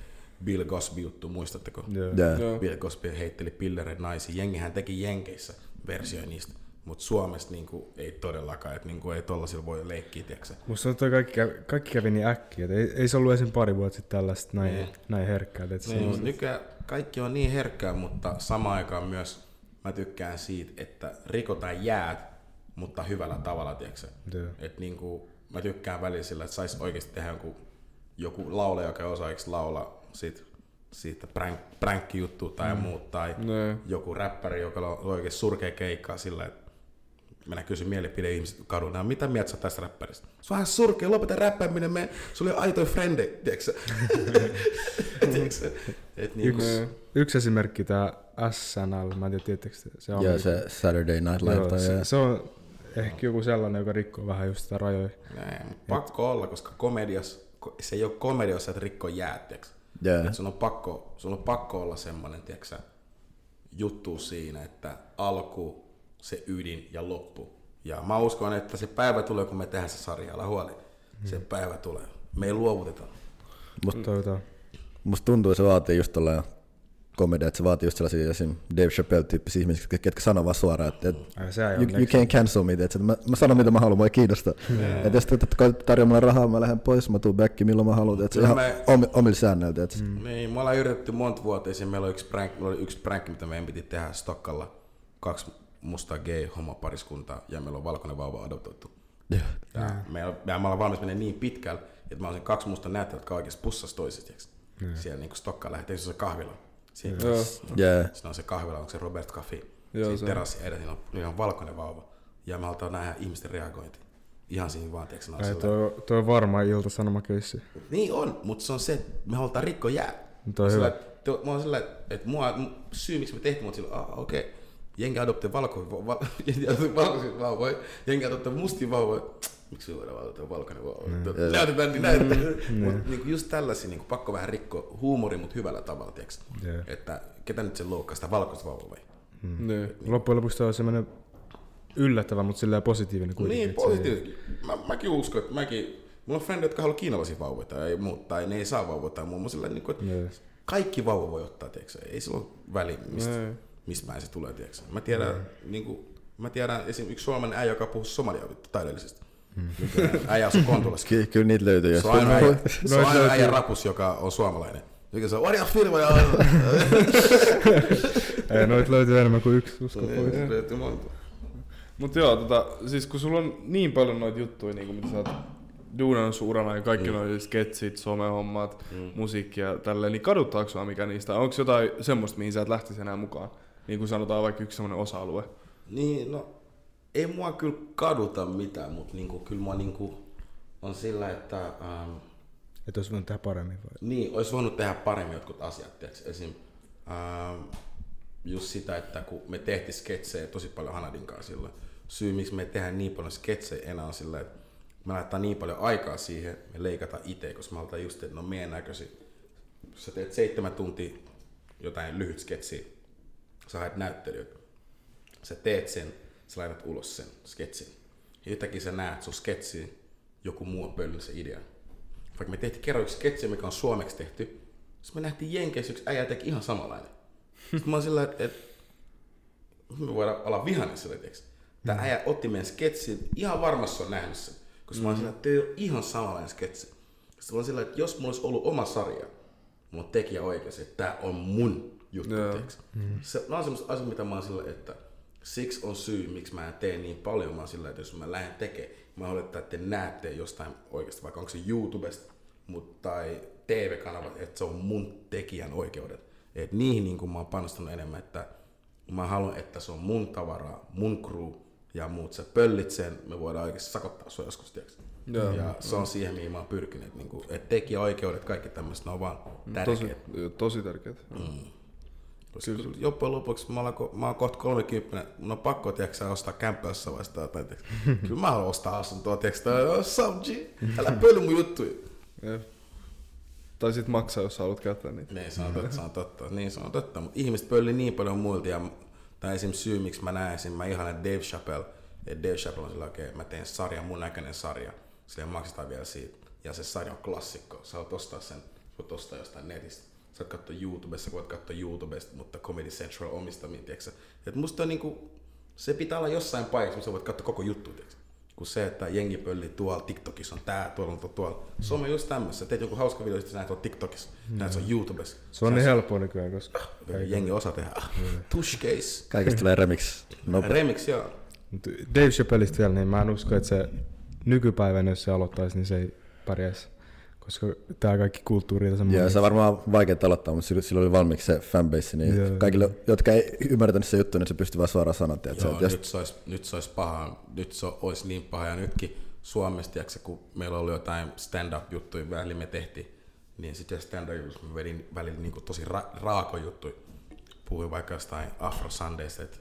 Bill Cosby-juttu, muistatteko? Joo. Jee. Joo. Bill Cosby heitteli pillereitä naisiin. Jengihän teki Jenkeissä versio niistä. Mutta Suomessa niinku, ei todellakaan, että niinku, ei tollasilla voi leikkiä, tiiäksä. Musta on toi kaikki, kävi, kaikki kävi niin äkkiä, että ei, ei se ollut esim. pari vuotta sitten tällaista näin, Niin. näin herkkää. Että se, Niin, nykyään kaikki on niin herkkää, mutta samaan aikaan myös mä tykkään siitä, että rikotaan jäät, mutta hyvällä tavalla, tiiäksä. Joo. Et niinku, mä tykkään välillä sillä, että sais oikeasti tehdä joku, joku laulaja, joka osaa laulaa sit, siitä prank, prank-juttu tai mm. muut, tai Nee. joku räppäri, joka on oikeasti surkea keikkaa sillä, että minä kysyn mielipide ihmiset kadulla, mitä mieltä sä oot tästä räppäristä? Se on vähän surkea, lopeta räppääminen, me, sulla ole aitoja frende, tiedätkö <laughs> tiedätkö Et niinku, yksi, yksi esimerkki tämä SNL, mä en tiedä, tiedättekö te, se on. ja se Saturday Night Live joo, tai se, se, on ehkä joku sellainen, joka rikkoo vähän just sitä rajoja. näin, pakko olla, koska komedias, ko- se ei ole komediassa, että rikko jäät, tiedätkö? Jee. Et sun, on pakko, sun on pakko olla semmoinen, tiedätkö, juttu siinä, että alku, se ydin ja loppu. Ja mä uskon, että se päivä tulee, kun me tehdään se sarja, älä huoli. Se päivä tulee. Me ei luovuteta. Mutta toivotaan. Musta tuntuu, että se vaatii just tolleen komedia, että se vaatii just sellaisia esim. Dave Chappelle-tyyppisiä ihmisiä, ketkä- ketkä sanoo vaan suoraan, että, että you, you can't cancel me, että mä, mä sanon mitä mä haluan, mua ei kiinnosta. Että jos te koetat tarjoa mulle rahaa, mä lähden pois, mä tuun back milloin mä haluan, että se ihan me- omi, omilla säännöillä. Että Mm. Niin, me ollaan yritetty monta vuotta, esim. meillä oli yksi prank, meillä oli yksi prank, mitä meidän piti tehdä Stokkalla. Kaksi mustaa gay homopariskuntaa ja meillä on valkoinen vauva adoptoitu. Ja me, me, me ollaan valmis mennä niin pitkälle, että mä olisin kaksi musta näyttelijät, jotka oikeasti pussas toiset, tiiäks? Siellä niinku Stokkaan lähtee, se kahvila. Siinä, Joo. Yeah. siinä on se kahvila, onko se Robert Café. Joo, Siinä on. terassi edessä, niin on, niin on valkoinen vauva. Ja me halutaan nähdä ihmisten reagointi. Ihan siinä vaan, on Ai, sillä- toi, toi on varmaan ilta-sanomakeissi. niin on, mutta se on se, että me halutaan rikkoa jää. Toi on Sillä, hyvä. että, mä oon sillä, että mua, mu- syy miksi me tehtiin, mutta sillä, ah, okei, okay. jengi adoptoi jengi valkoisia vauvoja, <laughs> jengi adoptoi mustia vauvoja. Miksi voidaan adoptoi valkoinen vauva? Mm. Näytetään, niin näytetään. Mm. Mutta niinku just tällaisia, niinku, pakko vähän rikkoa huumori, mutta hyvällä tavalla, tiiäks? Joo. Että ketä nyt se loukkaa, sitä valkoista vauvaa vai? Niin. Loppujen lopuksi toi on semmoinen yllättävä, mutta silleen positiivinen kuitenkin. Niin, se ei-. Mä, mäkin uskon, että mäkin, mulla on frendejä, jotka haluaa kiinalaisia vauvoja tai muut, tai ne ei saa vauvoja tai muu. Mä sillä niin kuin, että Joo. kaikki vauva voi ottaa, tiiäksä. Ei sillä ole väliä, mistä, Ei. mistä päin se tulee, tiiäksä. Mä tiedän, niin kuin, mä tiedän esim. yksi suomalainen äijä, joka puhuu somalia. Nykyään Äijä asuu Kontulassa. Ky- kyllä niitä löytyy. Jos Se on aina äijä, se on Noit aina löytyy. äijä rapus, joka on suomalainen. Mikä se on, what are you Ei, noit löytyy enemmän kuin yksi, usko pois. feeling? Löytyy monta. Mut joo, tota, siis kun sulla on niin paljon noita juttuja, niin kuin mitä sä oot duunannut sun urana ja kaikki mm. noi sketsit, somehommat, mm. musiikki ja tälleen, niin kaduttaako sua mikä niistä? Onko jotain semmoista, mihin sä et lähtisi enää mukaan? Niin kuin sanotaan vaikka yksi semmoinen osa-alue. Niin, no ei mua kyllä kaduta mitään, mutta niinku, kyllä mua niinku, on sillä, että ähm, Et olisi voinut tehdä paremmin vai? niin, olisi voinut tehdä paremmin jotkut asiat. Tiiäks? Esim. Ähm, just sitä, että kun me tehtiin sketsejä tosi paljon Hanadin kanssa silloin, syy miksi me tehdään niin paljon sketsejä enää on sillä, että me laittaa niin paljon aikaa siihen, me leikataan itse, koska me halutaan just, että ne on meidän näköisiä. Jos sä teet seitsemän tuntia jotain lyhyt sketsiä, sä haet näyttelijöitä, sä teet sen, sä laitat ulos sen sketsin. Ja yhtäkkiä sä näet sun sketsiin, joku muu on pöllynyt se idea. Vaikka me tehtiin kerran yksi sketsi, mikä on suomeksi tehty, sitten me nähtiin Jenkeissä yksi äijä teki ihan samanlainen. Sitten mä oon sillä, että, me voidaan olla vihainen sillä, tiiäks. Tää äijä otti meidän sketsin, ihan varmasti on nähnyt sen. Koska mä oon sillä, että ei ole ihan samanlainen sketsi. Sitten mä oon sillä, että jos mulla olisi ollut oma sarja, mulla on tekijä oikeus, että tää on mun juttu, Joo. tiiäks. Se, on semmoista asiat, mitä mä oon sillä, että siksi on syy, miksi mä en tee niin paljon. Mä sillä, että jos mä lähden tekemään, mä olettaa, että te näette jostain oikeasti, vaikka onko se YouTubesta mut, tai TV-kanavat, että se on mun tekijän oikeudet. Et niihin niin mä oon panostanut enemmän, että mä haluan, että se on mun tavaraa, mun crew ja muut. Sä pöllit sen, me voidaan oikeasti sakottaa sua joskus, tiiäks. Joo. ja se on siihen, mihin mä oon pyrkinyt. Niin että tekijäoikeudet, kaikki tämmöiset, ne on vaan Tosi, tärkeät. tosi tärkeät. Mm. Koska loppujen lopuksi mä, olen, ko- mä oon kohta 30, mun on pakko tiiäksä, ostaa kämppässä vasta jotain. tiiäks. <laughs> Kyllä mä haluan ostaa asuntoa, tai some G, älä pöly mun juttuja. Jep. Tai sit maksaa, jos haluat käyttää niitä. Niin, se on totta, se on totta. Niin, se on totta. Mutta ihmiset pölli niin paljon muilta. Ja tämä esim. syy, miksi mä näen esim. mä ihailen Dave Chappelle. Ja Dave Chappelle on sillä okei, okay, mä teen sarjan, mun näköinen sarja. Sille maksetaan vielä siitä. Ja se sarja on klassikko. Sä voit ostaa sen, voit ostaa jostain netistä. Sä voit katsoa YouTubesta, sä voit katsoa YouTubesta, mutta Comedy Central omistamia, tiiäksä. Et musta on niinku, se pitää olla jossain paikassa, missä sä voit katsoa koko juttu, tiiäksä. Kun se, että jengi pölli tuolla, TikTokissa on tää, tuolla on tuolla. Se on just tämmössä. Teet joku hauska video, sitten sä näet tuolla TikTokissa, näet se on YouTubessa. Se on niin helppoa nykyään, koska Jengi osaa tehdä. Tush case. Kaikesta tulee remix. No, Remix, joo. Mut Dave Chappellista vielä, niin mä en usko, että se nykypäivänä, jos se aloittaisi, niin se ei pärjäisi. Koska tää kaikki kulttuuri ja semmoinen. ja se on varmaan vaikea aloittaa, mutta sillä, oli valmiiksi se fanbase, niin Joo. kaikille, jotka ei ymmärtänyt se juttu, niin se pystyy vaan suoraan sanoa, että joo se, jos, nyt, se olisi, nyt se olisi paha. Nyt se olisi niin paha. Ja nytkin Suomessa, tiiäksä, kun meillä oli jotain stand-up-juttuja, välillä me tehtiin, niin sitten stand-up mä vedin välillä niin tosi ra- raako juttuja. Puhuin vaikka jostain Afro Sundays, että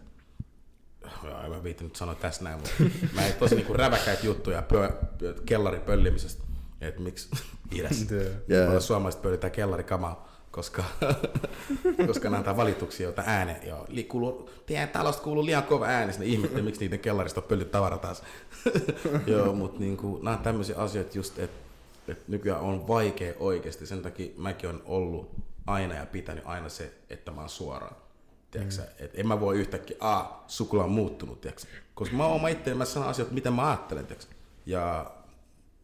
Joo, en mä viitti nyt sanoa tässä näin, mutta mä en tosi niinku räväkäitä juttuja pö, pö, kellaripöllimisestä. Että miksi <laughs> idässä. Yeah. Suomalaiset pöllitään kellarikamaa, koska, <laughs> koska ne antaa valituksia, joita ääne, joo, li, kuuluu, teidän talosta kuuluu liian kova ääni, sinne ihmettelee, miksi niiden kellarista on pöllyt tavara taas. <laughs> joo, mutta niinku, nämä on tämmöisiä asioita just, että et nykyään on vaikea oikeasti, sen takia mäkin on ollut aina ja pitänyt aina se, että mä oon suoraan. Tiedätkö, mm. että en mä voi yhtäkkiä, a, sukula on muuttunut, tiedätkö? koska mä oon oma itse, mä sanon asioita, mitä mä ajattelen, tiedätkö? ja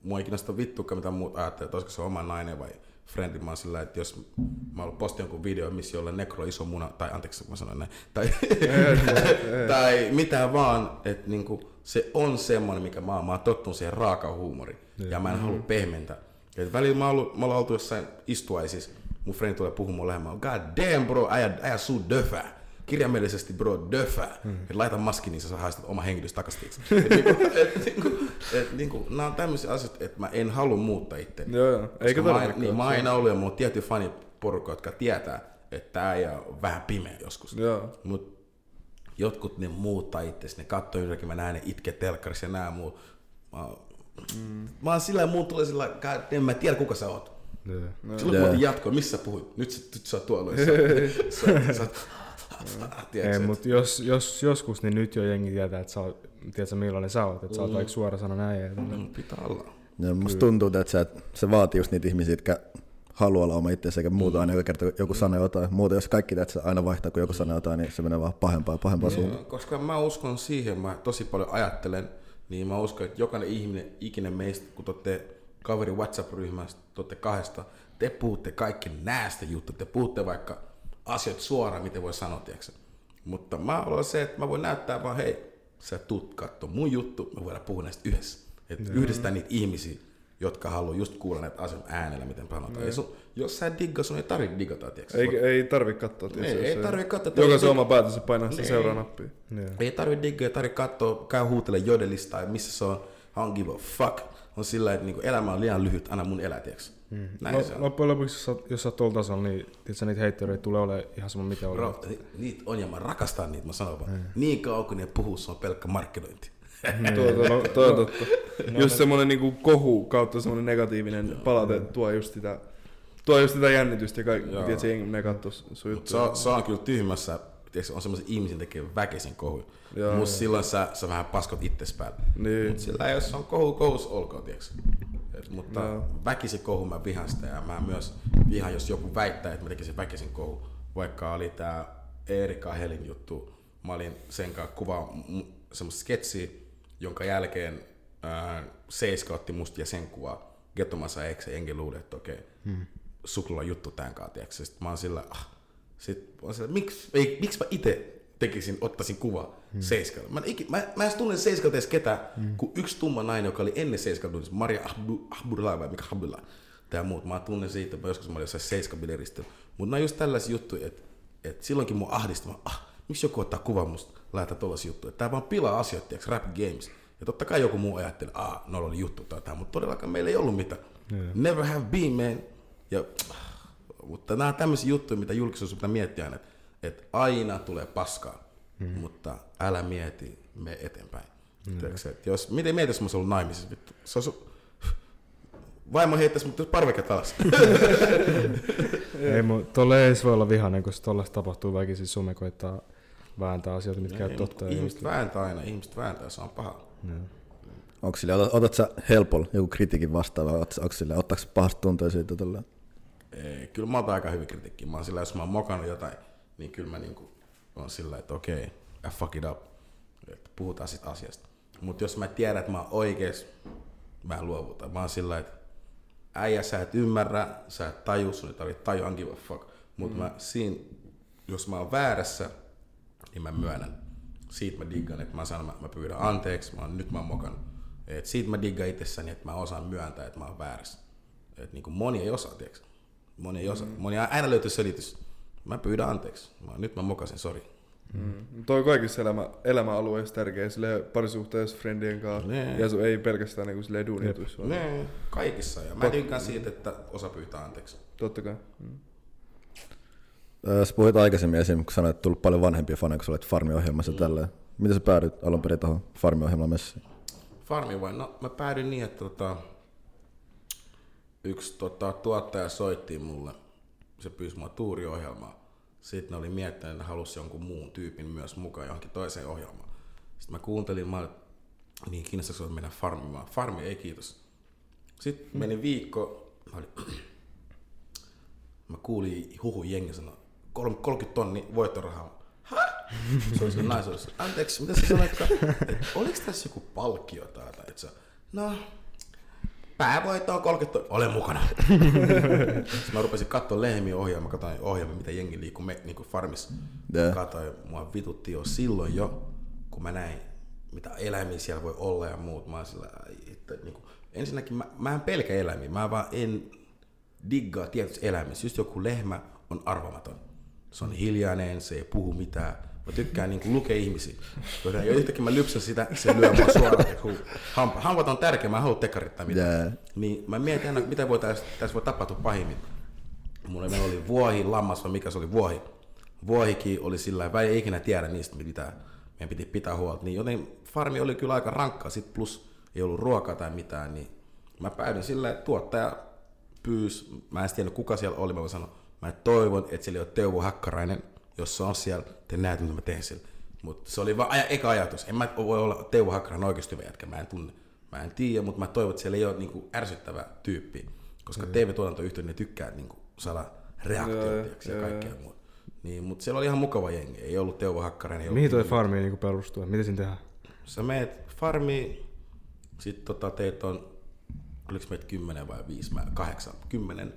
mua ei kiinnosta vittukaan, mitä muut ajattelee, että olisiko se oma nainen vai frendi, mä oon sillä, että jos mä oon posti jonkun video, missä jolle nekro iso muna, tai anteeksi, mä sanoin näin, tai, <laughs> tai mitä vaan, että niinku, se on semmoinen, mikä mä oon, mä oon tottunut siihen raaka huumoriin, ja mä en halua pehmentää. Et välillä mä oon, ollut, mä oon oltu jossain istuaisissa, mun frendi tulee puhumaan lähemmän, god damn bro, äijä, äijä suu döfää. Kirjaimellisesti bro, döfää. Mm. Et laita maski, niin sä haistat oma hengitys tiiäks. <laughs> Et niinku, et niinku, et niinku, nää on tämmöisiä asioita, että mä en halua muuttaa itseäni. Joo, joo. Eikä mä, tarvitsekaan. niin, mä aina ollut ja mulla on tietty faniporukka, jotka tietää, että tää äijä on vähän pimeä joskus. Joo. Mut jotkut ne muuttaa itse, ne katsoo yhdenkin, mä näen ne itke telkkarissa ja nää muu. Mä, oon- mä oon sillä muut tulee sillä, en mä tiedä kuka sä oot. Joo. Silloin yeah. jatkoa, missä sä puhuit? Nyt sä, nyt sä oot tuolla. <laughs> Sä, sä, sä, <laughs> Ei, sä, mutta jos, jos, joskus, niin nyt jo jengi tietää, että sä oot, tiedätkö, millainen sä oot, että sä oot vaikka suora sana näin. Ja tälleen. Mm, pitää olla. ja musta tuntuu, että se, se vaatii just niitä ihmisiä, jotka haluaa olla oma itseensä, eikä muuta aina joka kerta joku sanoo jotain. Muuta jos kaikki että aina vaihtaa, kun joku sanoo jotain, niin se menee vaan pahempaa ja pahempaa suuntaan. Joo, koska mä uskon siihen, mä tosi paljon ajattelen, niin mä uskon, että jokainen ihminen, ikinen meistä, kun te olette kaveri WhatsApp-ryhmästä, te olette kahdesta, te puhutte kaikki näästä juttuja, te puhutte vaikka asioita suoraan, miten voi sanoa, tiiäksä. Mutta mä haluan se, että mä voin näyttää vaan, hei, sä tuut katsoa mun juttu, me voidaan puhua näistä yhdessä. Että yhdistää niitä ihmisiä, jotka haluaa just kuulla näitä asioita äänellä, miten sanotaan. Ei sun, jos sä et digga, sun ei tarvitse digata, tiiäksä. Ei, ei tarvi katsoa. Ei, tietysti, ei jos tarvi katsoa. Jokaisen Ei- oma päätös painaa sitä Niin. seuraa nappia. Joo. Ei tarvi diggaa, ei tarvi katsoa, käy huutele jodelista ja missä se on. I don't give a fuck. On sillä, että niinku elämä on liian lyhyt, anna mun elää, tiiäks. Mm. Näin No, se on. loppujen lopuksi, jos sä, jos sä oot tuolla tasolla, niin tiedätkö, niitä heittereitä tulee olemaan ihan sama mitä on. Bro, ni- niitä on ja mä rakastan niitä, mä sanon vaan. Niin kauan kun ne puhuu, se on pelkkä markkinointi. <laughs> Tuo, tuo, no, toi on totta. Just semmonen niinku kohu kautta semmonen negatiivinen palaute tuo just sitä, tuo just sitä jännitystä ja kaikki, Joo. tiedätkö, jengi menee kattoo sun Se juttuja. on, se on kyllä tyhmässä, tiiäks, on semmoisen ihmisen tekee väkisin kohu. Joo. Mutta silloin sä, sä vähän paskot itses päälle. Niin. Mut sillä jos on kohu, kohus olkoon, tiiäks. Et, mutta Joo. väkisin kohu mä vihaan sitä ja mä myös vihaan, jos joku väittää, että mä tekisin väkisin kohu. Vaikka oli tää Erika Helin juttu, mä olin sen kanssa kuvaa mu- semmoista sketsiä, jonka jälkeen ää, Seiska otti musta ja sen kuvaa Gettomassa eikö se jengi luuli, että okei, hmm. sukulla juttu tän kanssa. Sitten mä oon sillä, ah, sit mä oon sillä, miksi, ei, miksi mä ite tekisin, ottaisin kuvaa hmm. Seiskalla. Mä, mä, mä en tunne Seiskalta edes ketään, hmm. kuin yksi tumma nainen, joka oli ennen Seiskalta, Maria Ahbudullah vai mikä Abdullah. Tää muut. Mä tunnen siitä, että joskus mä olin jossain Seiskabileristä. Mutta nämä on just tällaisia juttuja, että, että silloinkin mun ahdistaa, ah, miksi joku ottaa kuvan musta, laittaa tuollaisia juttuja. Tää vaan pilaa asioita, tiiäks, rap games. Ja totta kai joku muu ajattelee, ah, no oli juttu tai tämä, mutta todellakaan meillä ei ollut mitään. Yeah. Never have been, man. Ja, mutta nämä on tämmöisiä juttuja, mitä julkisuus pitää miettiä aina, että, että aina tulee paskaa, mm. mutta älä mieti, me eteenpäin. Mm. Tiedätkö, että jos, miten mietit, jos mä ollut naimisissa, vittu, se olisi, vaimo heittäisi mut parveket alas. ei, mutta tolle ei voi olla vihainen, koska tollaista tapahtuu väkisin. Sume koittaa vääntää asioita, mitkä ei totta. Ihmiset vääntää aina, ihmiset vääntää, se on paha. Mm. Onko sille, otat, otat sä helpolla joku kritiikin vastaava, onko sille, ottaako pahasti tuntoja siitä tällä? Ei, kyllä mä otan aika hyvin kritiikkiä. Mä oon sillä, jos mä oon mokannut jotain, niin kyllä mä niinku on sillä, että okei, okay, I fuck it up. Puhutaan sit asiasta. Mutta jos mä tiedän, että mä oon oikees, mä en luovuta. Mä oon sillä, että äijä, sä et ymmärrä, sä et taju, sun ei tarvitse tajua, give a fuck. Mutta mm. mä siinä, jos mä oon väärässä, niin mä myönnän. Siitä mä diggan, että mä sanon, mä, mä pyydän anteeksi, mä oon, nyt mä oon mokannut. Et siitä mä diggan itsessäni, että mä osaan myöntää, että mä oon väärässä. Et niin kuin moni ei osaa, tiedätkö? Moni ei osaa. Mm. Moni aina löytyy selitys. Mä pyydän anteeksi. Mä, nyt mä mokasin, sori. Mm. Toi kaikissa elämä, elämäalueissa tärkeä, sille parisuhteessa friendien kanssa, nee. ja ei pelkästään niin silleen duunijutuissa. Nee, kaikissa, ja mä tykkään siitä, että osa pyytää anteeksi. Totta kai. Mm. Sä puhuit aikaisemmin esim. kun sanoit, että tullut paljon vanhempia faneja, kun sä olet Farmi-ohjelmassa mm. tälleen. Miten sä päädyit alun perin tuohon Farmi-ohjelmaan messiin? Farmi vai? No mä päädyin niin, että tota, yksi tota, tuottaja soitti mulle, se pyysi mua tuuriohjelmaa. Sitten ne oli miettinyt, että halusi jonkun muun tyypin myös mukaan johonkin toiseen ohjelmaan. Sitten mä kuuntelin, mä olin, niin kiinnostaako mennä farmimaan? Farmi ei kiitos. Sitten hmm. meni viikko, mä, olin, <clears throat> mä kuulin huhu jengi sanoa, 30 tonni voittorahaa. Se oli se naisuus. Anteeksi, mitä sä sanoit? Oliko tässä joku palkkio että sä, no, päävoitto on 30 Olen mukana. Sitten mä rupesin katsoa lehmiä ohjelma, katsoin ohjelma, mitä jengi liikkuu me, niin kuin farmis. Yeah. Katsoin, mua vitutti jo silloin jo, kun mä näin, mitä eläimiä siellä voi olla ja muut. Mä sillä, että, niin kuin, ensinnäkin mä, mä en pelkä eläimiä, mä vaan en diggaa tietysti eläimissä. Just joku lehmä on arvamaton. Se on hiljainen, se ei puhu mitään Mä tykkään niin lukea ihmisiä. Ja yhtäkkiä mä lypsän sitä, se lyö mua suoraan. Hampa. Hampat on tärkeä, mä haluan tekarittaa mitään. Yeah. Niin mä mietin aina, mitä voi tässä, tässä voi tapahtua pahimmin. Mulla meillä oli vuohi, lammas vai mikä se oli vuohi. Vuohikin oli sillä tavalla, ei ikinä tiedä niistä mitä meidän piti pitää huolta. Niin joten farmi oli kyllä aika rankkaa, sit plus ei ollut ruokaa tai mitään, niin mä päädyin sillä, että tuottaja pyys, mä en tiedä kuka siellä oli, mä sanoin, mä toivon, että siellä ei ole Teuvo Hakkarainen, jos se on siellä, te näette, mitä mä teen siellä. Mutta se oli vaan aja, eka ajatus. En mä voi olla Teuvo Hakkaran oikeasti hyvä jätkä, mä en tunne. Mä en tiedä, mutta mä toivon, että siellä ei ole niinku ärsyttävä tyyppi. Koska mm. TV-tuotantoyhtiöt, ne tykkää niinku saada reaktioita ja kaikkea muuta. Niin, mutta siellä oli ihan mukava jengi. Ei ollut Teuvo Hakkarainen. Mihin toi farmi niinku perustuu? Miten siinä tehdään? Sä meet farmiin, sit tota teet on, oliko meitä kymmenen vai viisi, mä kahdeksan, kymmenen.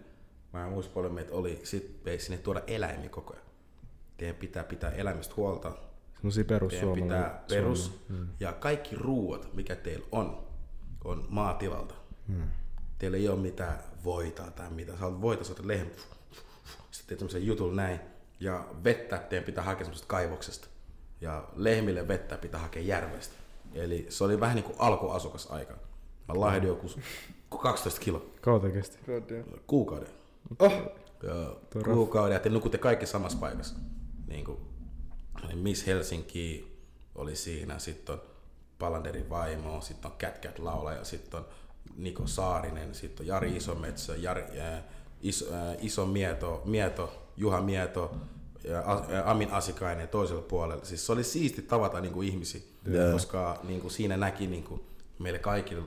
Mä en muista paljon meitä oli, sit sinne tuoda eläimiä koko ajan teidän pitää pitää elämistä huolta. Sellaisia perus Teidän pitää perus. Mm. Ja kaikki ruuat, mikä teillä on, on maatilalta. Mm. Teillä ei ole mitään voita tai mitä. Sä oot voita, sä lehmä. Sitten teet semmoisen jutun näin. Ja vettä teidän pitää hakea semmoisesta kaivoksesta. Ja lehmille vettä pitää hakea järvestä. Eli se oli vähän niin kuin alkuasukasaika. Mä lahdin joku 12 kiloa. Kautta kesti? Kuukauden. Oh. Ja kuukauden, ja te nukutte kaikki samassa paikassa niin kuin, niin Miss Helsinki oli siinä, sitten on Palanderin vaimo, sitten on Cat laulaja, sitten on Niko Saarinen, sitten on Jari Isometsä, Jari, äh, Iso, äh, Iso Mieto, Mieto, Juha Mieto, ja Amin Asikainen toisella puolella. Siis se oli siisti tavata niin kuin ihmisiä, yeah. koska niin kuin siinä näki niin kuin meille kaikille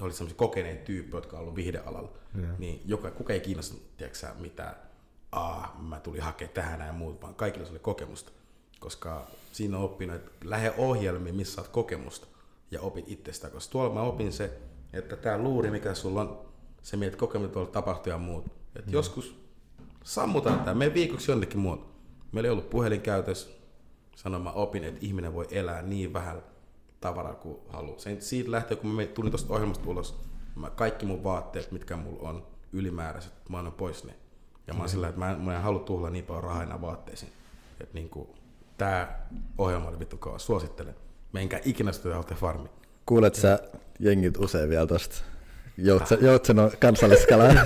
oli sellaisia kokeneita tyyppejä, jotka on ollut vihdealalla. Yeah. Niin joka, kuka ei kiinnostunut tiedätkö, mitään aa, mä tulin hakemaan tähän ja muut, vaan kaikilla se oli kokemusta. Koska siinä on oppinut, että lähde ohjelmiin, missä saat kokemusta ja opit itsestä. Koska tuolla mä opin se, että tämä luuri, mikä sulla on, se mietit kokemusta tuolla tapahtuu ja muut. Että mm. joskus sammutaan tämä, me viikoksi jonnekin muuta. Meillä ei ollut puhelin käytössä, Sanoin, mä opin, että ihminen voi elää niin vähän tavaraa kuin haluaa. Sen, siitä lähtee, kun mä tulin tuosta ohjelmasta ulos, mä, kaikki mun vaatteet, mitkä mulla on ylimääräiset, mä annan pois ne. Ja mä oon sillä, että mä en, mä en halua tuhlaa niin paljon rahaa enää vaatteisiin. Että niinku, tää ohjelma oli vittu kova, suosittelen. Menkää ikinä sitä farmi. Kuulet sä jengit usein vielä tosta Joutsen, Joutsenon kansalliskalan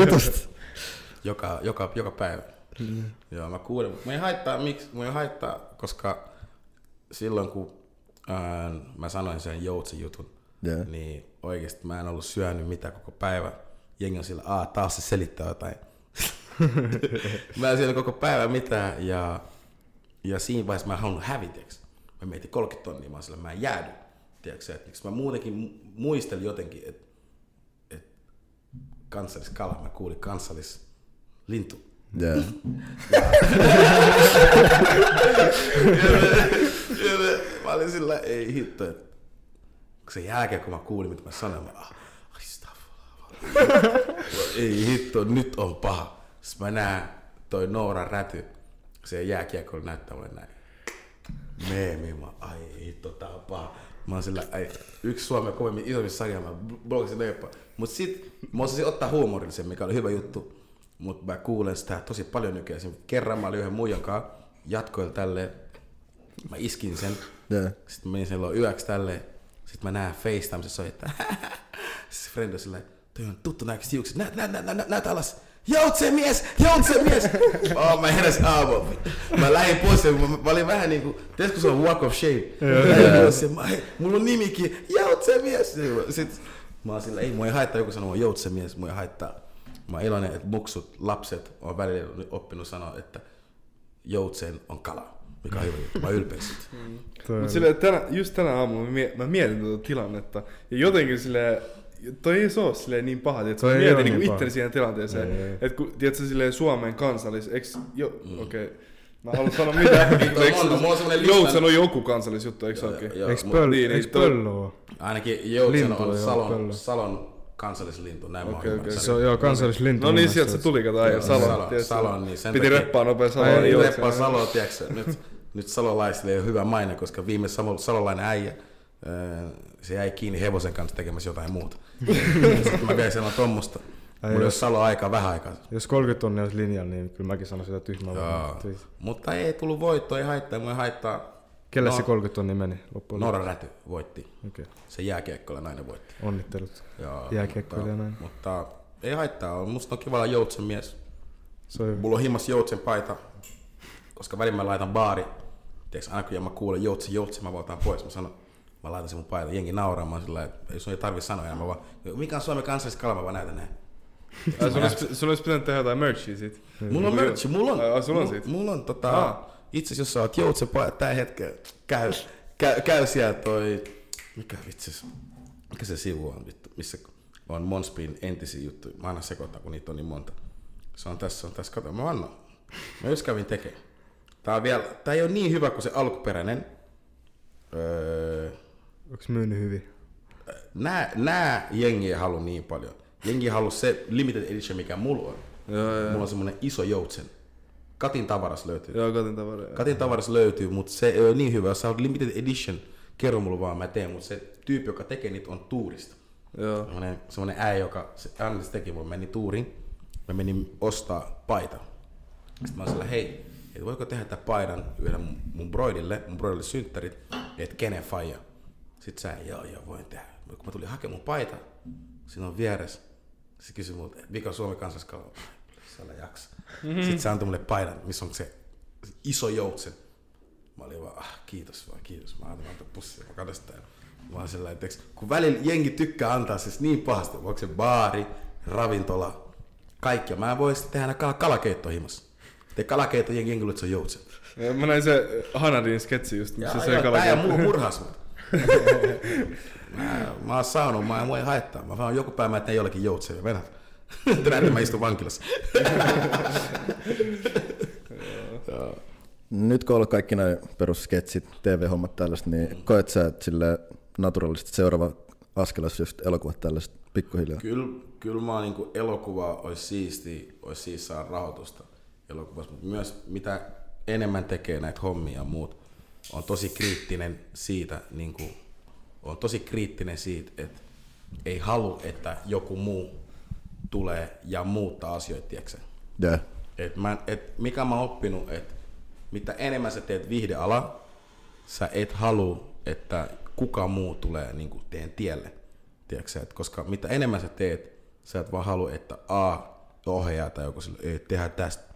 jutusta? <laughs> <laughs> Joka, joka, joka päivä. Mm. Joo, mä kuulen. Mä ei haittaa, miksi? Mä ei haittaa, koska silloin kun ää, mä sanoin sen joutsen jutun, yeah. niin oikeasti mä en ollut syönyt mitään koko päivä. Jengi on sillä, aah, taas se selittää jotain. Mä en syönyt koko päivä mitään ja, ja siinä vaiheessa mä en halunnut häviteksi. Mä mietin 30 tonnia, mä sillä, mä en jäädy. Tiedätkö, että mä muutenkin muistelin jotenkin, että, että kansalliskala, mä kuulin kansallislintu. Yeah. ja, ja, mä olin sillä, ei hitto, että sen jälkeen kun mä kuulin, mitä mä sanoin, mä ah, ei hitto, nyt on paha. Sitten mä näen toi Noora Räty, se jääkiekko näyttää mulle näin. Meemi, mä ai hitto, tää on paha. Mä oon sillä, ai, yksi Suomen kovimmin isommissa sarjaa, mä blogasin leipä. Mut sit mä osasin ottaa huumorillisen, mikä oli hyvä juttu. Mut mä kuulen sitä tosi paljon nykyään. Kerran mä olin yhden muijan kanssa, jatkoin tälleen. Mä iskin sen. Yeah. Sitten menin sen yöksi tälleen. Sitten mä näen FaceTime, se soittaa. <laughs> Sitten friend on silleen, toi on tuttu näköiset hiukset, näyt, näyt, näyt, näyt, näyt alas. Joutse mies, joutse mies! <laughs> oh, mä heräsin aamu. Mä lähdin pois ja mä, mä olin vähän niinku, tiedätkö se on walk of shame? Ja mä, mulla on nimikin, joutse mies! Sitten mä oon sillä, ei mua ei haittaa joku sanoo joutse mies, mua ei haittaa. Mä oon iloinen, että buksut, lapset on välillä oppinut sanoa, että joutseen on kala. Mikä on hyvä juttu. Mä ylpeä siitä. Mm. Mut sille, tänä, just tänä aamulla mä, mä mietin tuota tilannetta. Ja jotenkin sille toi ei se ole silleen niin paha, että sä mietit niinku niin itteni siihen tilanteeseen. Että kun, tiedätkö, silleen Suomen kansallis, eks, jo, mm. okei. Okay. Mä haluan sanoa mitä. <laughs> Joutsen on joku kansallisjuttu, eikö se ookin? Eikö pöl, niin, niin, pöllö Ainakin Joutsen on Salon, Salon kansallislintu, näin okay, mä okay. Se on joo kansallislintu. No niin, sieltä se tuli, kato äijä, Salon. Salon, Salon niin sen Piti reppaa nopea Salon. Ei reppaa Salon, tiedätkö nyt, nyt salolaisille ei ole hyvä maine, koska viime salolainen äijä, se jäi kiinni hevosen kanssa tekemässä jotain muuta. <laughs> Sitten mä vielä sanon tuommoista. Mulla jos Salo aika vähän aikaa. Jos 30 tonnia olisi linjalla, niin kyllä mäkin sanoisin sitä tyhmää. Mutta ei tullut voittoa, ei haittaa, mua haittaa. Kelle no, se 30 tonnia meni loppuun? Nora Räty voitti. Okay. Se jääkiekkoilla nainen voitti. Onnittelut. Jääkiekkoilla nainen. Mutta ei haittaa, musta on kiva olla joutsen mies. Soi. Mulla on himmas joutsen paita, koska välillä mä laitan baari. Tiedätkö, aina kun mä kuulen joutsen, joutsen, mä voitan pois. Mä sanon, Mä laitan sen mun paita, jengi nauraa, mä sillä että sun ei tarvi sanoa enää, mä vaan, mikä on Suomen kansalliskala, mä vaan näytän näin. Sun olisi pitänyt tehdä jotain merchia sit. Mulla on merchi, mulla on. Ai, sulla on sit? Mulla on tota, ah. itse asiassa jos sä oot joutsen paita tää hetken, käy, käy, käy siellä toi, mikä vitsi, mikä se sivu on vittu, missä on Monspin entisiä juttuja. Mä aina sekoitan, kun niitä on niin monta. Se on tässä, on tässä, kato, mä annan. Mä just kävin tekemään. Tää, on vielä, tää ei ole niin hyvä kuin se alkuperäinen. Öö, Onko myynyt hyvin? Nää, nää jengi ei halua niin paljon. Jengi halua se limited edition, mikä mulla on. Joo, joo. Mulla on semmonen iso joutsen. Katin tavaras löytyy. Joo, Katin tavaras. Katin tavaras löytyy, mutta se ei ole niin hyvä. Jos sä oot limited edition, kerro mulle vaan, mä teen. Mutta se tyyppi, joka tekee niitä, on tuurista. Joo. Semmonen, semmonen äijä, joka se Anders teki, mun meni tuuriin. Mä menin ostaa paita. Sitten mä olin sillä, hei, et voiko tehdä tämän paidan yhden mun broidille, mun broidille synttärit, että kenen faija. Sitten sä, joo joo, voin tehdä. Kun mä tulin hakemaan mun paita, siinä on vieressä. Se kysyi multa, mikä on Suomen kansalliskala? Sä jaksa. Mm-hmm. Sitten se antoi mulle paidan, missä on se iso joutsen. Mä olin vaan, ah, kiitos vaan, kiitos. Mä antan antaa pussia, mä sitä. Mä olin sellainen, että kun välillä jengi tykkää antaa siis niin pahasti, onko se baari, ravintola, kaikki. Mä en voi tehdä aina kalakeitto himassa. Te kalakeitto jengi, jengi että se on joutsen. Mä näin se Hanadin sketsi just, missä se kalakeitto. Tää ja murhas mut mä, mä oon saanut, mä en voi haittaa. Mä vaan joku päivä, että ne jollakin joutseja vedät. Tänään mä istun vankilassa. Nyt kun on ollut kaikki nämä perussketsit, TV-hommat tällaiset, niin koet sä, että sille naturaalisesti seuraava askel olisi just elokuvat tällaiset pikkuhiljaa? Kyllä, kyllä mä niin elokuva olisi siisti, olisi siis saada rahoitusta elokuvassa, mutta myös mitä enemmän tekee näitä hommia ja muut, on tosi kriittinen siitä, niin kuin, on tosi kriittinen siitä, että ei halua, että joku muu tulee ja muuttaa asioita, tiedätkö? Yeah. Et mä, et mikä mä oon oppinut, että mitä enemmän sä teet viihdeala, sä et halua, että kuka muu tulee niin kuin teen tielle. Tiedätkö, et koska mitä enemmän sä teet, sä et vaan halua, että A, ohjaa tai joku sille, ei, tehdään tästä,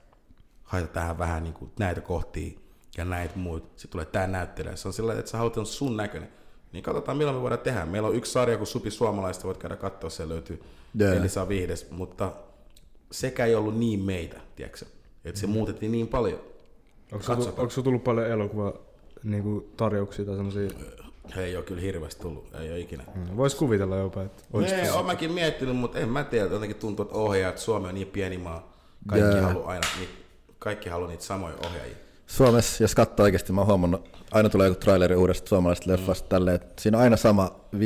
haeta tähän vähän niin kuin näitä kohtia ja näitä muut. Sitten tulee tää näyttelijä. Se on sillä että sä haluat on sun näköinen. Niin katsotaan, milloin me voidaan tehdä. Meillä on yksi sarja kuin Supi Suomalaista, voit käydä katsoa, se löytyy Joo. Elisa Vihdes, mutta sekä ei ollut niin meitä, tiedätkö? Että se muutettiin niin paljon. Onko sulla tullut paljon elokuva niinku, tarjouksia tai semmosia? Ei ole kyllä hirveästi tullut, ei ole ikinä. Vois kuvitella jopa, että Ei, oon mäkin miettinyt, mutta en mä tiedä, jotenkin tuntuu, että ohjaajat, Suomi on niin pieni maa, kaikki Jaa. haluaa aina, niitä, kaikki haluaa niitä samoja ohjaajia. Suomessa, jos katsoo oikeasti, mä oon huomannut, aina tulee joku traileri uudesta suomalaisesta leffasta mm. tälleen, että siinä on aina sama 15-20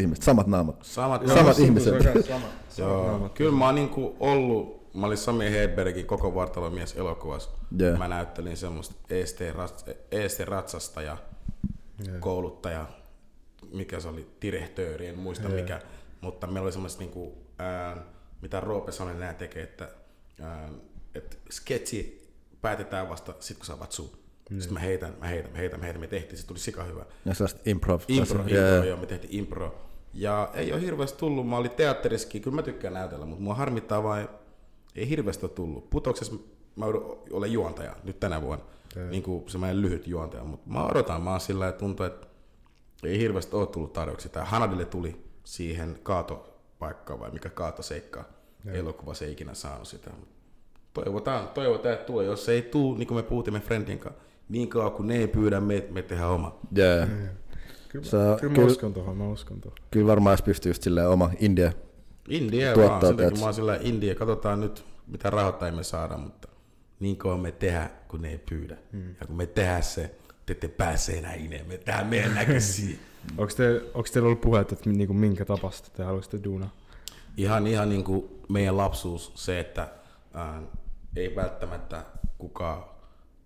ihmistä, samat naamat. <laughs> Samat, Joo, Samat ihmiset. Sama. Joo, kyllä mä oon niinku ollut, mä olin Sami Hedbergin koko vartalomies elokuvassa. Joo. Mä näyttelin semmoista EST, rats, EST ratsastaja, kouluttaja, mikä se oli, direhtööri, en muista mikä. Mutta meillä oli semmoista niinku, ää, mitä Roope sanoi, nää tekee, että, ää, että sketsi päätetään vasta sit kun sä avaat suu. Sitten mä heitän, mä heitän, mä heitän, mä heitän, me tehtiin, se tuli sika hyvä. Ja sellaista improv. Impro, impro, yeah. joo, me tehtiin impro. Ja ei ole hirveästi tullut, mä olin teatterissakin, kyllä mä tykkään näytellä, mutta mua harmittaa vain, ei hirveästi ole tullut. Putoksessa mä olen juontaja nyt tänä vuonna, niin kuin semmoinen lyhyt juontaja, mutta mä odotan, mä oon sillä että tuntuu, että ei hirveästi ole tullut tarjouksia. Tää Hanadille tuli siihen kaatopaikkaan vai mikä kaatoseikka, elokuvassa ei ikinä saanut sitä. Toivotaan, toivotaan, että tulee. Jos se ei tuu, niin kuin me puhutimme Friendin kanssa, niin kauan kun ne ei pyydä, me, me tehdään oma. Yeah. Kyllä, Se- kyllä, mä kyllä- uskon tohon, mä uskon tohon. Kyllä varmaan jos pystyy just silleen oma India. India Tuottaa vaan, teet. mä oon sillä India, katsotaan nyt mitä rahoittajia me saada, mutta niin kauan me tehdään, kun ne ei pyydä. Hmm. Ja kun me tehdään se, te ette pääse enää ineen, me tehdään meidän <laughs> näköisiä. Onko, te, onko teillä ollut puhetta, että niinku, minkä tapasta te haluaisitte duunaa? ihan, ihan niin kuin meidän lapsuus, se, että ää, ei välttämättä kukaan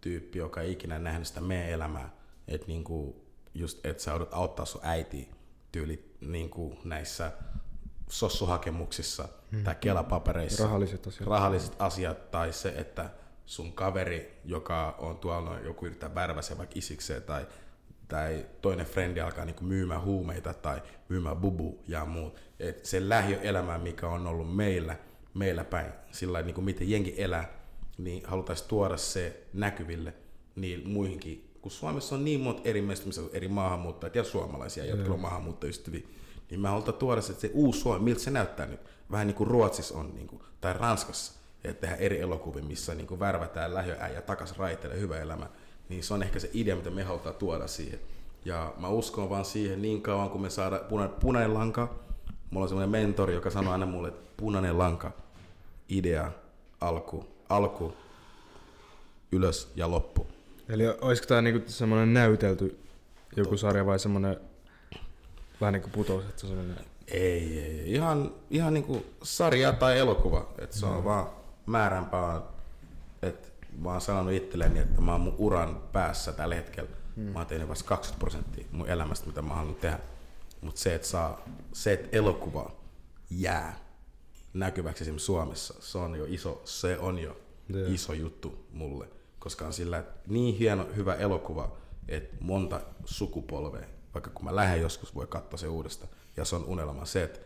tyyppi, joka ei ikinä nähnyt sitä meidän elämää, että niin kuin just, että sä joudut auttaa sun äiti tyyli niin kuin näissä sossuhakemuksissa hmm. tai kelapapereissa. Rahalliset asiat. Rahalliset asiat tai se, että sun kaveri, joka on tuolla, joku yrittää värväse vaikka isikseen tai, tai toinen frendi alkaa niinku myymään huumeita tai myymään bubu ja muut. Et se lähiöelämä, mikä on ollut meillä, meillä päin, sillä niin kuin miten jengi elää, niin haluttaisiin tuoda se näkyville niin muihinkin. Kun Suomessa on niin monta eri on eri maahanmuuttajia ja suomalaisia, jotka on maahanmuuttajaystäviä, niin mä halutaan tuoda se, että se uusi Suomi, miltä se näyttää nyt. Vähän niin kuin Ruotsissa on, niin kuin, tai Ranskassa, että tehdään eri elokuvia, missä niin kuin värvätään lähiöäijä takas raiteille, hyvä elämä. Niin se on ehkä se idea, mitä me halutaan tuoda siihen. Ja mä uskon vaan siihen niin kauan, kun me saadaan puna, punainen lanka. Mulla on semmoinen mentori, joka sanoo aina mulle, että punainen lanka, idea, alku, alku, ylös ja loppu. Eli olisiko tää niinku semmonen näytelty joku sarja vai semmonen vähän niinku putous, että se on semmonen... Ei, ei, ei. Ihan, ihan niinku sarja tai elokuva. Et se on vaan määränpää. Et mä oon sanonut itselleni, että mä oon mun uran päässä tällä hetkellä. Mä oon tehnyt vasta 20 prosenttia mun elämästä, mitä mä haluan tehdä. Mutta se, että saa, se, että elokuva jää näkyväksi esimerkiksi Suomessa, se on jo iso, se on jo Joo. iso juttu mulle. Koska on sillä niin hieno, hyvä elokuva, että monta sukupolvea, vaikka kun mä lähden joskus, voi katsoa se uudestaan. Ja se on unelma se, että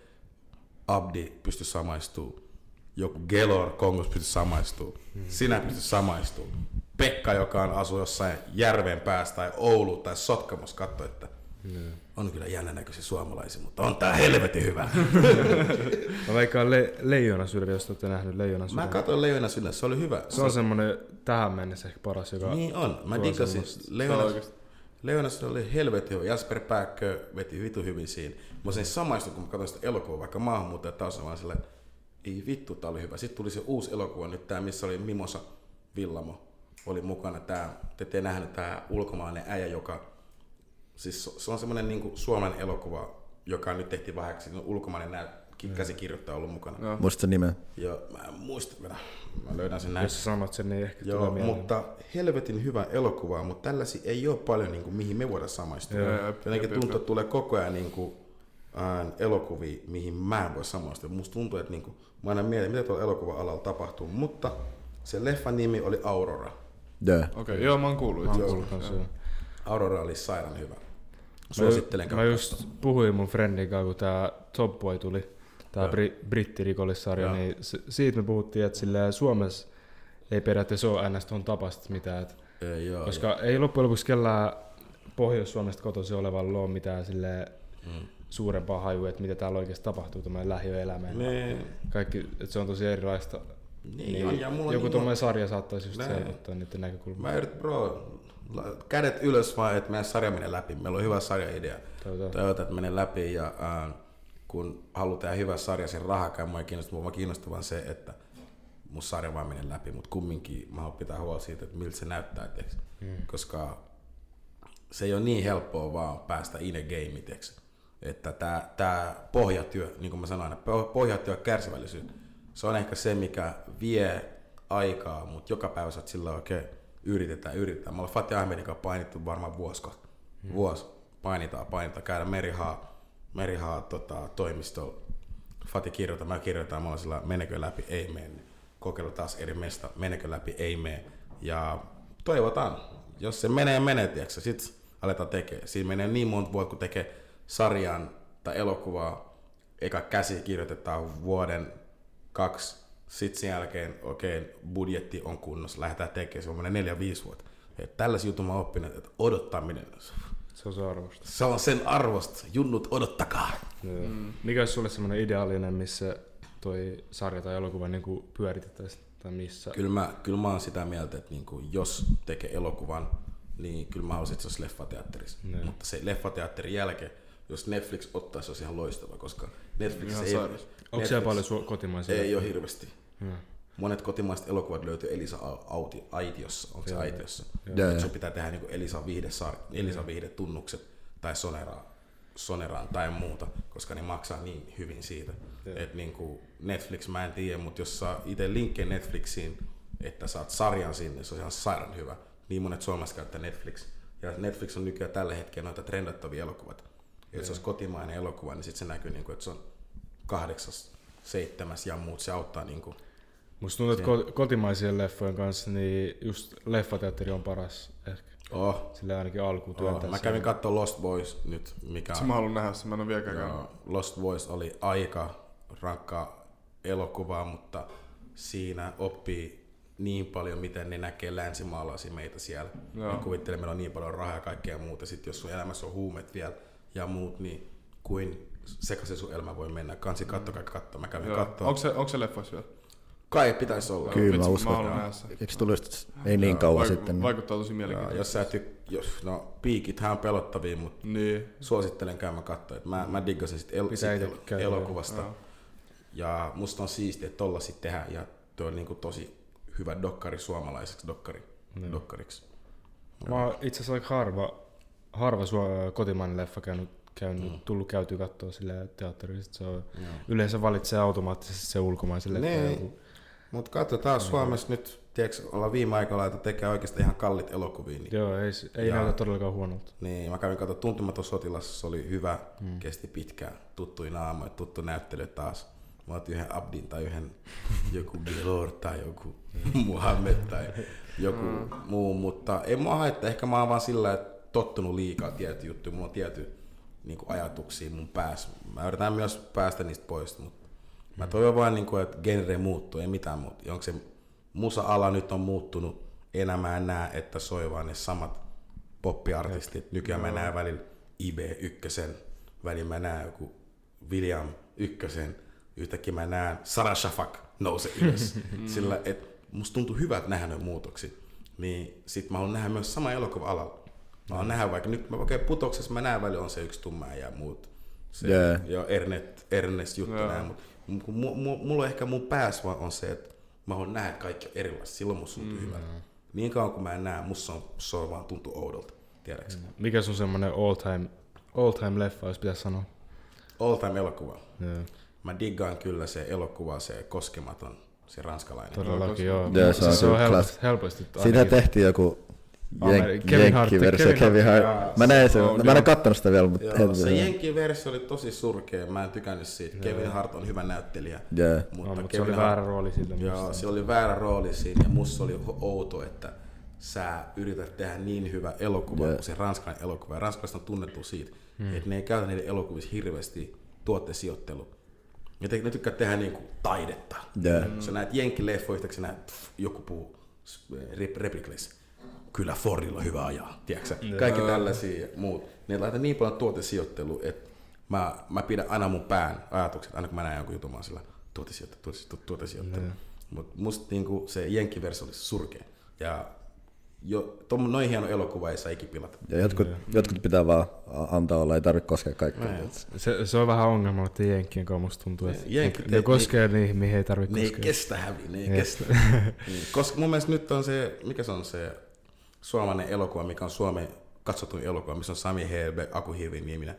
Abdi pystyy samaistumaan, joku Gelor Kongos pystyy samaistumaan, Hmm. sinä pystyt samaistumaan. Pekka, joka on asu jossain järven päässä tai Oulu tai Sotkamossa, katso, että on kyllä jännä näköisiä suomalaisia, mutta on tää helvetin hyvä. <laughs> Mä veikkaan le- Leijona sydän, jos te olette nähnyt Leijona Mä sydän. katsoin Leijona sydän, se oli hyvä. Se on semmonen tähän mennessä ehkä paras, joka... Niin on, mä semmoista- Leijona, Leijona sydän oli helvetin hyvä. Jasper Pääkkö veti vitu hyvin siinä. Mä sen samaistun, kun mä katsoin sitä elokuvaa, vaikka maahanmuuttaja taas vaan sillä, ei vittu, tää oli hyvä. Sitten tuli se uusi elokuva nyt tää, missä oli Mimosa Villamo oli mukana. Tää, te ette nähnyt tää ulkomainen äijä, joka Siis se- se on semmoinen niin Suomen elokuva, joka nyt tehtiin vähäksi, on ulkomainen näyt, ki- käsikirjoittaja ollut mukana. Joo. Muistatko sen nimen? Joo, mä en muista vielä. Mä löydän sen näin. Jos sanot sen, niin ehkä Joo, tulee mieleen. mutta helvetin hyvä elokuva, mutta tällaisia ei ole paljon, niin kuin, mihin me voidaan samaistua. Joo, Joo, jep, Jotenkin jep, tuntuu, että tulee koko ajan niin kuin, ää, elokuvia, mihin mä en voi samaistua. Musta tuntuu, että niin kuin, mä aina mietin, mitä tuolla elokuva-alalla tapahtuu, mutta se leffan nimi oli Aurora. Joo. Okei, okay, joo, mä oon kuullut Mä oon kuullut kans, Joo. joo. Aurora oli sairaan hyvä. Mä, Suosittelen mä katsoa. just puhuin mun friendin kanssa, kun tää Top Boy tuli, tää Joo. bri- brittirikollissarja, Joo. niin se, siitä me puhuttiin, että silleen Suomessa ei periaatteessa ole ns. tuon tapasta mitään. Et, Ei, joo, koska ei loppujen lopuksi kellään Pohjois-Suomesta kotoisin olevalla ole mitään silleen Mm. suurempaa hajua, että mitä täällä oikeasti tapahtuu tämmöinen lähiöelämä. Ne, Kaikki, että se on tosi erilaista. niin, on, ja mulla on joku niin tuommoinen sarja saattaisi just Näin. se ottaa niiden näkökulmaa. Mä yritän, bro, kädet ylös vaan, että meidän sarja menee läpi. Meillä on hyvä sarjaidea. Toivotaan. Että menee läpi ja äh, kun halutaan tehdä hyvä sarja, sen rahakaan mua ei kiinnosta. Mua kiinnostaa vaan se, että mun sarja vaan menee läpi, mutta kumminkin mä haluan pitää huolta siitä, että miltä se näyttää, tiiäks. Mm. koska se ei ole niin helppoa vaan päästä in a game, tiiäks. että tämä tää pohjatyö, niin kuin mä sanoin, aina, poh- pohjatyö kärsivällisyys, se on ehkä se, mikä vie aikaa, mutta joka päivä sä oot sillä okei, okay, yritetään, yritetään. Mä olen Fatih Ahmedin kanssa painittu varmaan vuosi kohta. Vuosi. Painitaan, painitaan, käydä merihaa, merihaa tota, toimistolla. Fati kirjoittaa, mä kirjoitan, mä olen sillä, menekö läpi, ei mene. Kokeilla taas eri mesta, menekö läpi, ei mene. Ja toivotaan, jos se menee, menee, tiiäksä, sit aletaan tekemään. Siinä menee niin monta vuotta, kun tekee sarjan tai elokuvaa, eka käsi kirjoitetaan vuoden kaksi, sitten sen jälkeen, okei, okay, budjetti on kunnossa, lähdetään tekemään, se on menee neljä, viisi vuotta. Et tällaisia juttuja mä oon oppinut, että odottaminen, Se on se arvosta. se on sen arvosta. Junnut, odottakaa. Mm. Mikä olisi sulle semmoinen ideaalinen, missä toi sarja tai elokuva niin pyöritettäisiin? Tai missä? Kyllä mä, kyllä mä oon sitä mieltä, että niinku, jos tekee elokuvan, niin kyllä mä haluaisin, että se olisi leffateatterissa. Niin. Mutta se leffateatterin jälkeen, jos Netflix ottaisi, se olisi ihan loistava, koska Netflix Ihan ei. Onko siellä paljon su- kotimaisia? Ei ole hirveästi. Hmm. Monet kotimaiset elokuvat löytyy Elisa Auti, Aitiossa, onko se. Aitiossa? Joo, sun pitää tehdä niinku Elisa, viihdesar, Elisa viihdetunnukset tai Sonera, Soneraan tai muuta, koska ne maksaa niin hyvin siitä. Et niinku Netflix mä en tiedä, mutta jos saa itse linkkejä Netflixiin, että saat sarjan sinne, se on ihan sairaan hyvä. Niin monet suomalaiset käyttää Netflix. Ja Netflix on nykyään tällä hetkellä noita trendattavia elokuvat. Jos se olisi kotimainen elokuva, niin sitten se näkyy, niinku, että se on kahdeksas, seitsemäs ja muut. Se auttaa niinku, Musta tuntuu, että ko- kotimaisien leffojen kanssa niin just leffateatteri on paras ehkä. oh, Sillä ainakin alkuun oh, työntää Mä sen. kävin katsoa Lost Boys nyt, mikä Se mä haluan nähdä sen, mä en ole vieläkään. Joo, Lost Boys oli aika rankka elokuva, mutta siinä oppii niin paljon, miten ne näkee länsimaalaisia meitä siellä. Joo. Ne kuvittelee, meillä on niin paljon rahaa ja kaikkea muuta. Sitten jos sun elämässä on huumet vielä ja muut, niin kuin sekaisin sun elämä voi mennä. Kansi kattokaa katsoa. Mä kävin Joo. katsoa. Onko se, onko se leffoissa vielä? Kai pitäisi olla. Kyllä, mä uskon. Mä. Eikö tullut just ei niin kauan Vaik- sitten? niin- Vaikuttaa tosi Ja, mielenkiintoista. jos sä tyk... jos, no, piikithän on pelottavia, mutta Niin. suosittelen käymään katsoa. Mä, mä diggasin sit, el- sit el- elokuvasta. Joo. Ja musta on siistiä, että tolla sit tehdään. Ja tuo on niinku tosi hyvä dokkari suomalaiseksi dokkari, Niin. dokkariksi. Mä oon itse asiassa aika harva, harva sua, kotimainen leffa käynyt, käynyt Mm. tullut käytyä katsoa sillä teatterissa. Se on, Joo. yleensä valitsee automaattisesti se ulkomaisen leffa. Niin. Mutta katsotaan Suomessa nyt, tiedätkö, ollaan viime aikoina laita tekee oikeastaan ihan kallit elokuvia. Niin, Joo, ei, ei Ja- näytä todellakaan huonolta. niin mä kävin katsoa Tuntematon sotilas, se oli hyvä, mm. kesti pitkään, tuttui naama, tuttu näyttely taas. Mä otin yhden Abdin tai yhden <laughs> joku Gelor tai joku Muhammed tai <laughs> joku mm. muu, mutta ei mua haittaa. Ehkä mä oon vaan sillä, että tottunut liikaa tietty juttu. Mulla on tietty niin ajatuksia mun päässä. Mä yritän myös päästä niistä pois, mutta mä toivon vaan, niin kuin, että genre muuttuu, ei mitään muuta. Onko se musa-ala nyt on muuttunut, enää mä en näe, että soi vaan ne samat poppiartistit. Nykyään mä näen välillä IB1, välillä mä näen joku William ykkösen, yhtäkkiä mä näen Sarah Shafak nouse <laughs> ylös. Sillä et musta tuntuu hyvältä nähdä noita muutoksia. Niin sit mä haluan nähdä myös sama elokuva alalla. Mä haluan nähdä vaikka nyt, okei okay, putoksessa mä näen välillä on se yksi tumma ja muut. Se, Jee. ja Ernest, Ernest juttu Joo. näin, mutta mu, mu, mulla on ehkä mun päässä vaan on se, että mä haluan nähdä, kaikki on erilaista. Silloin musta tuntuu mm. hyvältä. Niin kauan kuin mä en näe, musta on, se on vaan tuntuu oudolta. Tiedätkö? Mm. Mikä on semmonen all time, all time leffa, jos pitäisi sanoa? All time elokuva. Joo. mä diggaan kyllä se elokuva, se koskematon, se ranskalainen. Todellakin joo. Joo, se on se on helposti, helposti tehtiin joku jen- Kevin Hart- Kevin Kevin Hart- Hart. Mä näin sen, mä en ole kattonut sitä vielä, mutta Joo, se heti- Jenkki-versio oli tosi surkea, mä en tykännyt siitä. Kevin Hart on hyvä näyttelijä. Joo. No, mutta se Kevin oli Hart- väärä rooli sille. Joo, se oli väärä rooli siinä ja musta oli outo, että sä yrität tehdä niin hyvä elokuva Joo. kuin se ranskalainen elokuva. Ja ranskalaiset on tunnettu siitä, hmm. että ne ei käytä niiden elokuvissa hirveästi tuottesijoittelua. Ne, te, ne tykkää tehdä niinku taidetta. Joo. Mm. Sä näet jenkkileffoja, yhtäkkiä sä näet pff, joku puu rep, replikleissä. Kyllä Fordilla on hyvä ajaa, tiedätkö? Kaikki tällaisia ja muut. Ne laittaa niin paljon tuotesijoittelua, että mä, mä pidän aina mun pään ajatukset, aina kun mä näen jonkun jutun, mä oon sillä tuotesijoittelu, tuotesijoittelu, tuotesijoittelu. Mutta musta niinku se jenkkiversio oli surkea. Ja jo, tom, noin hieno elokuva ei saa ikinä pilata. Ja jotkut, jotkut pitää vaan antaa olla, ei tarvitse koskea kaikkea. Se, se on vähän ongelma, että jenkkien kanssa musta tuntuu, että Jenkit ne ei- koskee niihin, mihin ei tarvitse Ne ei koskea. kestä häviä, ne ei kestä. <laughs> niin. Koska mun mielestä nyt on se, mikä se on se suomalainen elokuva, mikä on Suomen katsotuin elokuva, missä on Sami Helbe, Aku Hirvinieminen.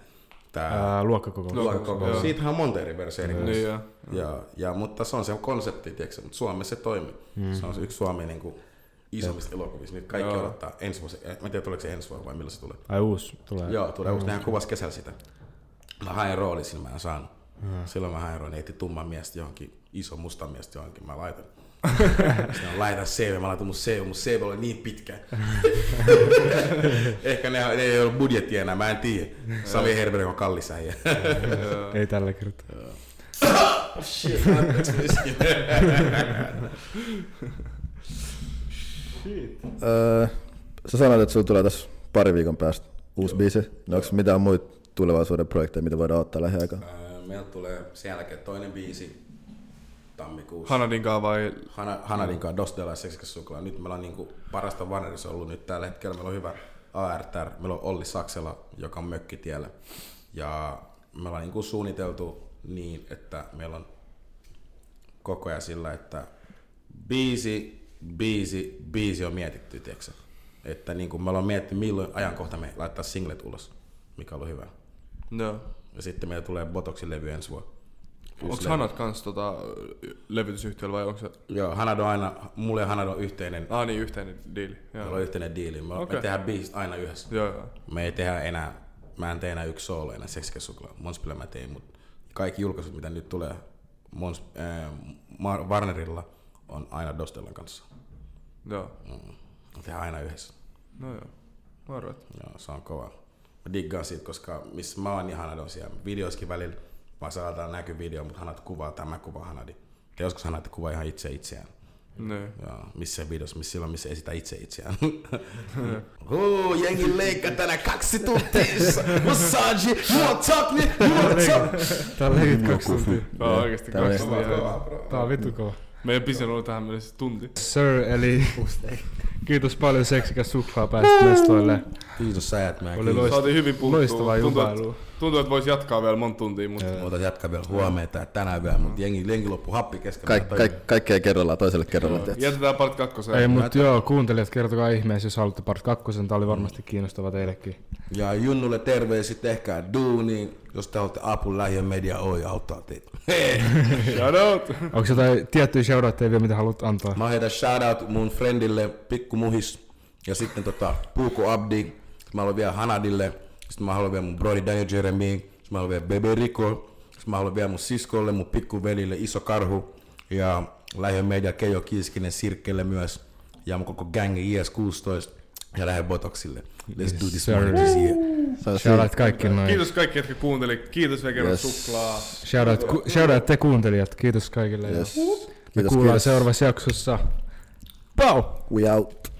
Tää Ää, luokkakokous. Luokkakoko. joo. Siitähän on monta eri versioita. Niin joo. ja, ja, mutta se on se konsepti, tiedätkö, mutta Suomessa se toimii. Mm. Se on se yksi Suomen niin kuin, isommista elokuvista. Nyt kaikki Joo. odottaa ensi vuosi. Mä en tiedä, tuleeko se ensi vuonna vai milloin se tulee. Ai uusi tulee. Joo, tulee uusi. Nehän kuvasi kesällä sitä. Mä hain rooli siinä, mä en saanut. Silloin mä hain roolin, etti tumman miestä johonkin, iso musta miestä johonkin, mä laitan. <laughs> Sitten mä laitan CV, mä laitan mun CV, mun CV oli niin pitkä. <laughs> Ehkä ne, ne ei ollut budjetti enää, mä en tiedä. Sami Herberg on kallis äijä. <laughs> Ei tällä kertaa. Shit, anteeksi. Öö, sä sanoit, että sulla tulee tässä pari viikon päästä uusi biisi. No onko mitään muita tulevaisuuden projekteja, mitä voidaan ottaa lähiaikaan? Ää, Meiltä tulee sen jälkeen toinen biisi tammikuussa. Hanadin kanssa vai... Hana, Hanadin kanssa Dos de la Suklaa. Nyt meillä on niinku parasta Vannerissa ollut nyt tällä hetkellä. Meillä on hyvä ARTR. Meillä on Olli Saksela, joka on mökkitiellä. Ja me ollaan niinku suunniteltu niin, että meillä on koko ajan sillä, että biisi, biisi, biisi on mietitty, tiedätkö? Että niinku me ollaan mietitty, milloin ajankohta me laittaa singlet ulos, mikä on ollut hyvä. Joo. Ja sitten meillä tulee Botoxin levy ensi vuonna. Onko. Hanat kans tota, levytysyhtiöllä vai onko se... Joo, Hanad on aina, mulle ja Hanad on yhteinen Ah niin, yhteinen diili. Meillä on yhteinen diili. Me, okay. Me tehdään biisit aina yhdessä. Joo, joo. Me ei tehdä enää, mä en tee enää yksi soolo enää Seksikäs Suklaa. Monspilla mä tein, mutta kaikki julkaisut, mitä nyt tulee Mons, äh, Mar- Warnerilla, on aina Dostellan kanssa. Joo. Mm. Me tehdään aina yhdessä. No joo. Alright. Joo, se on kova. Mä diggaan siitä, koska missä mä oon, niin Hanad on siellä videoskin välillä. Mä saadaan näkyy video, mutta Hanad kuvaa, tämä kuvaa Hanadi. Ja joskus Hanad kuvaa ihan itse itseään. Niin. Joo, missä videossa, missä silloin, missä esitä itse itseään. <laughs> Huu, jengi leikkaa tänään kaksi tuntia. Massage, you want talk me, you want talk. Tää on legit kaksi tuntia. Tää on oikeesti kaksi tuntia. Tää on vittu kova. Meidän pisin on ollut tähän mennessä tunti. Sir, eli <laughs> kiitos paljon seksikäs suklaa pääsit mestoille. Kiitos säät, mä Oli kiitos. loistava. Saatiin hyvin puhuttua. Loistavaa jupailua. Tuntuu, että voisi jatkaa vielä monta tuntia, mutta... Mä otan jatkaa vielä huomenna tai tänään vielä, mutta jengi, jengi loppu happi kesken. Kaik, kaik, kaikkea kerrallaan toiselle kerralla. tiedätkö? Jätetään part kakkoseen. Ei, mutta joo, kuuntelijat, kertokaa ihmeessä, jos haluatte part kakkosen. Tää oli varmasti kiinnostava teillekin. Ja Junnulle terveiset, tehkää duuni. Jos te olette apun lähiön media, oi auttaa teitä. <laughs> Shout out! Onko jotain tiettyjä shoutoutteja vielä, mitä haluat antaa? Mä heitän shoutout mun friendille Pikku Muhis ja sitten tota Puuko Abdi. Mä haluan vielä Hanadille. Sitten mä haluan vielä mun brodi Daniel Jeremy. Sitten mä haluan vielä Bebe Rico. Sitten mä haluan vielä mun siskolle, mun pikkuvelille Iso Karhu. Ja lähden media Keijo Kiiskinen Sirkkelle myös. Ja mun koko gangi IS-16. Ja lähden Botoxille. Let's do this sir. one this year. Shoutout kaikki noin. Kiitos kaikki, jotka kuunteli. Kiitos vielä kerran Yes. suklaa. Shoutout, ku, shoutout te kuuntelijat. Kiitos kaikille. Yes. Me Kiitos, kuullaan kiitos. seuraavassa jaksossa. Pau! We out.